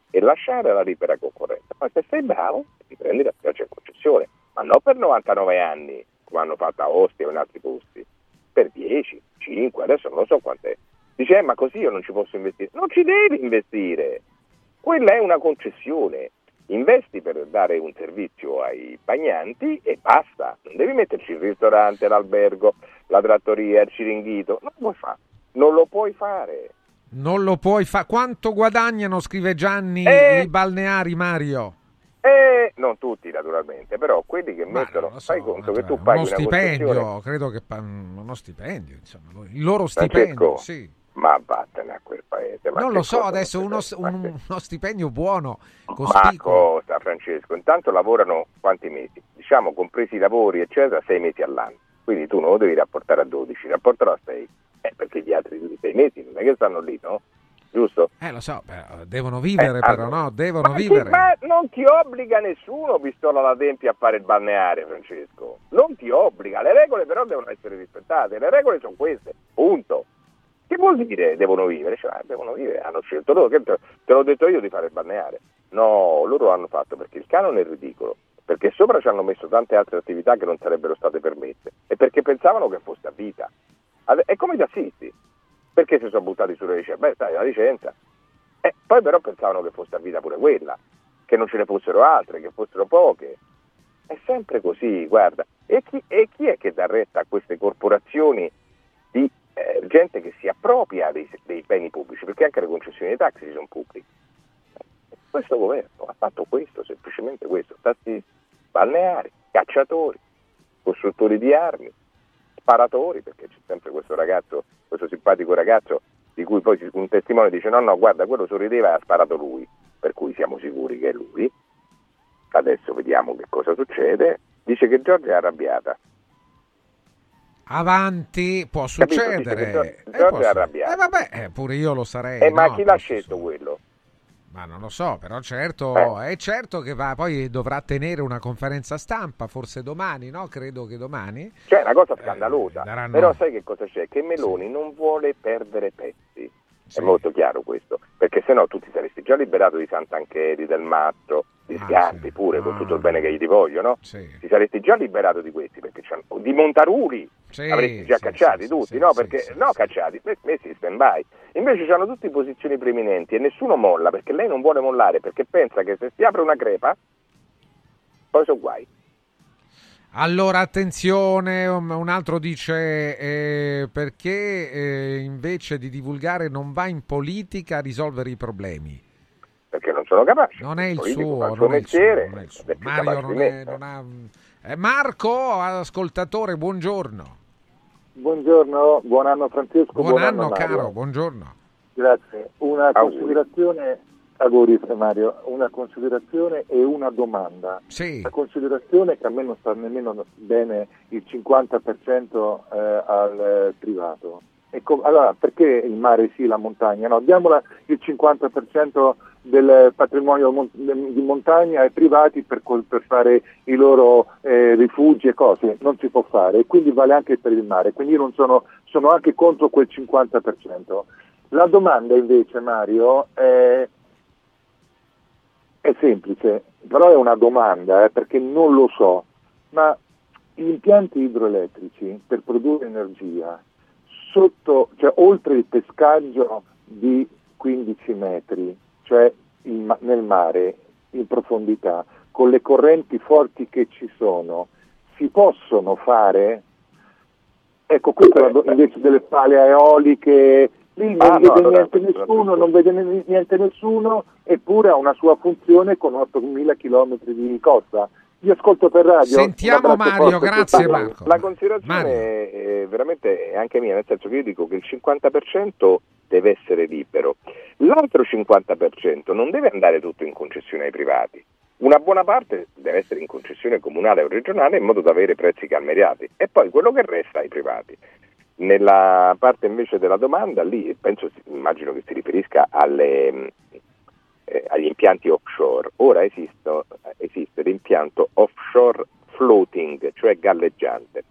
e lasciare la libera concorrenza. Poi se sei bravo ti prendi la spiaggia in concessione, ma non per 99 anni come hanno fatto a Ostia o in altri posti, per 10, 5, adesso non so quant'è. Dice, eh, ma così io non ci posso investire. Non ci devi investire, quella è una concessione. Investi per dare un servizio ai bagnanti e basta. Non devi metterci il ristorante, l'albergo, la trattoria, il ciringhito. Non lo puoi fare. Non lo puoi fare. Non lo puoi fare. Quanto guadagnano, scrive Gianni, Eh. i balneari, Mario? E non tutti naturalmente, però quelli che mettono, fai conto che tu paghi Uno stipendio, credo che pa- uno stipendio, insomma, il loro stipendio, Francesco, sì. Ma vattene a quel paese. ma Non lo so, adesso uno, un- uno stipendio buono, Ma cospicuo. cosa Francesco? Intanto lavorano quanti mesi? Diciamo compresi i lavori eccetera, sei mesi all'anno. Quindi tu non lo devi rapportare a 12, rapportalo a 6. Eh, perché gli altri sei mesi non è che stanno lì, no? Giusto? Eh, lo so, però, devono vivere Eh, però, no? Devono Ma, vivere. ma non ti obbliga nessuno, pistola alla tempia, a fare il balneare, Francesco. Non ti obbliga. Le regole però devono essere rispettate. Le regole sono queste, punto. Che vuol dire devono vivere? Cioè, devono vivere, hanno scelto loro. Te, te l'ho detto io di fare balneare. No, loro l'hanno fatto perché il canone è ridicolo. Perché sopra ci hanno messo tante altre attività che non sarebbero state permesse. E perché pensavano che fosse a vita. È come i tassisti. Perché si sono buttati sulle licenze? Beh, sai, la licenza. Eh, poi però pensavano che fosse a vita pure quella, che non ce ne fossero altre, che fossero poche. È sempre così, guarda. E chi, e chi è che dà retta a queste corporazioni eh, gente che si appropria dei, dei beni pubblici? Perché anche le concessioni dei taxi sono pubbliche. Questo governo ha fatto questo, semplicemente questo. Tassisti, balneari, cacciatori, costruttori di armi, sparatori, perché c'è sempre questo ragazzo, questo simpatico ragazzo di cui poi un testimone dice no, no, guarda, quello sorrideva e ha sparato lui, per cui siamo sicuri che è lui. Adesso vediamo che cosa succede. Dice che Giorgia è arrabbiata. Avanti, può Capito? Succedere. che Gior- Eh, è arrabbiata. Eh, vabbè, eh, pure io lo sarei. Eh, ma no? chi l'ha scelto quello? Ma non lo so, però certo, Eh. è certo che va, poi dovrà tenere una conferenza stampa, forse domani, no? Credo che domani. Cioè, è una cosa scandalosa. Eh, daranno- Però sai che cosa c'è? Che Meloni non vuole perdere pezzi. È molto chiaro questo, perché se no tu ti saresti già liberato di Sant'Ancheri, del Matto, di Ah, Sgarbi pure, con tutto il bene che gli ti voglio, no? Ti saresti già liberato di questi, perché c'hanno- di Montaruli Sì, avresti già sì, cacciati sì, tutti, no? perché no cacciati, me- messi in stand by. Invece hanno tutti posizioni preeminenti e nessuno molla, perché lei non vuole mollare, perché pensa che se si apre una crepa, poi sono guai. Allora, attenzione, un un altro dice eh, perché eh, invece di divulgare non va in politica a risolvere i problemi. Perché non sono capaci. Non è il suo, il suo non è il suo, mestiere, non è il suo. Mario capace non è- non ha... Eh, Marco, ascoltatore, buongiorno. Buongiorno, buon anno Francesco, Buon, buon, anno, Mario. caro, buongiorno. Grazie. Una Auguri. considerazione, auguri Mario, una considerazione e una domanda. Sì. La considerazione è che a me non sta nemmeno bene il 50% eh, al eh, privato. E com- allora, perché il mare sì, la montagna? No, diamola il 50% del patrimonio mon- di montagna ai privati per, per fare i loro eh, rifugi e cose, non si può fare e quindi vale anche per il mare, quindi io sono, sono anche contro quel 50%. La domanda invece Mario è, è semplice, però è una domanda eh, perché non lo so, ma gli impianti idroelettrici per produrre energia sotto, cioè oltre il pescaggio di 15 metri, cioè in nel mare in profondità, con le correnti forti che ci sono, si possono fare? Ecco, questo è invece delle pale eoliche, lì non Ah, vede niente allora, nessuno, non vede niente nessuno, eppure ha una sua funzione con 8.000 km di costa. Vi ascolto per radio. Sentiamo Mario, forte grazie. Marco. La considerazione Mario. è, veramente è anche mia, nel senso che io dico che il 50% deve essere libero, l'altro 50% non deve andare tutto in concessione ai privati. Una buona parte deve essere in concessione comunale o regionale in modo da avere prezzi calmierati e poi quello che resta ai privati. Nella parte invece della domanda, lì penso, immagino che si riferisca alle, eh, agli impianti offshore. Ora esisto, esiste l'impianto offshore floating, cioè galleggiante.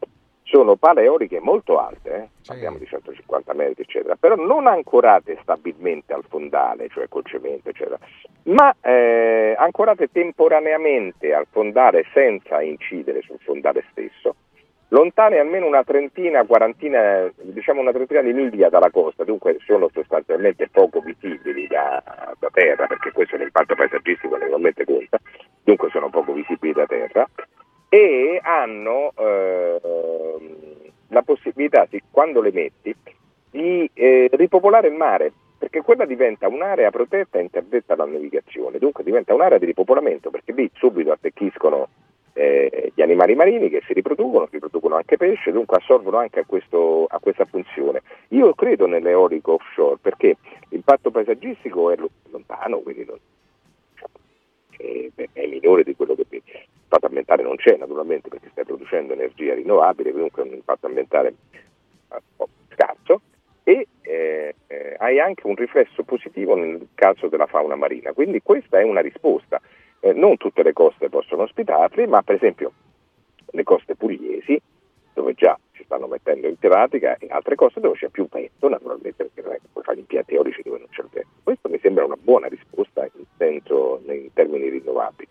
Sono pale eoliche molto alte, eh? parliamo di 150 metri, eccetera, però non ancorate stabilmente al fondale, cioè col cemento, eccetera, ma eh, ancorate temporaneamente al fondale senza incidere sul fondale stesso lontane almeno una trentina, quarantina, diciamo una trentina di miglia dalla costa, dunque sono sostanzialmente poco visibili da, da terra, perché questo è l'impatto paesaggistico naturalmente conta, dunque sono poco visibili da terra, e hanno eh, la possibilità, quando le metti, di eh, ripopolare il mare, perché quella diventa un'area protetta e interdetta dalla navigazione, dunque diventa un'area di ripopolamento, perché lì subito attecchiscono eh, gli animali marini che si riproducono, si riproducono anche pesce, dunque assorbono anche a, questo, a questa funzione. Io credo nell'eolico offshore perché l'impatto paesaggistico è lontano, quindi non, diciamo, è, minore di quello che l'impatto ambientale non c'è naturalmente perché stai producendo energia rinnovabile, comunque è un impatto ambientale eh, scarso e eh, eh, hai anche un riflesso positivo nel caso della fauna marina, quindi questa è una risposta eh, non tutte le coste possono ospitarli, ma per esempio le coste pugliesi, dove già si stanno mettendo in pratica, e altre coste dove c'è più vento, naturalmente perché non è che puoi fare impianti eolici dove non c'è il vento. Questo mi sembra una buona risposta in, senso, in termini rinnovabili.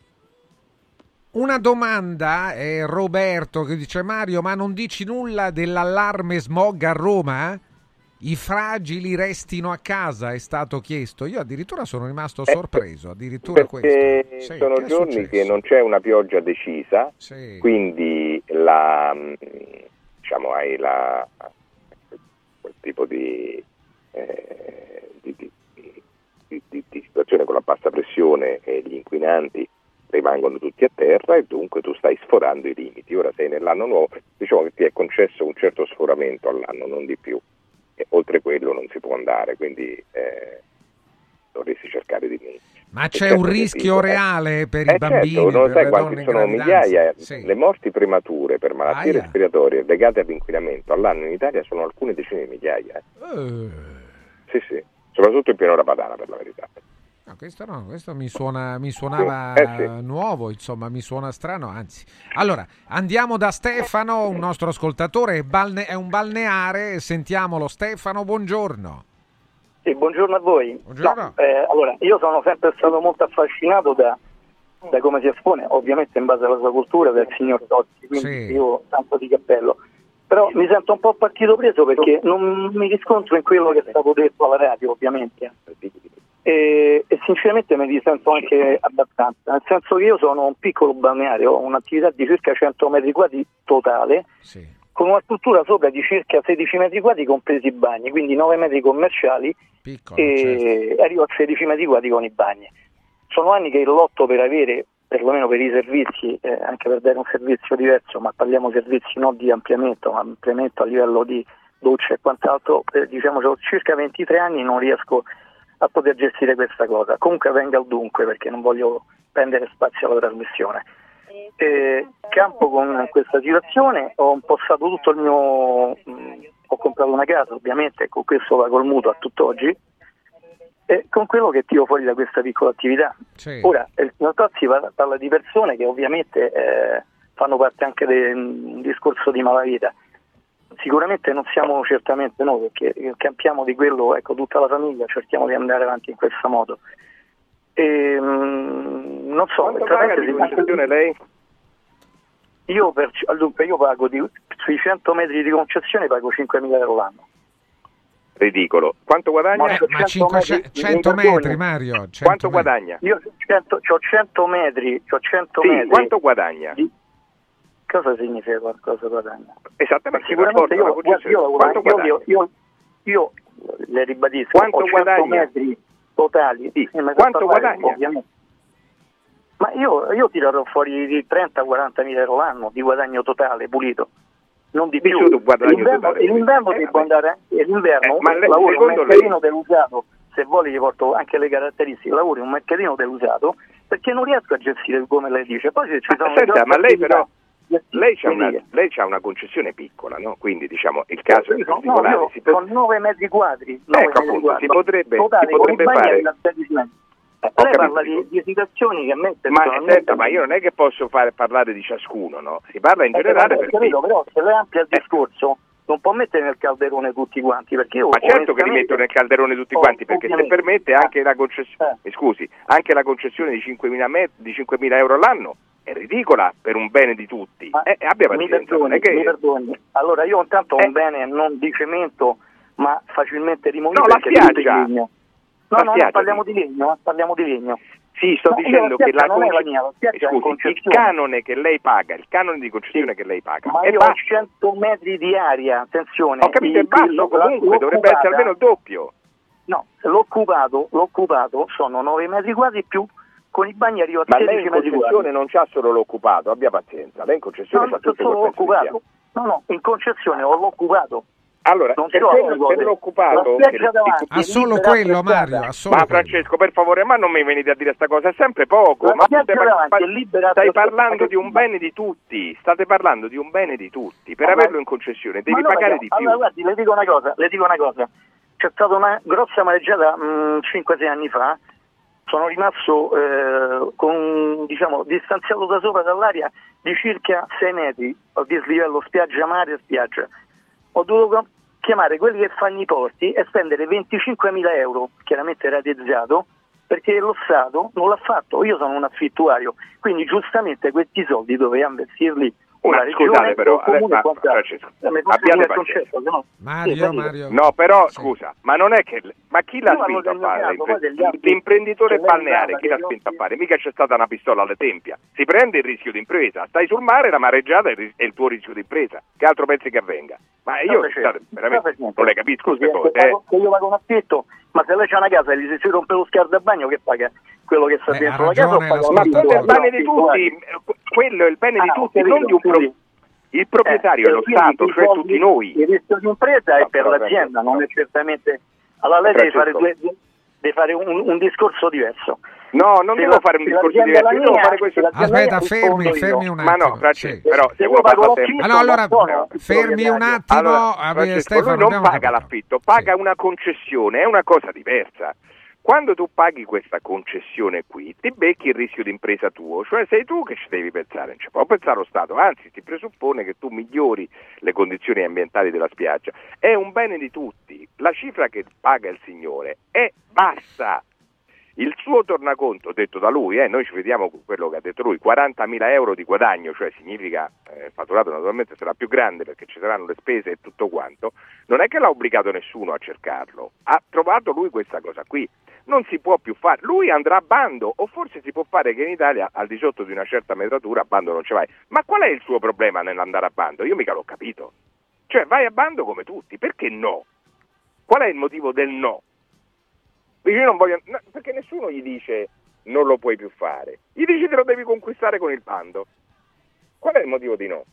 Una domanda è Roberto che dice Mario, ma non dici nulla dell'allarme smog a Roma? I fragili restino a casa, è stato chiesto. Io addirittura sono rimasto eh, sorpreso, addirittura perché questo. Sì, sono giorni che non c'è una pioggia decisa, sì. quindi la, diciamo, hai la, quel tipo di, eh, di, di, di, situazione con la bassa pressione e gli inquinanti rimangono tutti a terra e dunque tu stai sforando i limiti. Ora sei nell'anno nuovo, diciamo che ti è concesso un certo sforamento all'anno, non di più oltre quello non si può andare, quindi eh, dovresti cercare di... Ma c'è certo un rischio dico, reale per eh, i bambini? Certo, non sai quanti sono migliaia, sì. le morti premature per malattie Aia. respiratorie legate all'inquinamento all'anno in Italia sono alcune decine di migliaia. Eh. Uh. Sì, sì, soprattutto in pianura padana per la verità. No, questo no, questo mi, suona, mi suonava eh sì. nuovo, insomma, mi suona strano, anzi. Allora, andiamo da Stefano, un nostro ascoltatore, è, balne- è un balneare, sentiamolo Stefano, buongiorno. Sì, buongiorno a voi. Buongiorno. No, eh, allora, io sono sempre stato molto affascinato da, da, come si espone, ovviamente in base alla sua cultura, del signor Totti, quindi Sì. io tanto di cappello. Però mi sento un po' partito preso perché non mi riscontro in quello che è stato detto alla radio, ovviamente. E, e sinceramente me li sento anche abbastanza, nel senso che io sono un piccolo balneare, ho un'attività di circa 100 metri quadri totale, con una struttura sopra di circa 16 metri quadri compresi i bagni, quindi 9 metri commerciali Piccolo, e arrivo a 16 metri quadri con i bagni. Sono anni che lotto per avere, perlomeno per i servizi, eh, anche per dare un servizio diverso, ma parliamo servizi non di ampliamento, ma ampliamento a livello di docce e quant'altro, eh, diciamo ho circa 23 anni non riesco a poter gestire questa cosa. Comunque venga al dunque perché non voglio prendere spazio alla trasmissione. Eh, campo con questa situazione, ho impostato tutto il mio... mh, ho comprato una casa ovviamente, con questo pago il mutuo a tutt'oggi, e con quello che tiro fuori da questa piccola attività. Ora, il signor Tozzi parla, parla di persone che ovviamente eh, fanno parte anche di un discorso di malavita. Sicuramente non siamo certamente noi, perché campiamo di quello, ecco, tutta la famiglia, cerchiamo di andare avanti in questo modo. E, mm, non so, Quanto paga di concessione lei? io, per, dunque, io pago di, sui 100 metri di concessione pago 5.000 euro l'anno. Ridicolo. Quanto guadagna? Ma- Eh, ma 500 100 metri, Mario. 100 Quanto metri. guadagna? Io ho 100 metri, c'ho 100 Sì, metri. quanto guadagna? di- Cosa significa qualcosa guadagna? Esattamente, Sicuramente io, io, io, io, io, le ribadisco, Quanto ho 100 guadagna? metri totali. Sì, ma Quanto guadagna? ovviamente. Ma io, io tirerò fuori di 30-40 mila euro l'anno di guadagno totale, pulito. Non di più. L'inverno, l'inverno Eh, devo andare, e l'inverno Eh, ma lei- lavoro un mercatino lei- dell'usato, se vuole gli porto anche le caratteristiche, lavoro in un mercatino dell'usato perché non riesco a gestire come lei dice. Poi se ci sono Senta, grosse ma lei però- lei c'ha, una, lei c'ha una concessione piccola, no? Quindi diciamo il caso è no, particolare. si, pot- con 9 metri quadri, 9 Ecco, appunto, quadri. si potrebbe- Totale, si potrebbe fare-. Eh, Lei parla di, di situazioni che a me ma, personalmente- senta, ma io non è che posso fare, parlare di ciascuno, no? Si parla in Eh, generale però, perché... capito, però se lei amplia il discorso non può mettere nel calderone tutti quanti perché io Ma certo che li metto nel calderone tutti Oh, quanti, perché se permette anche la Eh. concessione, mi scusi, anche la concessione di 5.000, me- di 5.000 euro all'anno è ridicola per un bene di tutti. Eh, abbia mi pazienza, non perdoni, che... mi perdoni. Allora io intanto ho Eh. un bene non di cemento ma facilmente No, rimovibile la è tutto spiaggia. legno. La No, no, no, spiaggia, parliamo di legno, eh, parliamo di legno. Sì, sto No, dicendo la che la, è la mia, la scusi, il canone che lei paga, il canone di concessione che lei paga, Ma è io ho basso. 100 metri di aria, attenzione. Ho capito, è basso comunque, dovrebbe essere almeno il doppio. No, l'occupato, l'occupato sono 9 metri quadri più con i bagni arriva a Ma 16 lei in concessione non c'ha solo l'occupato, abbia pazienza, lei in concessione No, fa no, tutto solo l'occupato. No, no, in concessione ho l'occupato. Allora, non per, quello- per l'occupato... Davanti Ha solo quello. Mario, ha solo Ma quello. Francesco, per favore, ma non mi venite a dire sta cosa, è sempre poco. La ma è libera stai parlando di un bene di tutti, state parlando di un bene di tutti. Per Ma- averlo in concessione devi Ma no, pagare raga, di più. Allora, guardi, le dico una cosa, le dico una cosa. C'è stata una grossa mareggiata 5-6 anni fa, sono rimasto eh, con, diciamo, distanziato da sopra dall'aria di circa 6 metri a dislivello spiaggia mare e spiaggia. Ho dovuto chiamare quelli che fanno i porti e spendere 25.000 euro, chiaramente ratezzato, perché lo Stato non l'ha fatto. Io sono un affittuario, quindi giustamente questi soldi doveva investirli Ma regione scusate però, comune ma-. Francesco, abbiate pazienza. no- Mario, Sì? Mario. No, però scusa, ma non è che. Ma chi l'ha spinto a fare? L'imprenditore balneare, chi l'ha spinto a fare? Mica c'è stata una pistola alle tempia. Si prende il rischio d'impresa. Stai sul mare, la mareggiata è il tuo rischio d'impresa. Che altro pensi che avvenga? Ma io state- veramente non le capisco queste cose. se eh. se io pago un affitto, ma se lei c'ha una casa e gli si rompe lo scaldabagno, che paga? Quello che sta Eh, dentro la casa paga Ma è il bene di No, tutti, quello è il bene di Ah, tutti, ho non di un pro- quindi- Il proprietario Eh, è lo Stato, cioè soldi- tutti noi. Il rischio di impresa è No, per l'azienda, non è certamente... Allora lei deve fare, due, deve fare un, un discorso diverso. No, non Se devo la- fare un discorso diverso, io devo mia, fare questo. Aspetta, mia, fermi, fermi un Ma attimo. no, Francesco, Sì. però Se parlare sempre... l'affitto, Ah, no, allora, il fermi un attimo. Allora, eh, Francesco, Stefano, lui non paga capito. l'affitto, paga Sì. una concessione, è una cosa diversa. Quando tu paghi questa concessione qui, ti becchi il rischio d'impresa tuo, cioè sei tu che ci devi pensare, non ci può pensare lo Stato, anzi si presuppone che tu migliori le condizioni ambientali della spiaggia. È un bene di tutti, la cifra che paga il signore è bassa. Il suo tornaconto, detto da lui, eh, noi ci vediamo con quello che ha detto lui, 40.000 euro di guadagno, cioè significa eh, il fatturato naturalmente sarà più grande perché ci saranno le spese e tutto quanto, non è che l'ha obbligato nessuno a cercarlo, ha trovato lui questa cosa qui, non si può più fare, lui andrà a bando o forse si può fare che in Italia al di sotto di una certa metratura a bando non ci vai, ma qual è il suo problema nell'andare a bando? Io mica l'ho capito, cioè vai a bando come tutti, perché no? Qual è il motivo del no? Io non voglio, no, perché nessuno gli dice non lo puoi più fare, gli dice te lo devi conquistare con il bando. Qual è il motivo di no?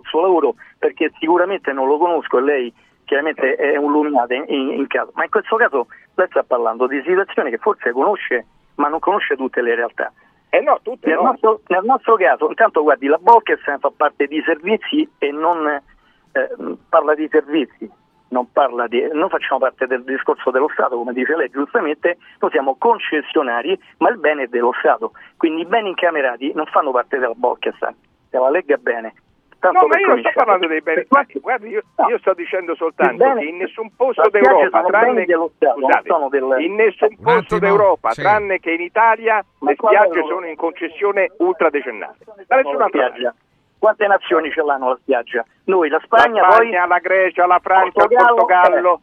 il suo lavoro perché sicuramente non lo conosco e lei chiaramente è un luminate in, in caso, ma in questo caso lei sta parlando di situazioni che forse conosce ma non conosce tutte le realtà. Eh no, tutte Nel, no. nostro, nel nostro caso, intanto guardi, la Bolkestein fa parte di servizi e non eh, parla di servizi, non, parla di, non facciamo parte del discorso dello Stato, come dice lei giustamente, noi siamo concessionari, ma il bene è dello Stato, quindi i beni incamerati non fanno parte della Bolkestein, se la legga bene. Tanto No, ma io non sto parlando dei beni. Guardi, io, No. io sto dicendo soltanto bene- che in nessun posto d'Europa, tranne Stato, non scusate, sono del- in nessun Un posto attimo, d'Europa, sì. tranne che in Italia, Ma le spiagge sono in concessione ultradecennale. Da la nessun'altra spiaggia. parte. Quante nazioni ce l'hanno la spiaggia? Noi, la La Spagna, Spagna, la Grecia, la Francia, il Portogallo.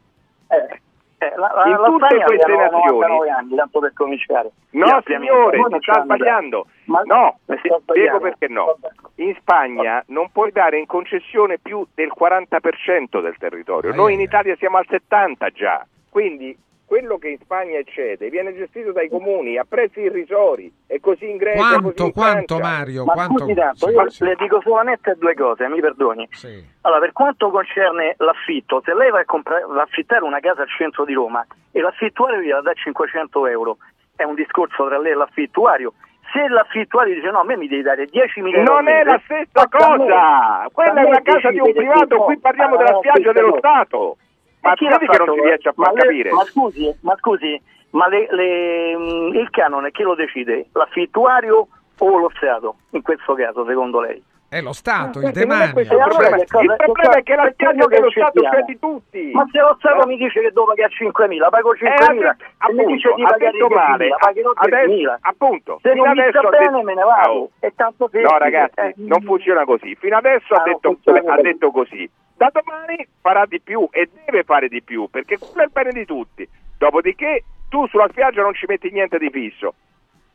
poi... eh, eh, la, la, In la tutte Spagna queste nazioni- 99 anni, tanto per cominciare. No, signore, non sta sbagliando. Ma- No, ti spiego sbagliando. perché no. In Spagna non puoi dare in concessione più del 40% del territorio. Noi in Italia siamo al 70% già. Quindi quello che in Spagna eccede viene gestito dai comuni a prezzi irrisori e così in Grecia, così Quanto, in quanto Francia. Mario? Ma quanto... scusi tanto, sì, io sì. le dico solamente due cose, mi perdoni. Sì. Allora, per quanto concerne l'affitto, se lei va a, comprare, va a affittare una casa al centro di Roma e l'affittuario gliela dà 500 euro, è un discorso tra lei e l'affittuario. Se l'affittuario dice no, a me mi devi dare 10.000 euro. Non è la stessa cosa, quella è una casa di un privato, qui parliamo della spiaggia dello Stato. Ma chi vedi che non si riesce a Ma far le- capire. Ma scusi, ma scusi, ma le- le- mh, il canone chi lo decide? L'affittuario o lo Stato? In questo caso, secondo lei? È lo Stato, il demanio. il allora problema. che cosa- Il problema è che la spiaggia dello Stato c'è di tutti. Ma se lo Stato No. mi dice che devo pagare 5.000, pago Eh, 5.000, ha- se mi dice di appunto, ha pagare detto male. 10.000, pagherò Adesso- 10.000. appunto, Se fino non mi sta bene detto- me ne vado. Oh. È tanto No ragazzi, Eh. non funziona così. Fino adesso Ah, ha, non detto, così. Così. Da domani farà di più e deve fare di più perché quello è il bene di tutti. Dopodiché tu sulla spiaggia non ci metti niente di fisso.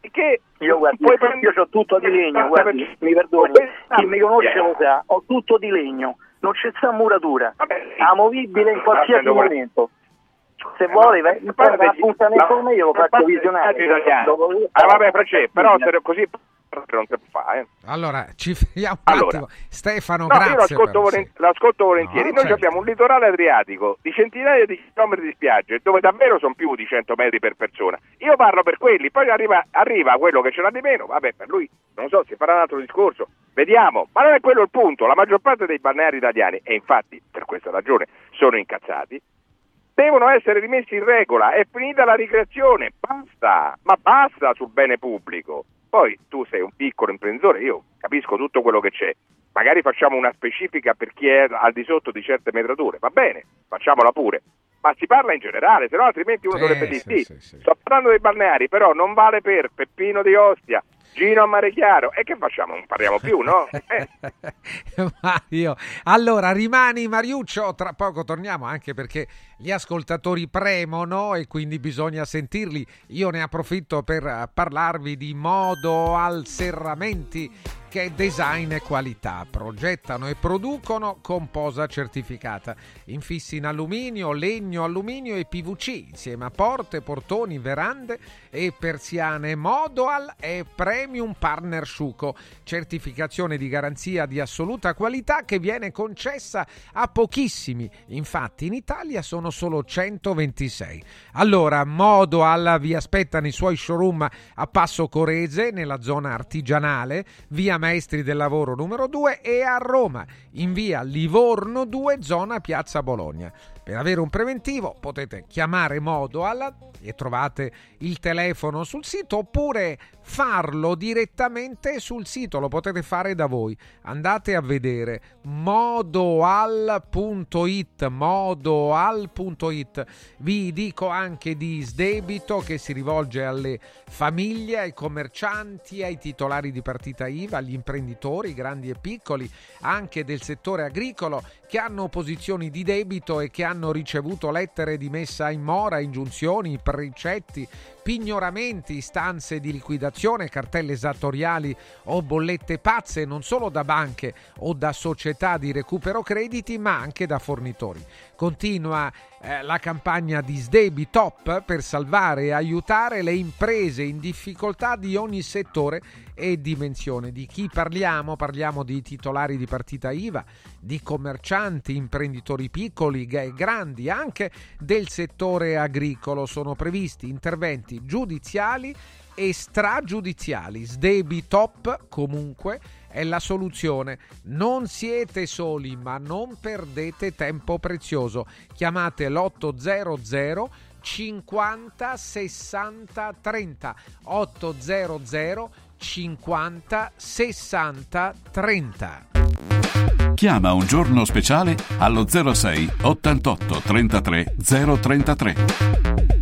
Che Io guardi, puoi io, prendere- ho tutto di legno, guardi, mi perdoni, chi mi conosce lo sa, ho tutto di legno, non c'è sta muratura, amovibile in qualsiasi momento. Se vuole, vai- Guarda, prenda l'appuntamento la- con me, io lo faccio visionare. Dopo- Ah, vabbè, Francesco, però se così non si può fare. Allora, ci fermiamo Allora. Stefano, No, io grazie. l'ascolto, però, volen- sì. l'ascolto volentieri. No, Noi certo. abbiamo un litorale adriatico di centinaia di chilometri di spiagge dove davvero sono più di 100 metri per persona. Io parlo per quelli, poi arriva, arriva quello che ce l'ha di meno. Vabbè, per lui non so, si farà un altro discorso. Vediamo, ma non è quello il punto. La maggior parte dei balneari italiani, e infatti per questa ragione sono incazzati, devono essere rimessi in regola. È finita la ricreazione, basta, ma basta sul bene pubblico. Poi tu sei un piccolo imprenditore, io capisco tutto quello che c'è. Magari facciamo una specifica per chi è al di sotto di certe metrature, va bene, facciamola pure. Ma si parla in generale, se no altrimenti uno Sì, dovrebbe sì, dire sì, sì. Sto parlando dei balneari, però non vale per Peppino di Ostia, Gino a Mare Chiaro. E che facciamo? Non parliamo più, no? Eh. Mario. Allora, rimani Mariuccio, tra poco torniamo anche perché gli ascoltatori premono e quindi bisogna sentirli. Io ne approfitto per eh, parlarvi di Modo al Serramenti che design e qualità. Progettano e producono con posa certificata. Infissi in alluminio, legno, alluminio e PVC insieme a porte, portoni, verande e persiane. Modoal è Premium Partner Sciuco, certificazione di garanzia di assoluta qualità che viene concessa a pochissimi. Infatti in Italia sono solo 126. Allora, Modoal vi aspetta nei suoi showroom a Passo Corese, nella zona artigianale, via Maestri del Lavoro numero 2 e a Roma, in via Livorno 2, zona Piazza Bologna. Per avere un preventivo potete chiamare Modoal e trovate il telefono sul sito oppure farlo direttamente sul sito, lo potete fare da voi. Andate a vedere modoal.it, modoal.it. Vi dico anche di Sdebito che si rivolge alle famiglie, ai commercianti, ai titolari di partita IVA, agli imprenditori grandi e piccoli, anche del settore agricolo che hanno posizioni di debito e che hanno ricevuto lettere di messa in mora, ingiunzioni, precetti, pignoramenti, istanze di liquidazione, cartelle esattoriali o bollette pazze non solo da banche o da società di recupero crediti ma anche da fornitori. Continua eh, la campagna di Sdebi Top per salvare e aiutare le imprese in difficoltà di ogni settore e dimensione. Di chi parliamo? Parliamo di titolari di partita IVA, di commercianti, imprenditori piccoli e grandi, anche del settore agricolo. Sono previsti interventi giudiziali e stragiudiziali. Sdebi Top comunque è la soluzione. Non siete soli, ma non perdete tempo prezioso. Chiamate l'800 50 60 30 800 50 60 30. Chiama un giorno speciale allo 06 88 33 033.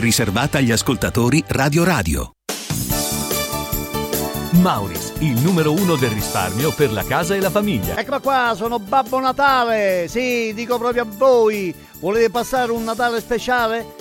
riservata agli ascoltatori Radio Radio. Mauris, il numero uno del risparmio per la casa e la famiglia. Eccola qua, sono Babbo Natale! Sì, dico proprio a voi! Volete passare un Natale speciale?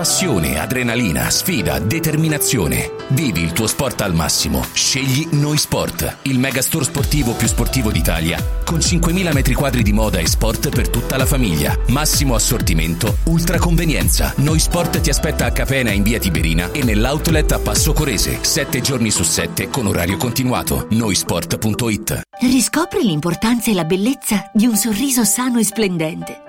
Passione, adrenalina, sfida, determinazione. Vivi il tuo sport al massimo. Scegli Noi Sport, il megastore sportivo più sportivo d'Italia, con 5.000 metri quadri di moda e sport per tutta la famiglia. Massimo assortimento, ultra convenienza. Noi Sport ti aspetta a Capena in via Tiberina e nell'outlet a Passo Corese, 7 giorni su 7 con orario continuato. Noisport.it. Riscopri l'importanza e la bellezza di un sorriso sano e splendente.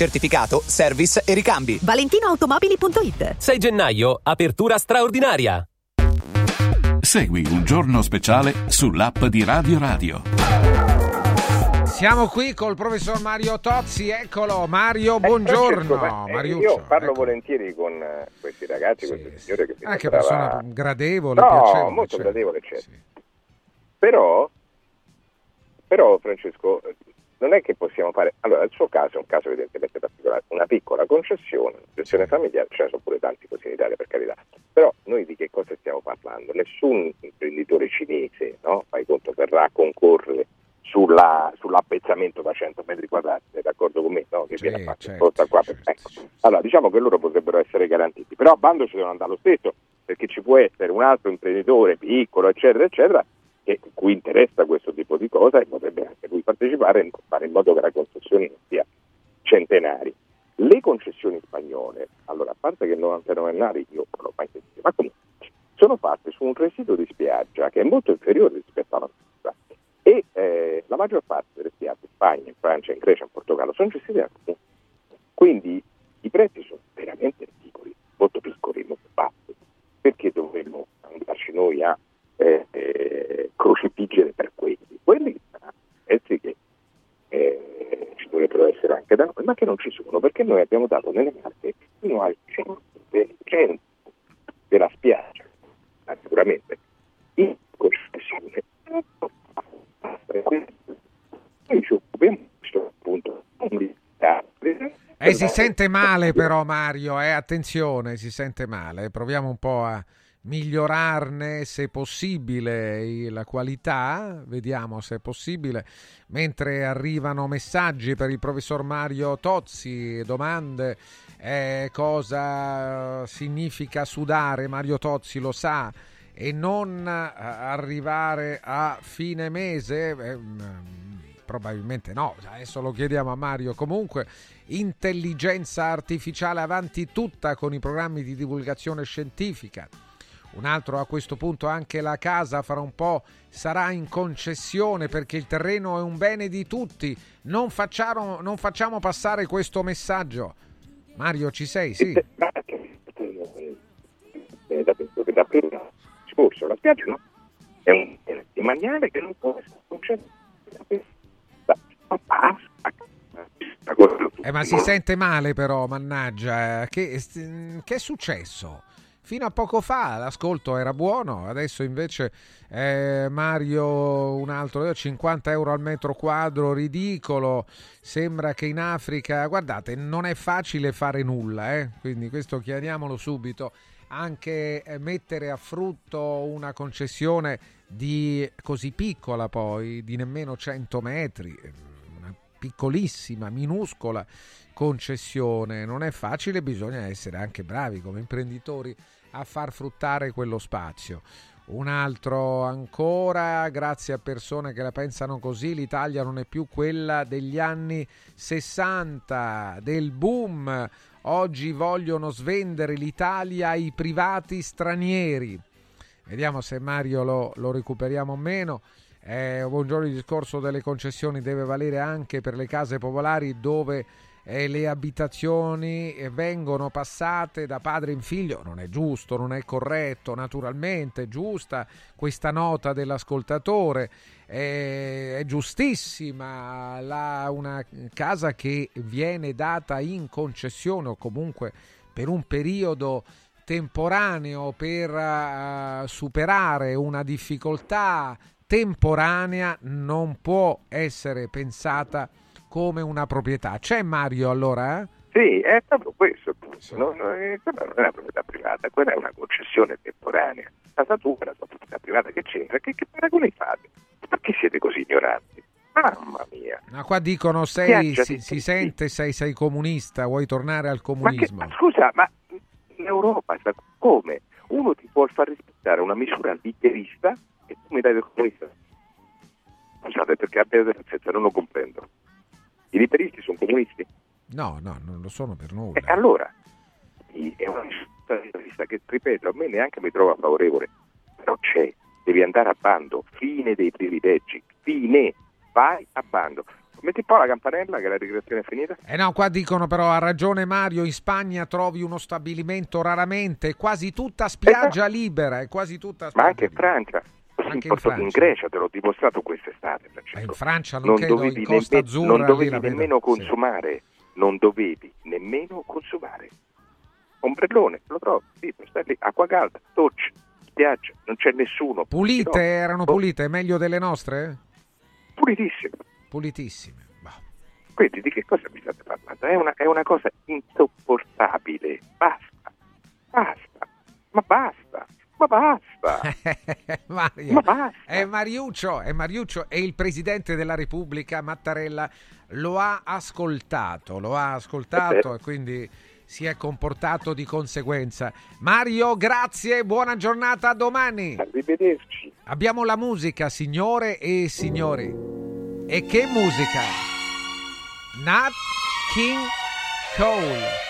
certificato, service e ricambi. ValentinoAutomobili.it 6 gennaio, apertura straordinaria. Segui un giorno speciale sull'app di Radio Radio. Siamo qui col professor Mario Tozzi, eccolo Mario, buongiorno. Francesco, ma, eh, Mariuccio, io parlo ecco. volentieri con eh, questi ragazzi, queste signore che mi Anche sembrava- persona gradevole, no, piacevole. molto cioè. gradevole, eccetera. Però, però, Francesco, non è che possiamo fare. Allora, il suo caso è un caso evidentemente particolare, una piccola concessione, una concessione familiare, ce ne sono pure tanti così in Italia per carità. Però noi di che cosa stiamo parlando? Nessun imprenditore cinese, no? Fai conto, verrà a concorrere sulla- sull'appezzamento da 100 metri quadrati, sei d'accordo con me? No? Che viene fatto certo, apposta qua. Ecco. Allora, diciamo che loro potrebbero essere garantiti, però a bando ci devono andare lo stesso, perché ci può essere un altro imprenditore piccolo, eccetera, eccetera, che cui interessa questo tipo di cosa e potrebbe anche lui partecipare e fare in modo che la concessione non sia centenari. Le concessioni spagnole, allora a parte che 99 nari io non l'ho mai sentito, ma comunque sono fatte su un residuo di spiaggia che è molto inferiore rispetto alla nostra e eh, la maggior parte delle spiagge in Spagna, in Francia, in Grecia, in Portogallo sono gestite da comuni. Quindi i prezzi sono veramente piccoli, molto piccoli, molto bassi. Perché dovremmo andarci noi a eh, eh, crocifiggere per quelli? Quelli sono prezzi che eh, ci dovrebbero essere anche da noi, ma che non ci sono, perché noi abbiamo dato nelle carte fino al 100% della spiaggia, sicuramente in concessione. Noi ci occupiamo di questo punto eh, si sente male però Mario, eh, attenzione, si sente male. Proviamo un po' a migliorarne se possibile la qualità, vediamo se è possibile. Mentre arrivano messaggi per il professor Mario Tozzi, domande, eh, cosa significa sudare, Mario Tozzi lo sa, e non arrivare a fine mese. Eh, probabilmente no, adesso lo chiediamo a Mario. Comunque, intelligenza artificiale avanti tutta con i programmi di divulgazione scientifica. Un altro a questo punto anche la casa fra un po' sarà in concessione perché il terreno è un bene di tutti. Non facciamo, non facciamo passare questo messaggio. Mario, ci sei? Sì. Da prima scorso la spiaggia no? è un demaniale che non può essere concesso. Eh, ma si sente male però, mannaggia. Che, che, è successo? Fino a poco fa l'ascolto era buono, adesso invece eh, Mario un altro 50 euro al metro quadro, ridicolo. Sembra che in Africa, guardate, non è facile fare nulla, eh? quindi questo chiariamolo subito. Anche eh, mettere a frutto una concessione di così piccola poi, di nemmeno 100 metri piccolissima, minuscola concessione. Non è facile, bisogna essere anche bravi come imprenditori a far fruttare quello spazio. Un altro ancora, grazie a persone che la pensano così, l'Italia non è più quella degli anni 60, del boom. Oggi vogliono svendere l'Italia ai privati stranieri. Vediamo se Mario lo, lo recuperiamo o meno. Eh, buongiorno, il discorso delle concessioni deve valere anche per le case popolari dove eh, le abitazioni eh, vengono passate da padre in figlio. Non è giusto, non è corretto, naturalmente è giusta questa nota dell'ascoltatore. Eh, è giustissima la, una casa che viene data in concessione o comunque per un periodo temporaneo per uh, superare una difficoltà temporanea non può essere pensata come una proprietà. C'è Mario allora? Eh? Sì, è proprio questo. Non, non è una proprietà privata, quella è una concessione temporanea. Casa tua è una tua proprietà privata, che c'entra? Che, che paragoni fate? Perché siete così ignoranti? Mamma mia. Ma qua dicono sei, si, si, sente sei, sei comunista, vuoi tornare al comunismo. Ma, che, ma scusa, ma l'Europa come? Uno ti può far rispettare una misura liberista e tu mi dai del comunista. Scusate, perché abbia pazienza, non lo comprendo. I liberisti sono comunisti? No, no, non lo sono per nulla. E allora, è una liberista che, ripeto, a me neanche mi trova favorevole, però c'è, devi andare a bando, fine dei privilegi, fine, vai a bando. Metti un po' la campanella che la ricreazione è finita. Eh no, qua dicono però, ha ragione Mario, in Spagna trovi uno stabilimento raramente, quasi tutta spiaggia esatto. libera, è quasi tutta spiaggia Ma anche in Francia. Anche in, in, in, Grecia te l'ho dimostrato quest'estate. Ma in Francia non, non dovevi, in Costa nemme, Azzurra, non dovevi nemmeno vedo. consumare, sì. non dovevi nemmeno consumare. Ombrellone, lo trovi, sì, stai lì, acqua calda, doccia, spiaggia, non c'è nessuno. Pulite, no. erano boh. pulite, meglio delle nostre? Pulitissime. Pulitissime. Boh. Quindi di che cosa mi state parlando? È una, è una cosa insopportabile. Basta, basta, ma basta. Ma basta! Mario, Ma basta! È Mariuccio, è Mariuccio e il Presidente della Repubblica Mattarella lo ha ascoltato, lo ha ascoltato e quindi si è comportato di conseguenza. Mario, grazie, buona giornata, a domani. Arrivederci. Abbiamo la musica, signore e signori. E che musica? Nat King Cole.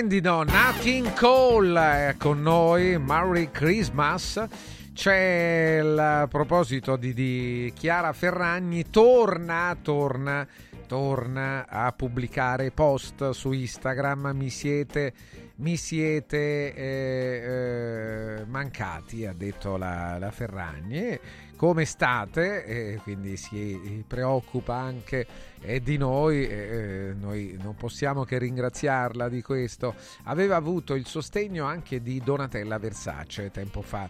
Splendido, Nat King Cole con noi, Merry Christmas. C'è il proposito di, di Chiara Ferragni, torna, torna, torna a pubblicare post su Instagram. Mi siete, mi siete eh, eh, mancati, ha detto la, la Ferragni. Come state? Eh, quindi si preoccupa anche eh, di noi, eh, noi non possiamo che ringraziarla di questo. Aveva avuto il sostegno anche di Donatella Versace tempo fa.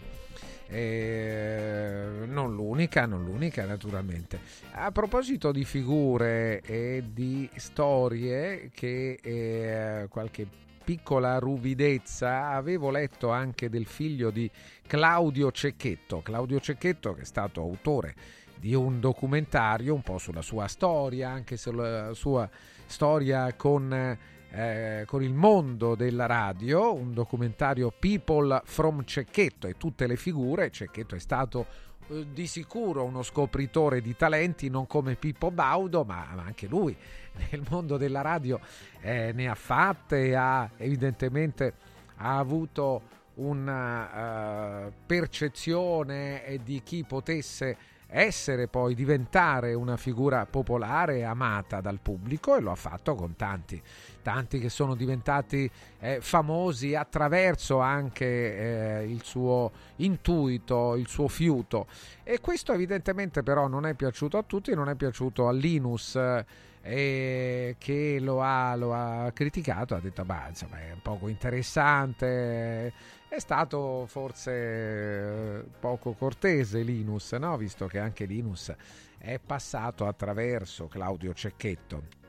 Eh, non l'unica, non l'unica naturalmente. A proposito di figure e di storie che eh, qualche piccola ruvidezza, avevo letto anche del figlio di Claudio Cecchetto. Claudio Cecchetto che è stato autore di un documentario un po' sulla sua storia, anche sulla sua storia con, eh, con il mondo della radio, un documentario People from Cecchetto e tutte le figure. Cecchetto è stato eh, di sicuro uno scopritore di talenti, non come Pippo Baudo, ma, ma anche lui nel mondo della radio eh, ne ha fatte ha evidentemente ha avuto una uh, percezione di chi potesse essere poi diventare una figura popolare e amata dal pubblico e lo ha fatto con tanti tanti che sono diventati eh, famosi attraverso anche eh, il suo intuito, il suo fiuto. E questo evidentemente però non è piaciuto a tutti, non è piaciuto a Linus e che lo ha, lo ha criticato, ha detto bah, insomma, è poco interessante, è stato forse poco cortese Linus, no? visto che anche Linus è passato attraverso Claudio Cecchetto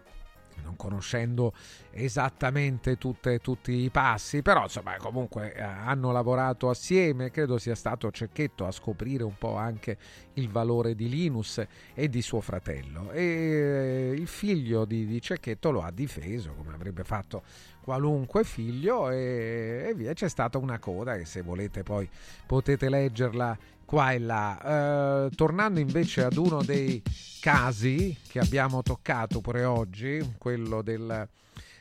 non conoscendo esattamente tutte, tutti i passi, però insomma comunque eh, hanno lavorato assieme, credo sia stato Cecchetto a scoprire un po' anche il valore di Linus e di suo fratello. E eh, il figlio di, di Cecchetto lo ha difeso come avrebbe fatto qualunque figlio e, e via. C'è stata una coda che se volete poi potete leggerla qua e là. Eh, tornando invece ad uno dei casi che abbiamo toccato pure oggi, quello del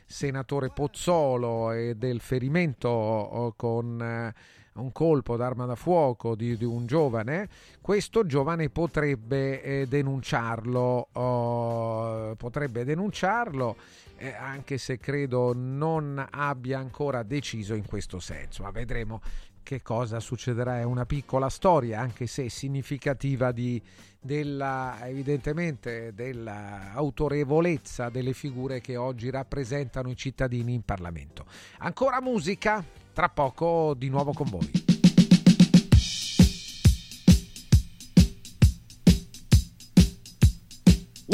senatore Pozzolo e del ferimento oh, con eh, un colpo d'arma da fuoco di, di un giovane, questo giovane potrebbe eh, denunciarlo, oh, potrebbe denunciarlo eh, anche se credo non abbia ancora deciso in questo senso, ma vedremo che cosa succederà. È una piccola storia, anche se significativa di, della, evidentemente dell'autorevolezza delle figure che oggi rappresentano i cittadini in Parlamento. Ancora musica, tra poco di nuovo con voi.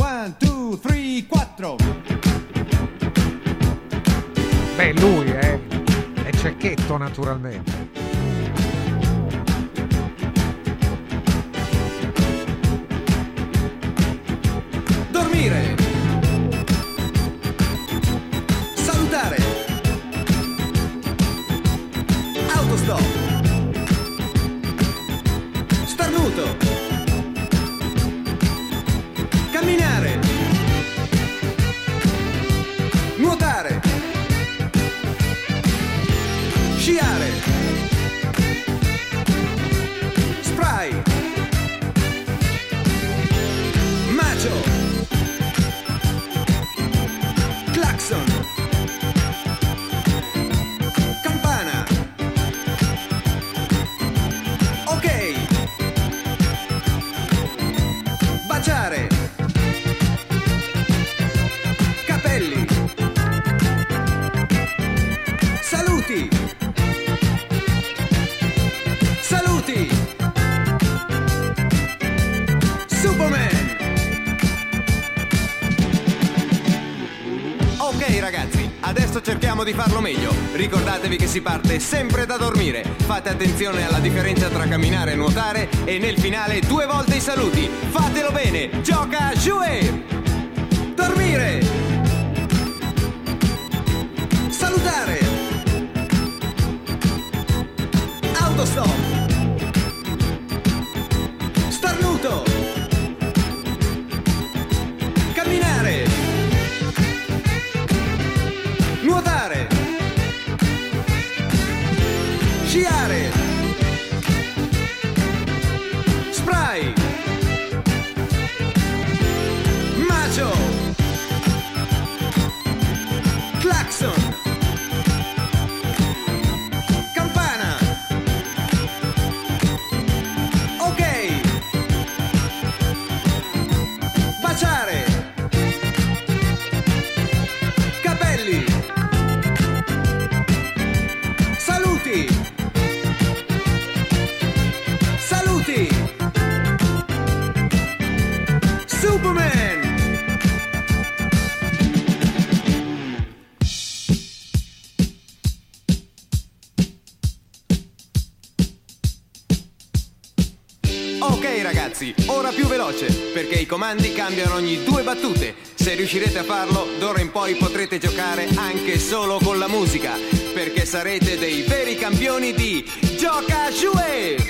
One, two, three, quattro. Beh, lui è, è cecchetto naturalmente. Dormire, Ricordatevi che si parte sempre da dormire. Fate attenzione alla differenza tra camminare e nuotare e nel finale due volte i saluti. Fatelo bene, gioca, jouer! Dormire! Comandi cambiano ogni due battute. Se riuscirete a farlo, d'ora in poi potrete giocare anche solo con la musica, perché sarete dei veri campioni di Gioca Jouer!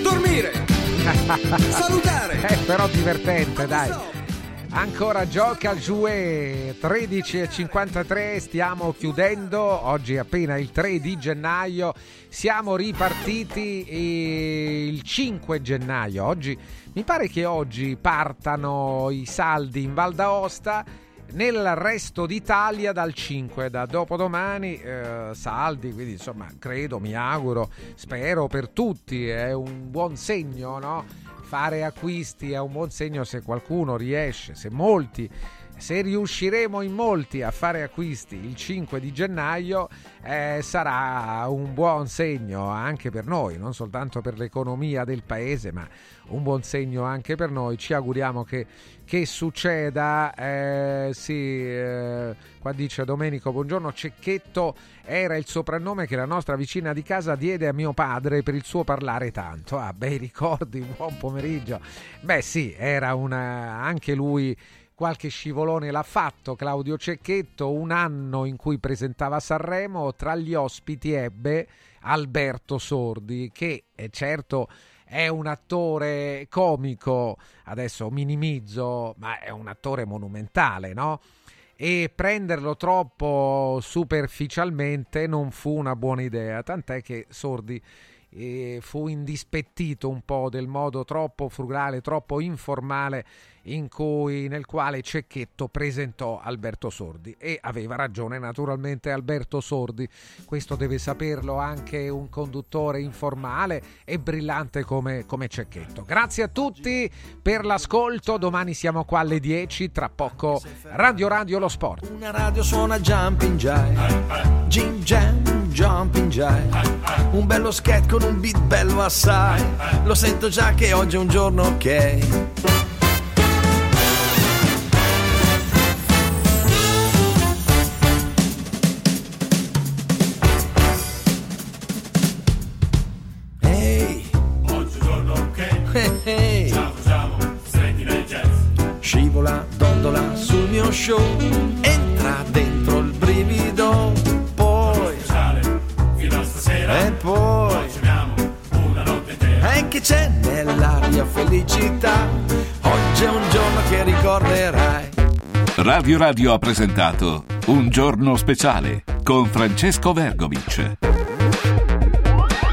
Dormire! Salutare! Eh, però divertente, dai. Ancora gioca al Jouet 13.53, stiamo chiudendo, oggi appena il 3 di gennaio, siamo ripartiti il 5 gennaio, oggi mi pare che oggi partano i saldi in Val d'Aosta, nel resto d'Italia dal 5, da dopodomani eh, saldi, quindi insomma credo, mi auguro, spero per tutti, è un buon segno, no? Fare acquisti è un buon segno se qualcuno riesce, se molti se riusciremo in molti a fare acquisti il 5 di gennaio eh, sarà un buon segno anche per noi, non soltanto per l'economia del paese, ma un buon segno anche per noi. Ci auguriamo che, che succeda. Eh, sì, eh, qua dice Domenico, buongiorno, Cecchetto era il soprannome che la nostra vicina di casa diede a mio padre per il suo parlare tanto. Ah, bei ricordi, buon pomeriggio. Beh sì, era una, anche lui qualche scivolone l'ha fatto Claudio Cecchetto, un anno in cui presentava Sanremo, tra gli ospiti ebbe Alberto Sordi, che è certo è un attore comico, adesso minimizzo, ma è un attore monumentale, no? E prenderlo troppo superficialmente non fu una buona idea, tant'è che Sordi eh, fu indispettito un po' del modo troppo frugale, troppo informale cui, nel quale Cecchetto presentò Alberto Sordi e aveva ragione naturalmente Alberto Sordi, questo deve saperlo anche un conduttore informale e brillante come, come Cecchetto. Grazie a tutti per l'ascolto, domani siamo qua alle 10, tra poco Radio Radio Lo Sport. Una radio suona Jumping Jive, Jim Jam, Jumping Jive, un bello sketch con un beat bello assai, lo sento già che oggi è un giorno ok. Scivola, dondola sul mio show, entra dentro il brivido, e poi una notte intera e che c'è nell'aria felicità, oggi è un giorno che ricorderai. Radio Radio ha presentato Un giorno speciale con Francesco Vergovic.